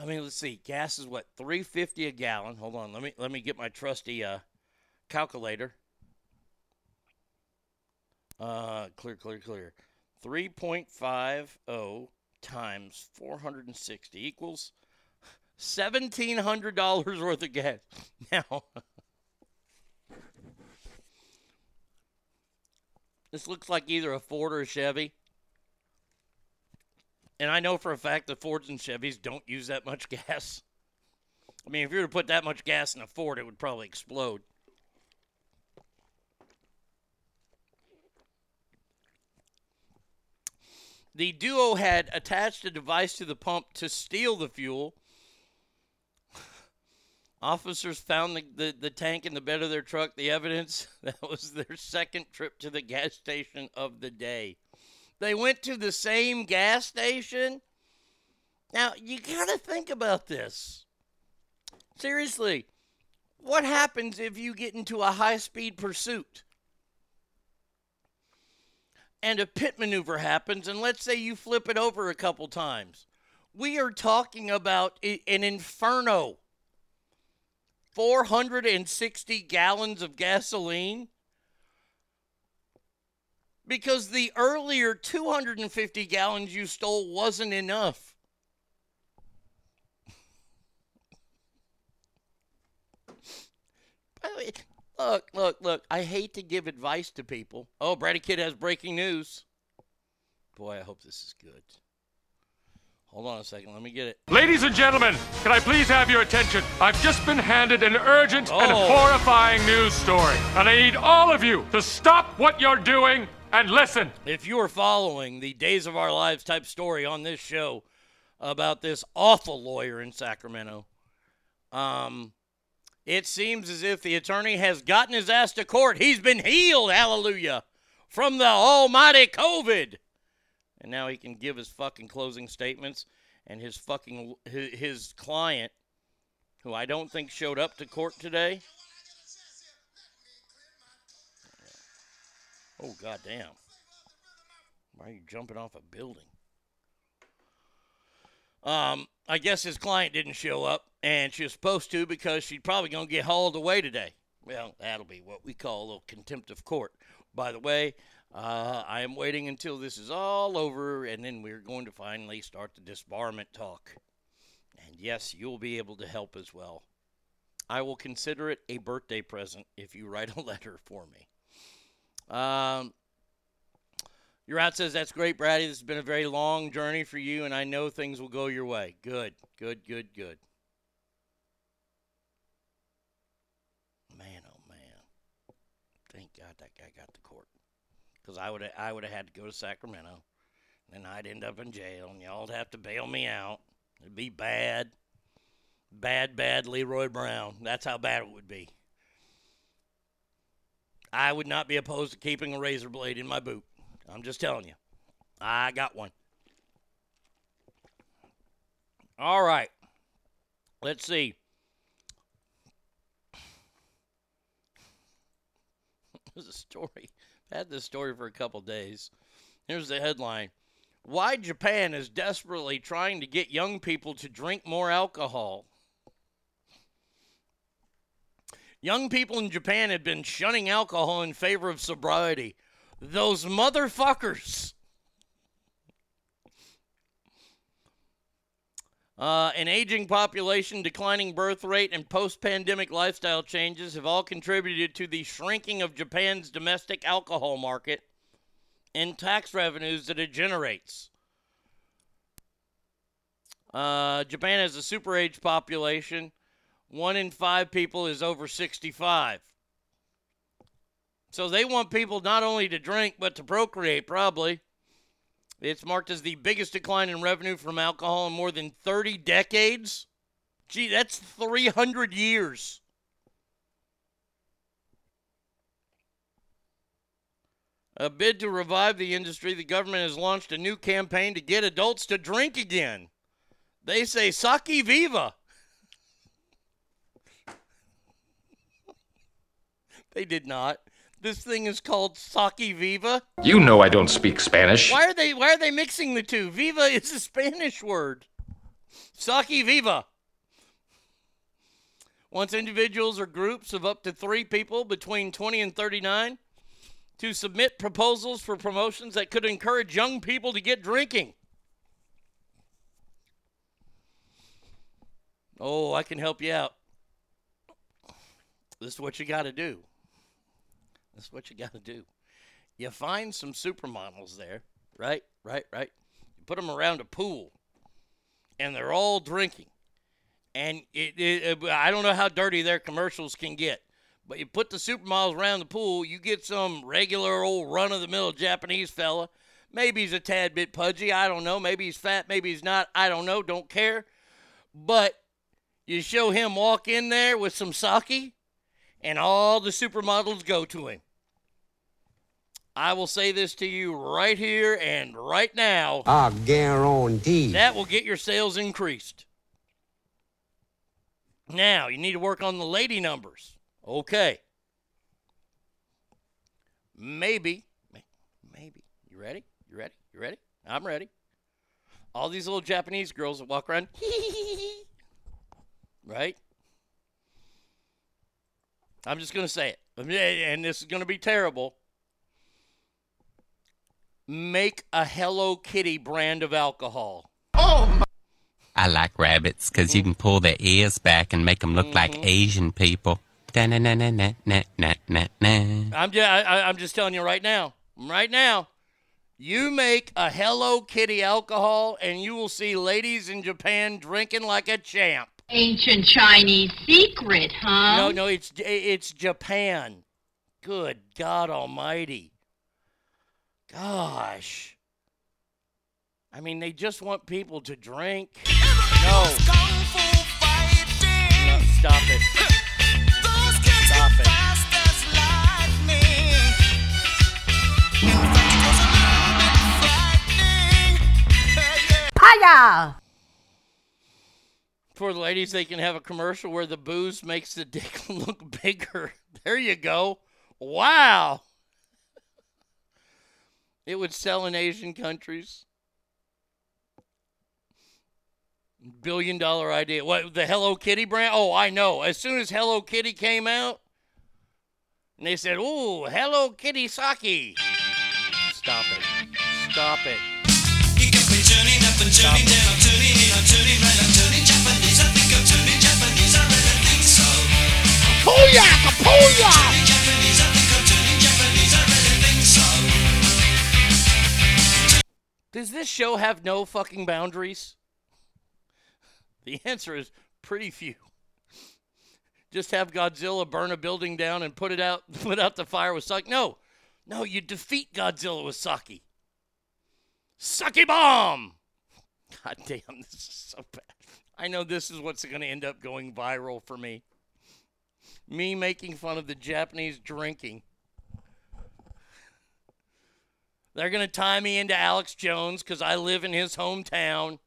I mean, let's see. Gas is what three fifty a gallon. Hold on, let me let me get my trusty uh, calculator. Uh, clear, clear, clear. Three point five oh times four hundred and sixty equals seventeen hundred dollars worth of gas. Now, this looks like either a Ford or a Chevy. And I know for a fact that Fords and Chevys don't use that much gas. I mean, if you were to put that much gas in a Ford, it would probably explode. The duo had attached a device to the pump to steal the fuel. Officers found the, the, the tank in the bed of their truck. The evidence that was their second trip to the gas station of the day. They went to the same gas station. Now, you got to think about this. Seriously, what happens if you get into a high speed pursuit? And a pit maneuver happens, and let's say you flip it over a couple times. We are talking about an inferno. 460 gallons of gasoline because the earlier 250 gallons you stole wasn't enough. By the way, look, look, look. I hate to give advice to people. Oh, Brady Kid has breaking news. Boy, I hope this is good. Hold on a second. Let me get it. Ladies and gentlemen, can I please have your attention? I've just been handed an urgent and Oh. horrifying news story, and I need all of you to stop what you're doing and listen. If you are following the Days of Our Lives type story on this show about this awful lawyer in Sacramento, um, it seems as if the attorney has gotten his ass to court. He's been healed, hallelujah, from the almighty COVID. And now he can give his fucking closing statements and his fucking his, his client who I don't think showed up to court today. Oh goddamn. Why are you jumping off a building? Um, I guess his client didn't show up, and she was supposed to because she's probably going to get hauled away today. Well, that'll be what we call a little contempt of court. By the way, uh, I am waiting until this is all over, and then we're going to finally start the disbarment talk. And yes, you'll be able to help as well. I will consider it a birthday present if you write a letter for me. Um, your out says that's great, Brady. This has been a very long journey for you, and I know things will go your way. Good, good, good, good. Man, oh man! Thank God that guy got to court, because I would I would have had to go to Sacramento, and then I'd end up in jail, and y'all'd have to bail me out. It'd be bad, bad, bad. Leroy Brown. That's how bad it would be. I would not be opposed to keeping a razor blade in my boot. I'm just telling you. I got one. All right. Let's see. There's a story. I've had this story for a couple days. Here's the headline Why Japan is desperately trying to get young people to drink more alcohol. Young people in Japan have been shunning alcohol in favor of sobriety. Those motherfuckers. Uh, an aging population, declining birth rate, and post pandemic lifestyle changes have all contributed to the shrinking of Japan's domestic alcohol market and tax revenues that it generates. Uh, Japan has a super age population. One in five people is over 65. So they want people not only to drink, but to procreate, probably. It's marked as the biggest decline in revenue from alcohol in more than 30 decades. Gee, that's 300 years. A bid to revive the industry, the government has launched a new campaign to get adults to drink again. They say Sake Viva. They did not. This thing is called Sake Viva. You know I don't speak Spanish. Why are they why are they mixing the two? Viva is a Spanish word. Sake Viva. Wants individuals or groups of up to three people between 20 and 39 to submit proposals for promotions that could encourage young people to get drinking. Oh, I can help you out. This is what you got to do. This is what you got to do. You find some supermodels there, right? Right, right. You put them around a pool, and they're all drinking. And it, it, it- I don't know how dirty their commercials can get, but you put the supermodels around the pool, you get some regular old run of the mill Japanese fella. Maybe he's a tad bit pudgy. I don't know. Maybe he's fat. Maybe he's not. I don't know. Don't care. But you show him walk in there with some sake, and all the supermodels go to him. I will say this to you right here and right now. I guarantee. That will get your sales increased. Now, you need to work on the lady numbers. Okay. Maybe, maybe. You ready? You ready? You ready? I'm ready. All these little Japanese girls that walk around, right? I'm just going to say it. And this is going to be terrible. Make a Hello Kitty brand of alcohol. Oh I like rabbits because you mm. can pull their ears back and make them look like mm-hmm. Asian people. Da-na-na-na-na-na-na-na. I'm just, I, I- I'm just telling you right now, right now, you make a Hello Kitty alcohol, and you will see ladies in Japan drinking like a champ. Ancient Chinese secret, huh? No, no, it's it's Japan. Good God Almighty. Gosh. I mean, they just want people to drink. No. No, stop it. Stop it. Hiya! For the ladies, they can have a commercial where the booze makes the dick look bigger. There you go. Wow. It would sell in Asian countries. Billion dollar idea. What, the Hello Kitty brand? Oh, I know. As soon as Hello Kitty came out, and they said, Ooh, Hello Kitty sake. Stop it. Stop it. Does this show have no fucking boundaries? The answer is pretty few. Just have Godzilla burn a building down and put it out put out the fire with sake. No. No, you defeat Godzilla with sake. Sake bomb. God damn, this is so bad. I know this is what's going to end up going viral for me. Me making fun of the Japanese drinking. They're going to tie me into Alex Jones because I live in his hometown.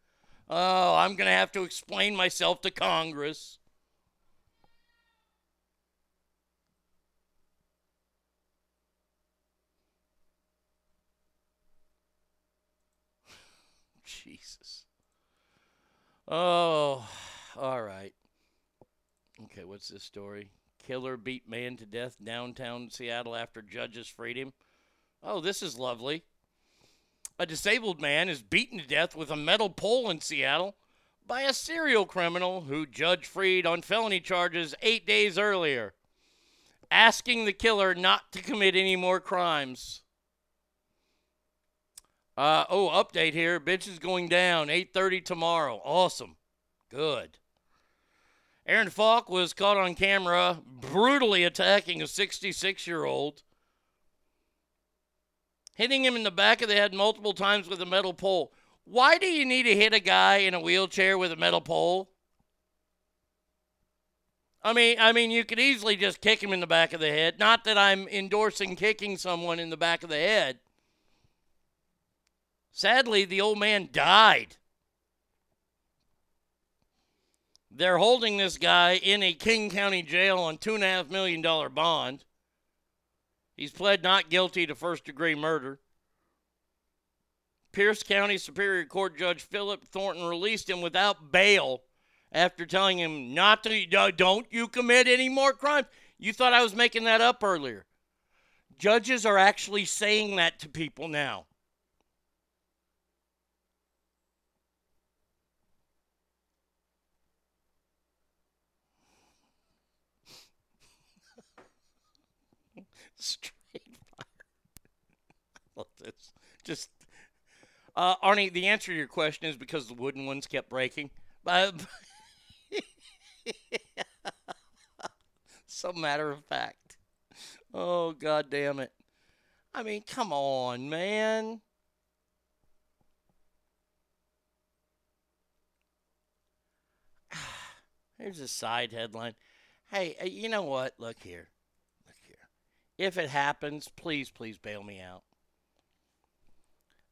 Oh, I'm going to have to explain myself to Congress. Jesus. Oh, all right. Okay, what's this story? Killer beat man to death downtown Seattle after judges freed him. Oh, this is lovely. A disabled man is beaten to death with a metal pole in Seattle by a serial criminal who judge freed on felony charges eight days earlier, asking the killer not to commit any more crimes. Uh, oh, update here. Bitch is going down. 8.30 tomorrow. Awesome. Good. Aaron Fulk was caught on camera brutally attacking a 66-year-old hitting him in the back of the head multiple times with a metal pole. Why do you need to hit a guy in a wheelchair with a metal pole? I mean, I mean, you could easily just kick him in the back of the head. Not that I'm endorsing kicking someone in the back of the head. Sadly, the old man died. They're holding this guy in a King County jail on two and a half million dollar bond. He's pled not guilty to first degree murder. Pierce County Superior Court Judge Philip Thornton released him without bail after telling him not to, don't you commit any more crimes. You thought I was making that up earlier. Judges are actually saying that to people now. Straight fire. Love this. Just uh, Arnie, the answer to your question is because the wooden ones kept breaking. But so matter of fact. Oh god damn it. I mean, come on, man. Here's a side headline. Hey, uh, you know what? Look here. If it happens, please, please bail me out.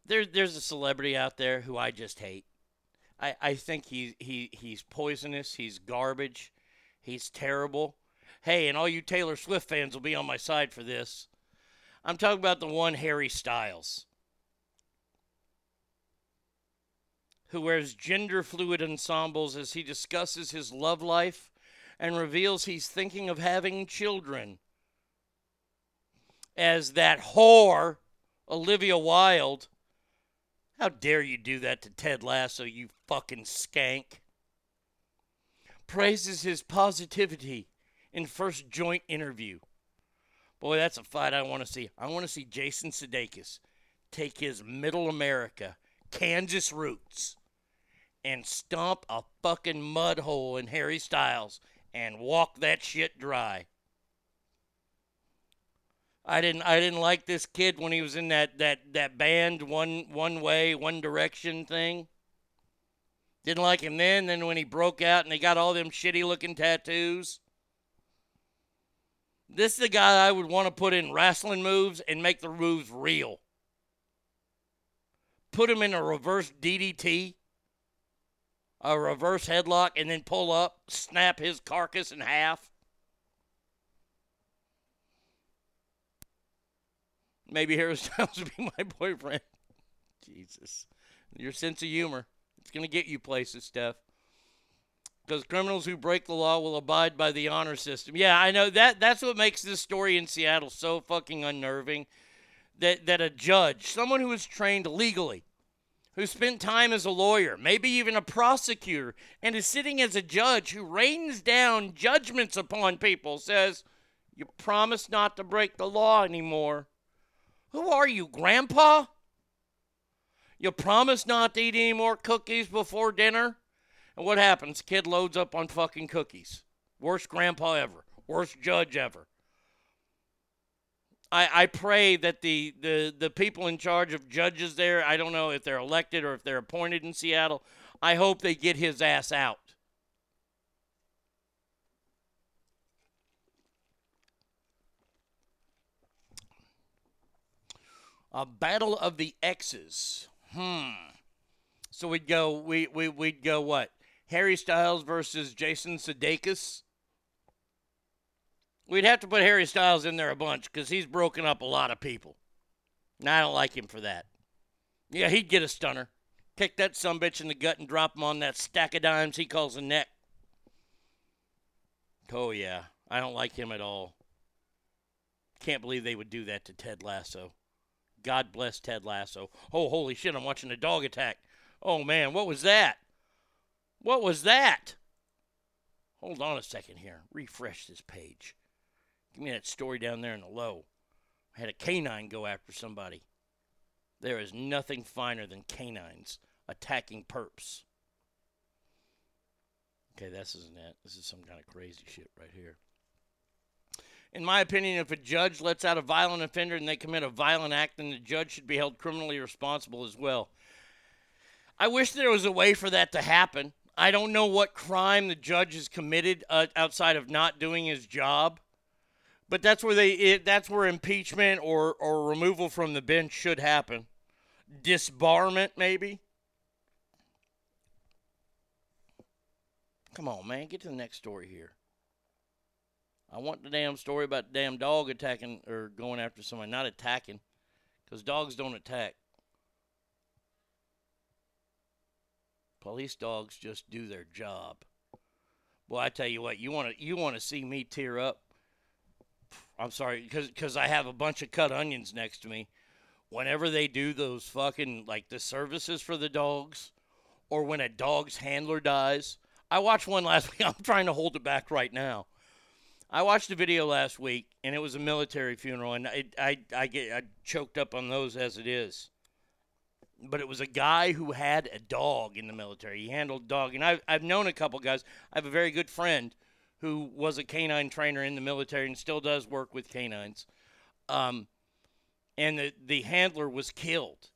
There, there's a celebrity out there who I just hate. I, I think he, he, he's poisonous. He's garbage. He's terrible. Hey, and all you Taylor Swift fans will be on my side for this. I'm talking about the one Harry Styles, who wears gender fluid ensembles as he discusses his love life and reveals he's thinking of having children. As that whore, Olivia Wilde, how dare you do that to Ted Lasso, you fucking skank? Praises his positivity in first joint interview. Boy, that's a fight I want to see. I want to see Jason Sudeikis take his middle America, Kansas roots, and stomp a fucking mud hole in Harry Styles and walk that shit dry. I didn't I didn't like this kid when he was in that that that band one one way one direction thing. Didn't like him then. Then when he broke out and they got all them shitty looking tattoos. This is the guy I would want to put in wrestling moves and make the moves real. Put him in a reverse DDT, a reverse headlock, and then pull up, snap his carcass in half. Maybe Harry Styles would be my boyfriend. Jesus. Your sense of humor. It's going to get you places, Steph. Because criminals who break the law will abide by the honor system. Yeah, I know that. That's what makes this story in Seattle so fucking unnerving. That that a judge, someone who is trained legally, who spent time as a lawyer, maybe even a prosecutor, and is sitting as a judge who rains down judgments upon people, says, "You promise not to break the law anymore." Who are you, Grandpa? You promise not to eat any more cookies before dinner? And what happens? Kid loads up on fucking cookies. Worst grandpa ever. Worst judge ever. I, I pray that the, the, the people in charge of judges there, I don't know if they're elected or if they're appointed in Seattle, I hope they get his ass out. A battle of the X's. Hmm. So we'd go we, we we'd go what? Harry Styles versus Jason Sudeikis. We'd have to put Harry Styles in there a bunch because he's broken up a lot of people. And I don't like him for that. Yeah, he'd get a stunner. Kick that some bitch in the gut and drop him on that stack of dimes he calls a neck. Oh, yeah. I don't like him at all. Can't believe they would do that to Ted Lasso. God bless Ted Lasso. Oh, holy shit, I'm watching a dog attack. Oh, man, what was that? What was that? Hold on a second here. Refresh this page. Give me that story down there in the low. I had a canine go after somebody. There is nothing finer than canines attacking perps. Okay, this isn't it. This is some kind of crazy shit right here. In my opinion, if a judge lets out a violent offender and they commit a violent act, then the judge should be held criminally responsible as well. I wish there was a way for that to happen. I don't know what crime the judge has committed uh, outside of not doing his job, but that's where they it, that's where impeachment or or removal from the bench should happen. Disbarment, maybe. Come on, man, get to the next story here. I want the damn story about the damn dog attacking or going after somebody, not attacking, because dogs don't attack. Police dogs just do their job. Boy, I tell you what, you want to you want to see me tear up. I'm sorry, because because I have a bunch of cut onions next to me. Whenever they do those fucking like the services for the dogs, or when a dog's handler dies, I watched one last week. I'm trying to hold it back right now. I watched a video last week, and it was a military funeral, and I I, I get I choked up on those as it is. but it was a guy who had a dog in the military. He handled dog, and I've I've known a couple guys. I have a very good friend who was a canine trainer in the military and still does work with canines. Um, and the the handler was killed,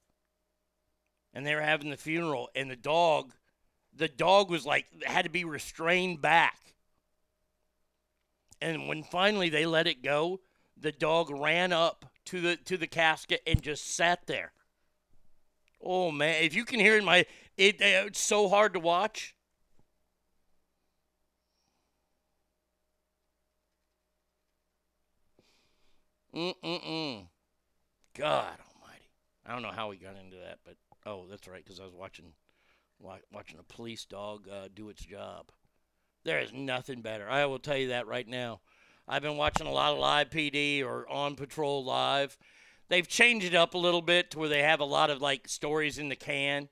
and they were having the funeral, and the dog, the dog was like had to be restrained back. And when finally they let it go, the dog ran up to the to the casket and just sat there. Oh man, if you can hear in my it, uh, it's so hard to watch. Mm-mm-mm. God almighty. I don't know how we got into that, but oh, that's right, because I was watching watching a police dog uh, do its job. There is nothing better. I will tell you that right now. I've been watching a lot of live PD or on patrol live. They've changed it up a little bit to where they have a lot of like stories in the can.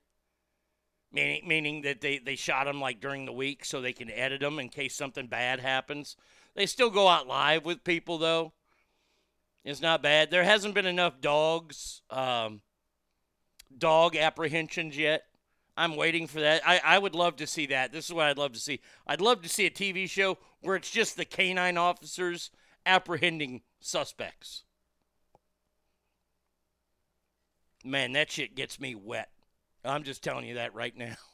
Meaning, meaning that they, they shot them like during the week so they can edit them in case something bad happens. They still go out live with people though. It's not bad. There hasn't been enough dogs, um, dog apprehensions yet. I'm waiting for that. I, I would love to see that. This is what I'd love to see. I'd love to see a TV show where it's just the canine officers apprehending suspects. Man, that shit gets me wet. I'm just telling you that right now.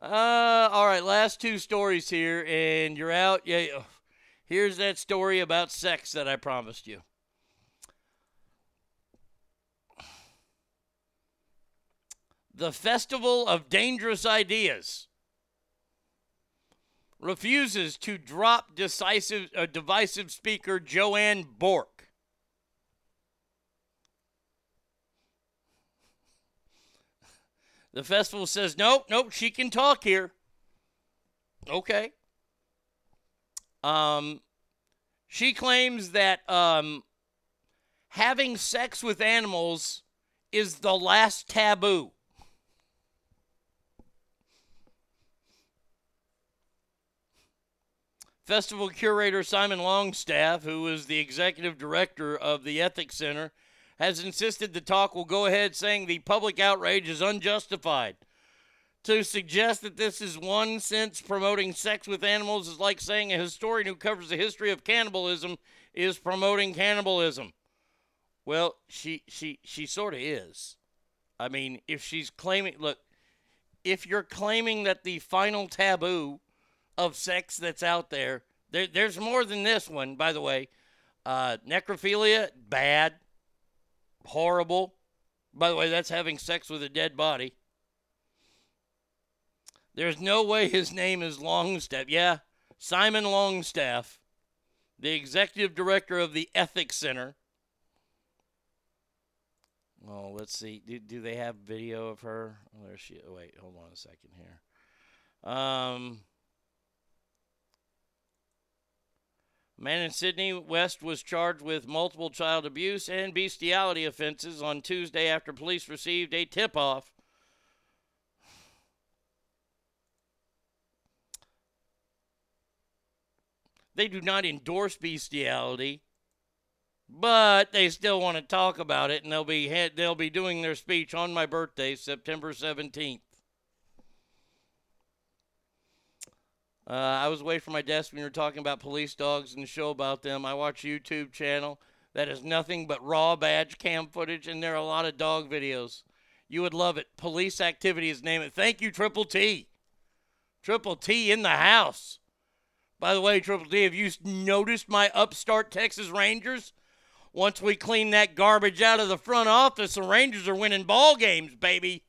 Uh, all right, last two stories here, and you're out. Yeah, here's that story about sex that I promised you. The Festival of Dangerous Ideas refuses to drop decisive, uh, divisive speaker Joanne Bork. The festival says, nope, nope, she can talk here. Okay. Um, she claims that um, having sex with animals is the last taboo. Festival curator Simon Longstaff, who is the executive director of the Ethics Center, has insisted the talk will go ahead, saying the public outrage is unjustified. To suggest that this is one sense promoting sex with animals is like saying a historian who covers the history of cannibalism is promoting cannibalism. Well, she she she sort of is. I mean, if she's claiming, look, if you're claiming that the final taboo of sex that's out there, there there's more than this one, by the way. Uh, necrophilia, bad, horrible. By the way, that's having sex with a dead body. There's no way his name is Longstaff. Yeah, Simon Longstaff, the executive director of the Ethics Center. Oh, let's see. Do, do they have video of her? Oh, there she. Wait, hold on a second here. Um, a man in Sydney West was charged with multiple child abuse and bestiality offenses on Tuesday after police received a tip-off. They do not endorse bestiality but they still want to talk about it, and they'll be they'll be doing their speech on my birthday, September seventeenth. Uh, I was away from my desk when you were talking about police dogs and the show about them. I watch a YouTube channel that is nothing but raw badge cam footage, and there are a lot of dog videos. You would love it. Police activities, name it. Thank you, Triple T. Triple T in the house. By the way, Triple T, have you noticed my upstart Texas Rangers? Once we clean that garbage out of the front office, the Rangers are winning ball games, baby.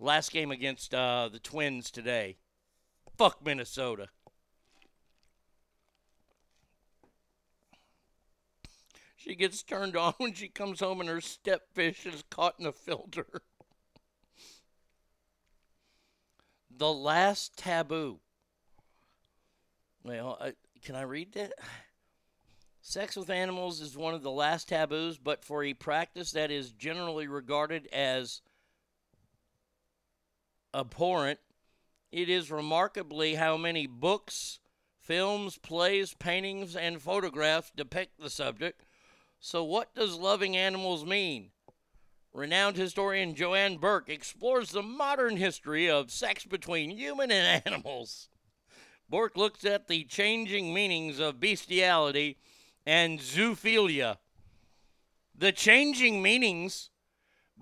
Last game against uh, the Twins today. Fuck Minnesota. She gets turned on when she comes home and her stepfish is caught in a filter. the last taboo. Well, I, can I read that? Sex with animals is one of the last taboos, but for a practice that is generally regarded as abhorrent, it is remarkably how many books, films, plays, paintings, and photographs depict the subject. So, what does loving animals mean? Renowned historian Joanne Bourke explores the modern history of sex between human and animals. Bourke looks at the changing meanings of bestiality and zoophilia. The changing meanings.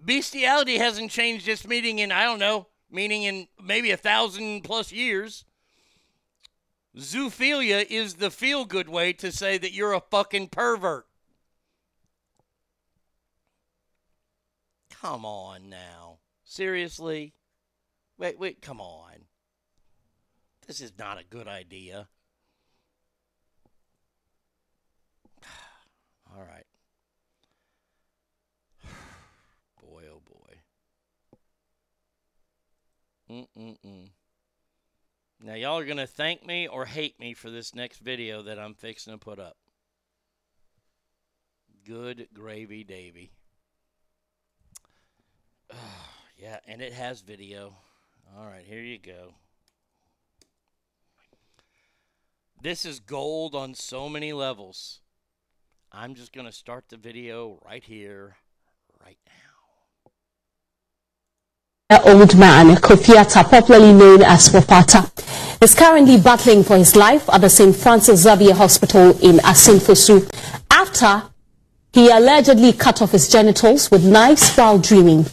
Bestiality hasn't changed its meaning in, I don't know, meaning in maybe a thousand plus years. Zoophilia is the feel good way to say that you're a fucking pervert. Come on now. Seriously? Wait, wait, come on. This is not a good idea. All right. Boy, oh boy. Mm-mm-mm. Now, y'all are going to thank me or hate me for this next video that I'm fixing to put up. Good gravy, Davy. yeah, and it has video. All right, here you go. This is gold on so many levels. I'm just going to start the video right here, right now. Old man Kofiata, popularly known as Wapata, is currently battling for his life at the St. Francis Xavier Hospital in Assin Foso after he allegedly cut off his genitals with knives while dreaming.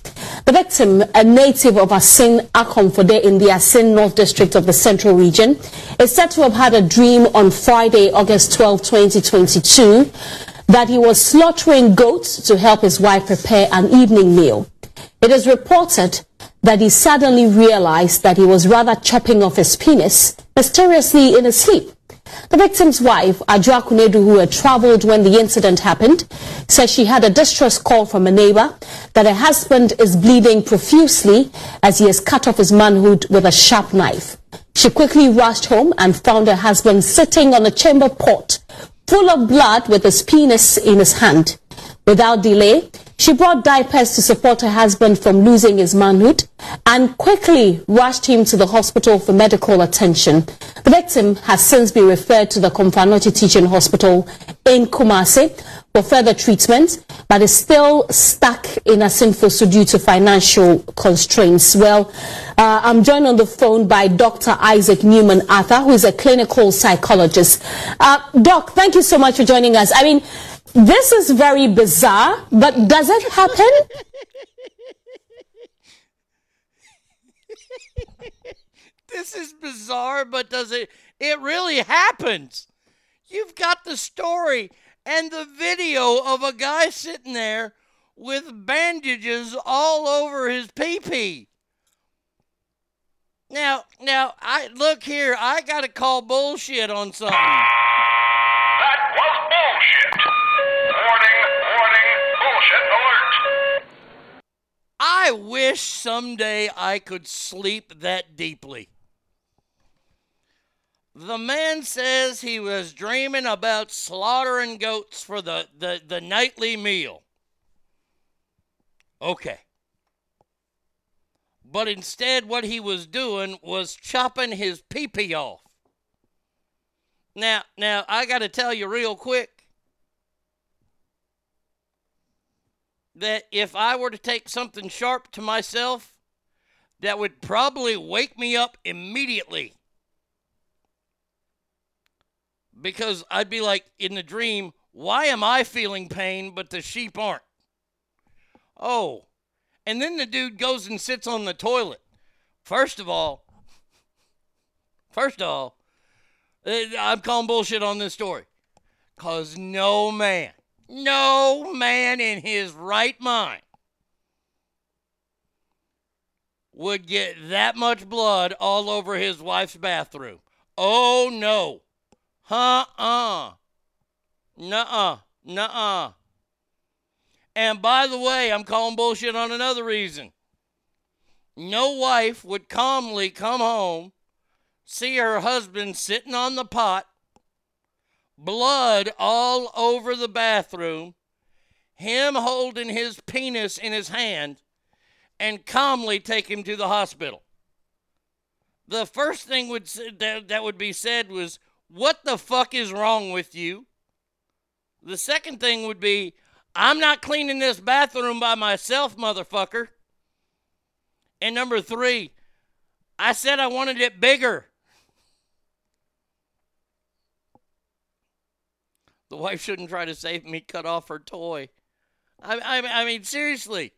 The victim, a native of Assin Akomfode in the Assin North District of the Central Region, is said to have had a dream on Friday, August 12, 2022, that he was slaughtering goats to help his wife prepare an evening meal. It is reported that he suddenly realized that he was rather chopping off his penis mysteriously in his sleep. The victim's wife, Adjoa Kunedu, who had traveled when the incident happened, says she had a distress call from a neighbor that her husband is bleeding profusely as he has cut off his manhood with a sharp knife. She quickly rushed home and found her husband sitting on a chamber pot full of blood with his penis in his hand. Without delay, she brought diapers to support her husband from losing his manhood and quickly rushed him to the hospital for medical attention. The victim has since been referred to the Komfo Teaching Hospital in Kumasi for further treatment, but is still stuck in a Assin Foso due to financial constraints. Well, uh, I'm joined on the phone by Dr. Isaac Newman Arthur, who is a clinical psychologist. Uh, Doc, thank you so much for joining us. I mean, this is very bizarre, but does it happen? this is bizarre, but does it? It really happens. You've got the story and the video of a guy sitting there with bandages all over his pee pee. Now, now, I look here. I got to call bullshit on something. That was bullshit. Bullshit alert. I wish someday I could sleep that deeply. The man says he was dreaming about slaughtering goats for the, the, the nightly meal. Okay. But instead, what he was doing was chopping his pee pee off. Now, now I got to tell you real quick that if I were to take something sharp to myself, that would probably wake me up immediately. Because I'd be like in the dream, why am I feeling pain but the sheep aren't? Oh, and then the dude goes and sits on the toilet. First of all, first of all, eh, I'm calling bullshit on this story. Because no man, no man in his right mind would get that much blood all over his wife's bathroom. Oh no. Huh uh. Nuh uh. Nuh uh. And by the way, I'm calling bullshit on another reason. No wife would calmly come home, see her husband sitting on the pot, blood all over the bathroom, him holding his penis in his hand, and calmly take him to the hospital. The first thing would that, that would be said was, "What the fuck is wrong with you?" The second thing would be I'm not cleaning this bathroom by myself, motherfucker. And number three, I said I wanted it bigger. The wife shouldn't try to save me, cut off her toy. I, I, I mean, seriously.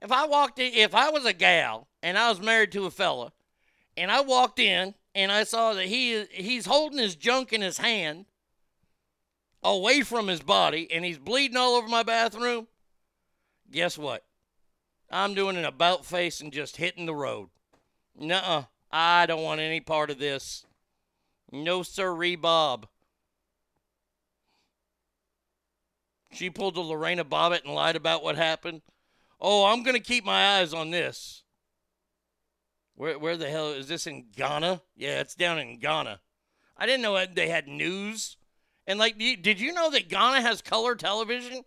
If I walked in, if I was a gal and I was married to a fella, and I walked in and I saw that he he's holding his junk in his hand, away from his body, and he's bleeding all over my bathroom, guess what? I'm doing an about face and just hitting the road. Nuh-uh. I don't want any part of this. No sirree, Bob. She pulled a Lorena Bobbitt and lied about what happened. Oh, I'm going to keep my eyes on this. Where, where the hell is this in Ghana? Yeah, it's down in Ghana. I didn't know they had news. And like, did you know that Ghana has color television?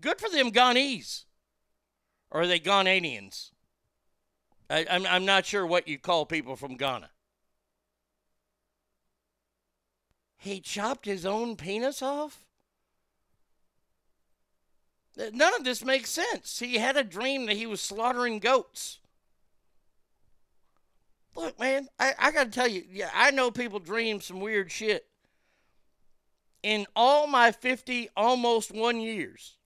Good for them Ghanese. Or are they Ghananians? I, I'm, I'm not sure what you call people from Ghana. He chopped his own penis off? None of this makes sense. He had a dream that he was slaughtering goats. Look, man, I, I got to tell you, yeah, I know people dream some weird shit. In all my 50, almost one years,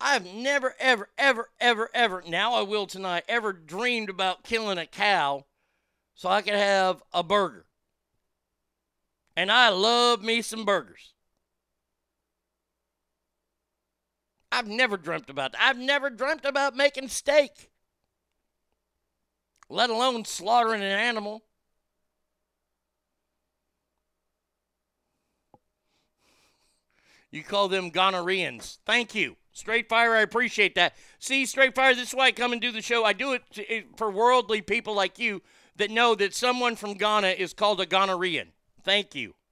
I've never, ever, ever, ever, ever, now I will tonight, ever dreamed about killing a cow so I could have a burger. And I love me some burgers. I've never dreamt about that. I've never dreamt about making steak, let alone slaughtering an animal. You call them gonorrheans. Thank you. Straight Fire, I appreciate that. See, Straight Fire, this is why I come and do the show. I do it for worldly people like you that know that someone from Ghana is called a gonorrhean. Thank you.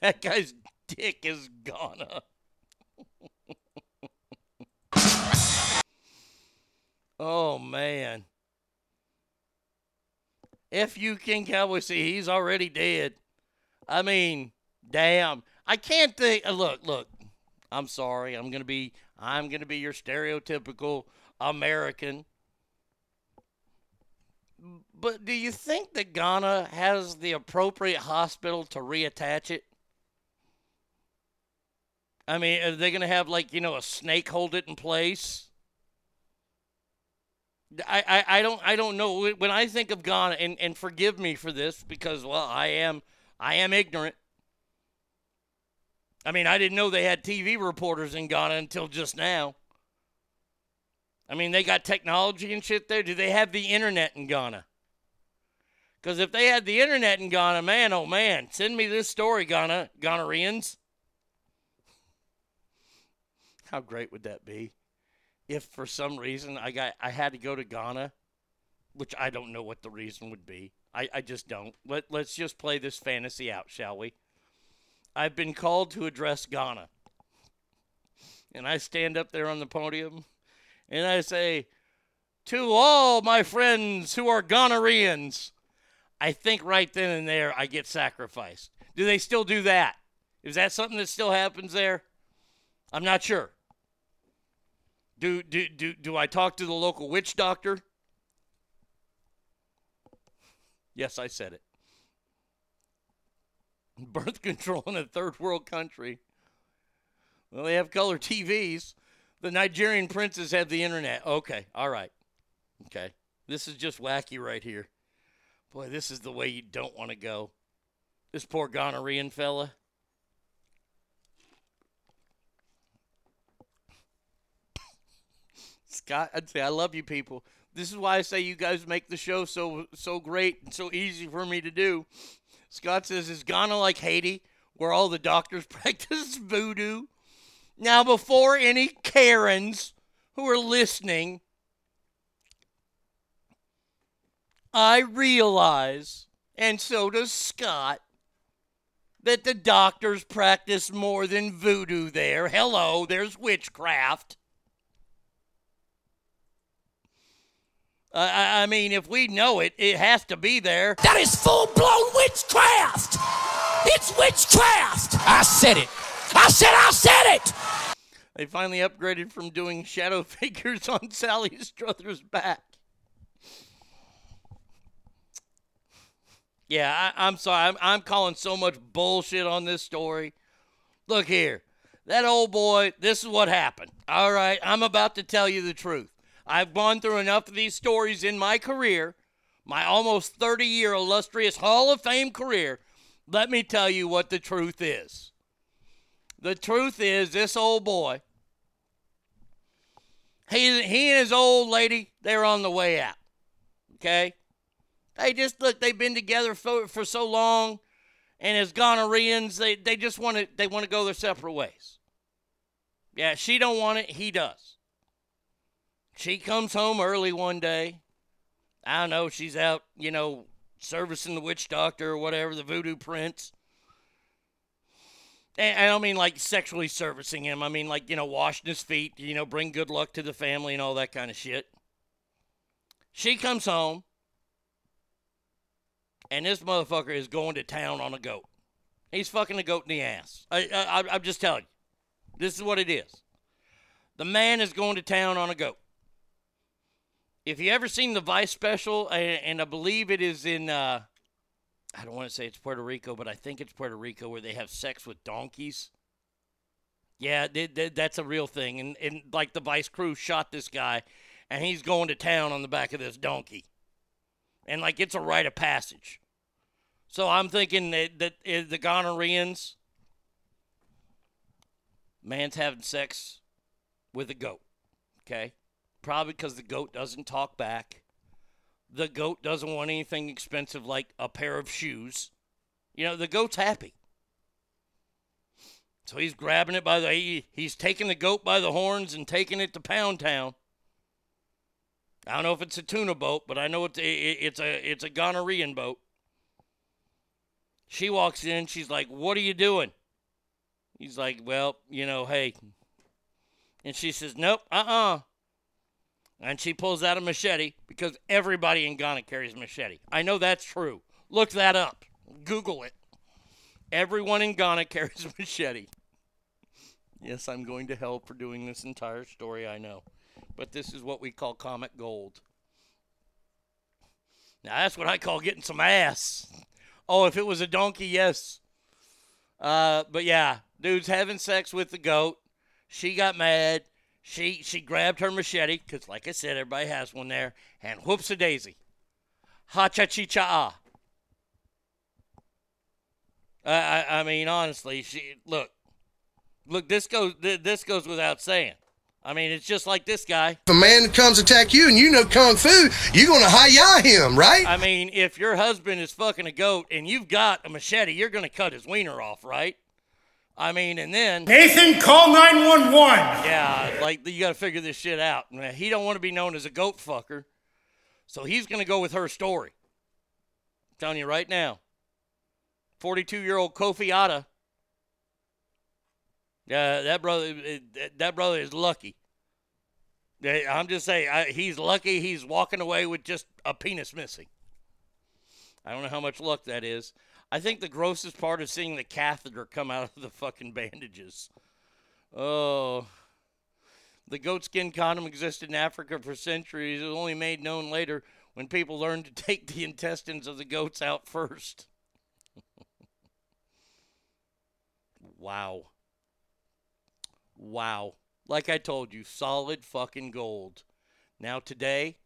That guy's dick is Ghana. oh, man. If you King Cowboy see, he's already dead. I mean, damn. I can't think. uh, Look, look. I'm sorry. I'm gonna be. I'm gonna be your stereotypical American. But do you think that Ghana has the appropriate hospital to reattach it? I mean, are they gonna have like you know a snake hold it in place? I, I, I don't I don't know when I think of Ghana and, and forgive me for this because well I am I am ignorant. I mean, I didn't know they had TV reporters in Ghana until just now. I mean, they got technology and shit there. Do they have the internet in Ghana? Because if they had the internet in Ghana, man, oh man, send me this story, Ghana, Ghanaians. How great would that be? If for some reason I got I had to go to Ghana, which I don't know what the reason would be. I, I just don't. Let let's just play this fantasy out, shall we? I've been called to address Ghana. And I stand up there on the podium and I say, To all my friends who are gonorrheans, I think right then and there I get sacrificed. Do they still do that? Is that something that still happens there? I'm not sure. Do, do, do, do I talk to the local witch doctor? Yes, I said it. Birth control in a third world country. Well, they have color TVs. The Nigerian princes have the internet. Okay, all right. Okay. This is just wacky right here. Boy, this is the way you don't want to go. This poor gonorrhean fella. Scott, I'd say I love you people. This is why I say you guys make the show so so great and so easy for me to do. Scott says, "Is Ghana like Haiti, where all the doctors practice voodoo?" Now, before any Karens who are listening, I realize, and so does Scott, that the doctors practice more than voodoo there. Hello, there's witchcraft. Uh, I, I mean, if we know it, it has to be there. That is full blown witchcraft. It's witchcraft. I said it. I said I said it. They finally upgraded from doing shadow figures on Sally Struthers' back. Yeah, I, I'm sorry. I'm, I'm calling so much bullshit on this story. Look here. That old boy, this is what happened. All right, I'm about to tell you the truth. I've gone through enough of these stories in my career, my almost 30 year illustrious Hall of Fame career. Let me tell you what the truth is. The truth is, this old boy, he, he and his old lady, they're on the way out. Okay? They just look, they've been together for, for so long, and as gonorrheans, they, they just want to they want to go their separate ways. Yeah, she don't want it, he does. She comes home early one day. I know, she's out, you know, servicing the witch doctor or whatever, the voodoo prince. And I don't mean like sexually servicing him. I mean like, you know, washing his feet, you know, bring good luck to the family and all that kind of shit. She comes home, and this motherfucker is going to town on a goat. He's fucking a goat in the ass. I, I, I'm just telling you. This is what it is. The man is going to town on a goat. If you ever seen the Vice special, and, I believe it is in, uh, I don't want to say it's Puerto Rico, but I think it's Puerto Rico where they have sex with donkeys. Yeah, they, they, that's a real thing. And, and like the Vice crew shot this guy, and he's going to town on the back of this donkey. And like it's a rite of passage. So I'm thinking that, uh, the gonorrheans, man's having sex with a goat. Okay? Probably because the goat doesn't talk back. The goat doesn't want anything expensive like a pair of shoes. You know, the goat's happy. So he's grabbing it by the he, he's taking the goat by the horns and taking it to Pound Town. I don't know if it's a tuna boat, but I know it's a, it's a it's a gonorrhean boat. She walks in, she's like, "What are you doing?" He's like, "Well, you know, hey." And she says, "Nope, uh-uh." And she pulls out a machete because everybody in Ghana carries a machete. I know that's true. Look that up. Google it. Everyone in Ghana carries a machete. Yes, I'm going to hell for doing this entire story, I know. But this is what we call comic gold. Now, that's what I call getting some ass. Oh, if it was a donkey, yes. Uh, but yeah, dude's having sex with the goat. She got mad. She she grabbed her machete because, like I said, everybody has one there, and whoops a daisy, ha cha chi cha ah. I, I I mean, honestly, she look, look. This goes th- this goes without saying. I mean, it's just like this guy. If a man comes attack you and you know kung fu, you're gonna hi-ya him, right? I mean, if your husband is fucking a goat and you've got a machete, you're gonna cut his wiener off, right? I mean, and then Nathan, call 911. Yeah, like you got to figure this shit out. He don't want to be known as a goat fucker, so he's gonna go with her story. I'm telling you right now. 42 year old Kofi Ada. Yeah, that brother, eh, that brother is lucky. I'm just saying, I, he's lucky. He's walking away with just a penis missing. I don't know how much luck that is. I think the grossest part is seeing the catheter come out of the fucking bandages. Oh. The goatskin condom existed in Africa for centuries. It was only made known later when people learned to take the intestines of the goats out first. wow. Wow. Like I told you, solid fucking gold. Now, today,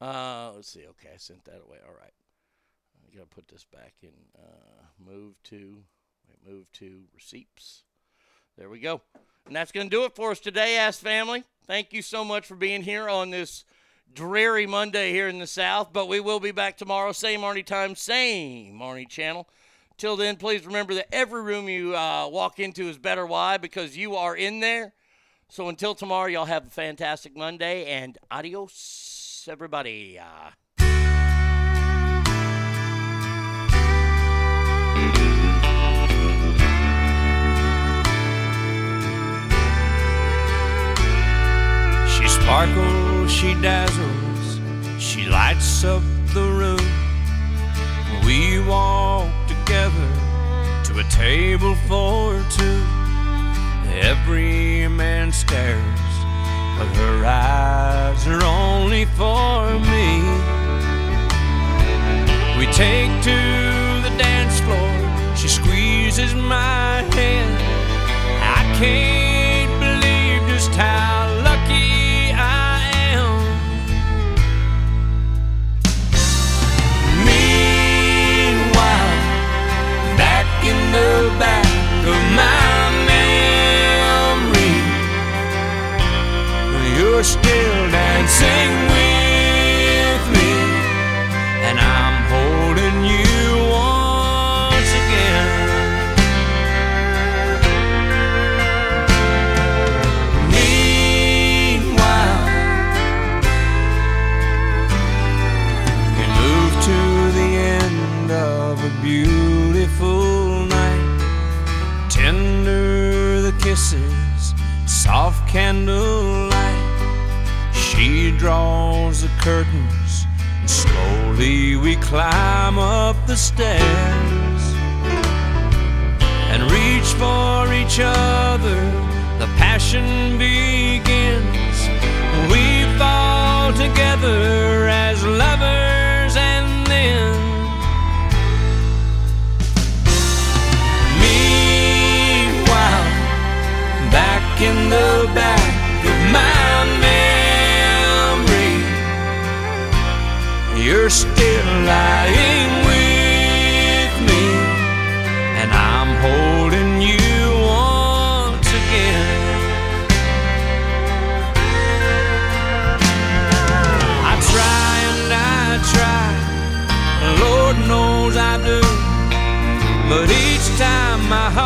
Uh, let's see. Okay, I sent that away. All right. I gotta put this back in. Uh, move to, wait, move to receipts. There we go. And that's gonna do it for us today, Ask Family. Thank you so much for being here on this dreary Monday here in the South. But we will be back tomorrow, same Arnie time, same Arnie channel. Till then, please remember that every room you uh, walk into is better. Why? Because you are in there. So until tomorrow, y'all have a fantastic Monday and adios, Everybody. Uh, She sparkles, she dazzles, she lights up the room. We walk together to a table for two. Every man stares but her eyes are only for me. We take to the dance floor, she squeezes my hand. I can't believe just how lucky I am. Meanwhile, back in the back of my still dancing with me, and I'm holding you once again. Meanwhile, we move to the end of a beautiful night. Tender the kisses, soft candlelight. Draws the curtains, and slowly we climb up the stairs and reach for each other. The passion begins. We fall together as lovers, and then Meanwhile, back in the back you're still lying with me, and I'm holding you once again. I try and I try, Lord knows I do. But each time my heart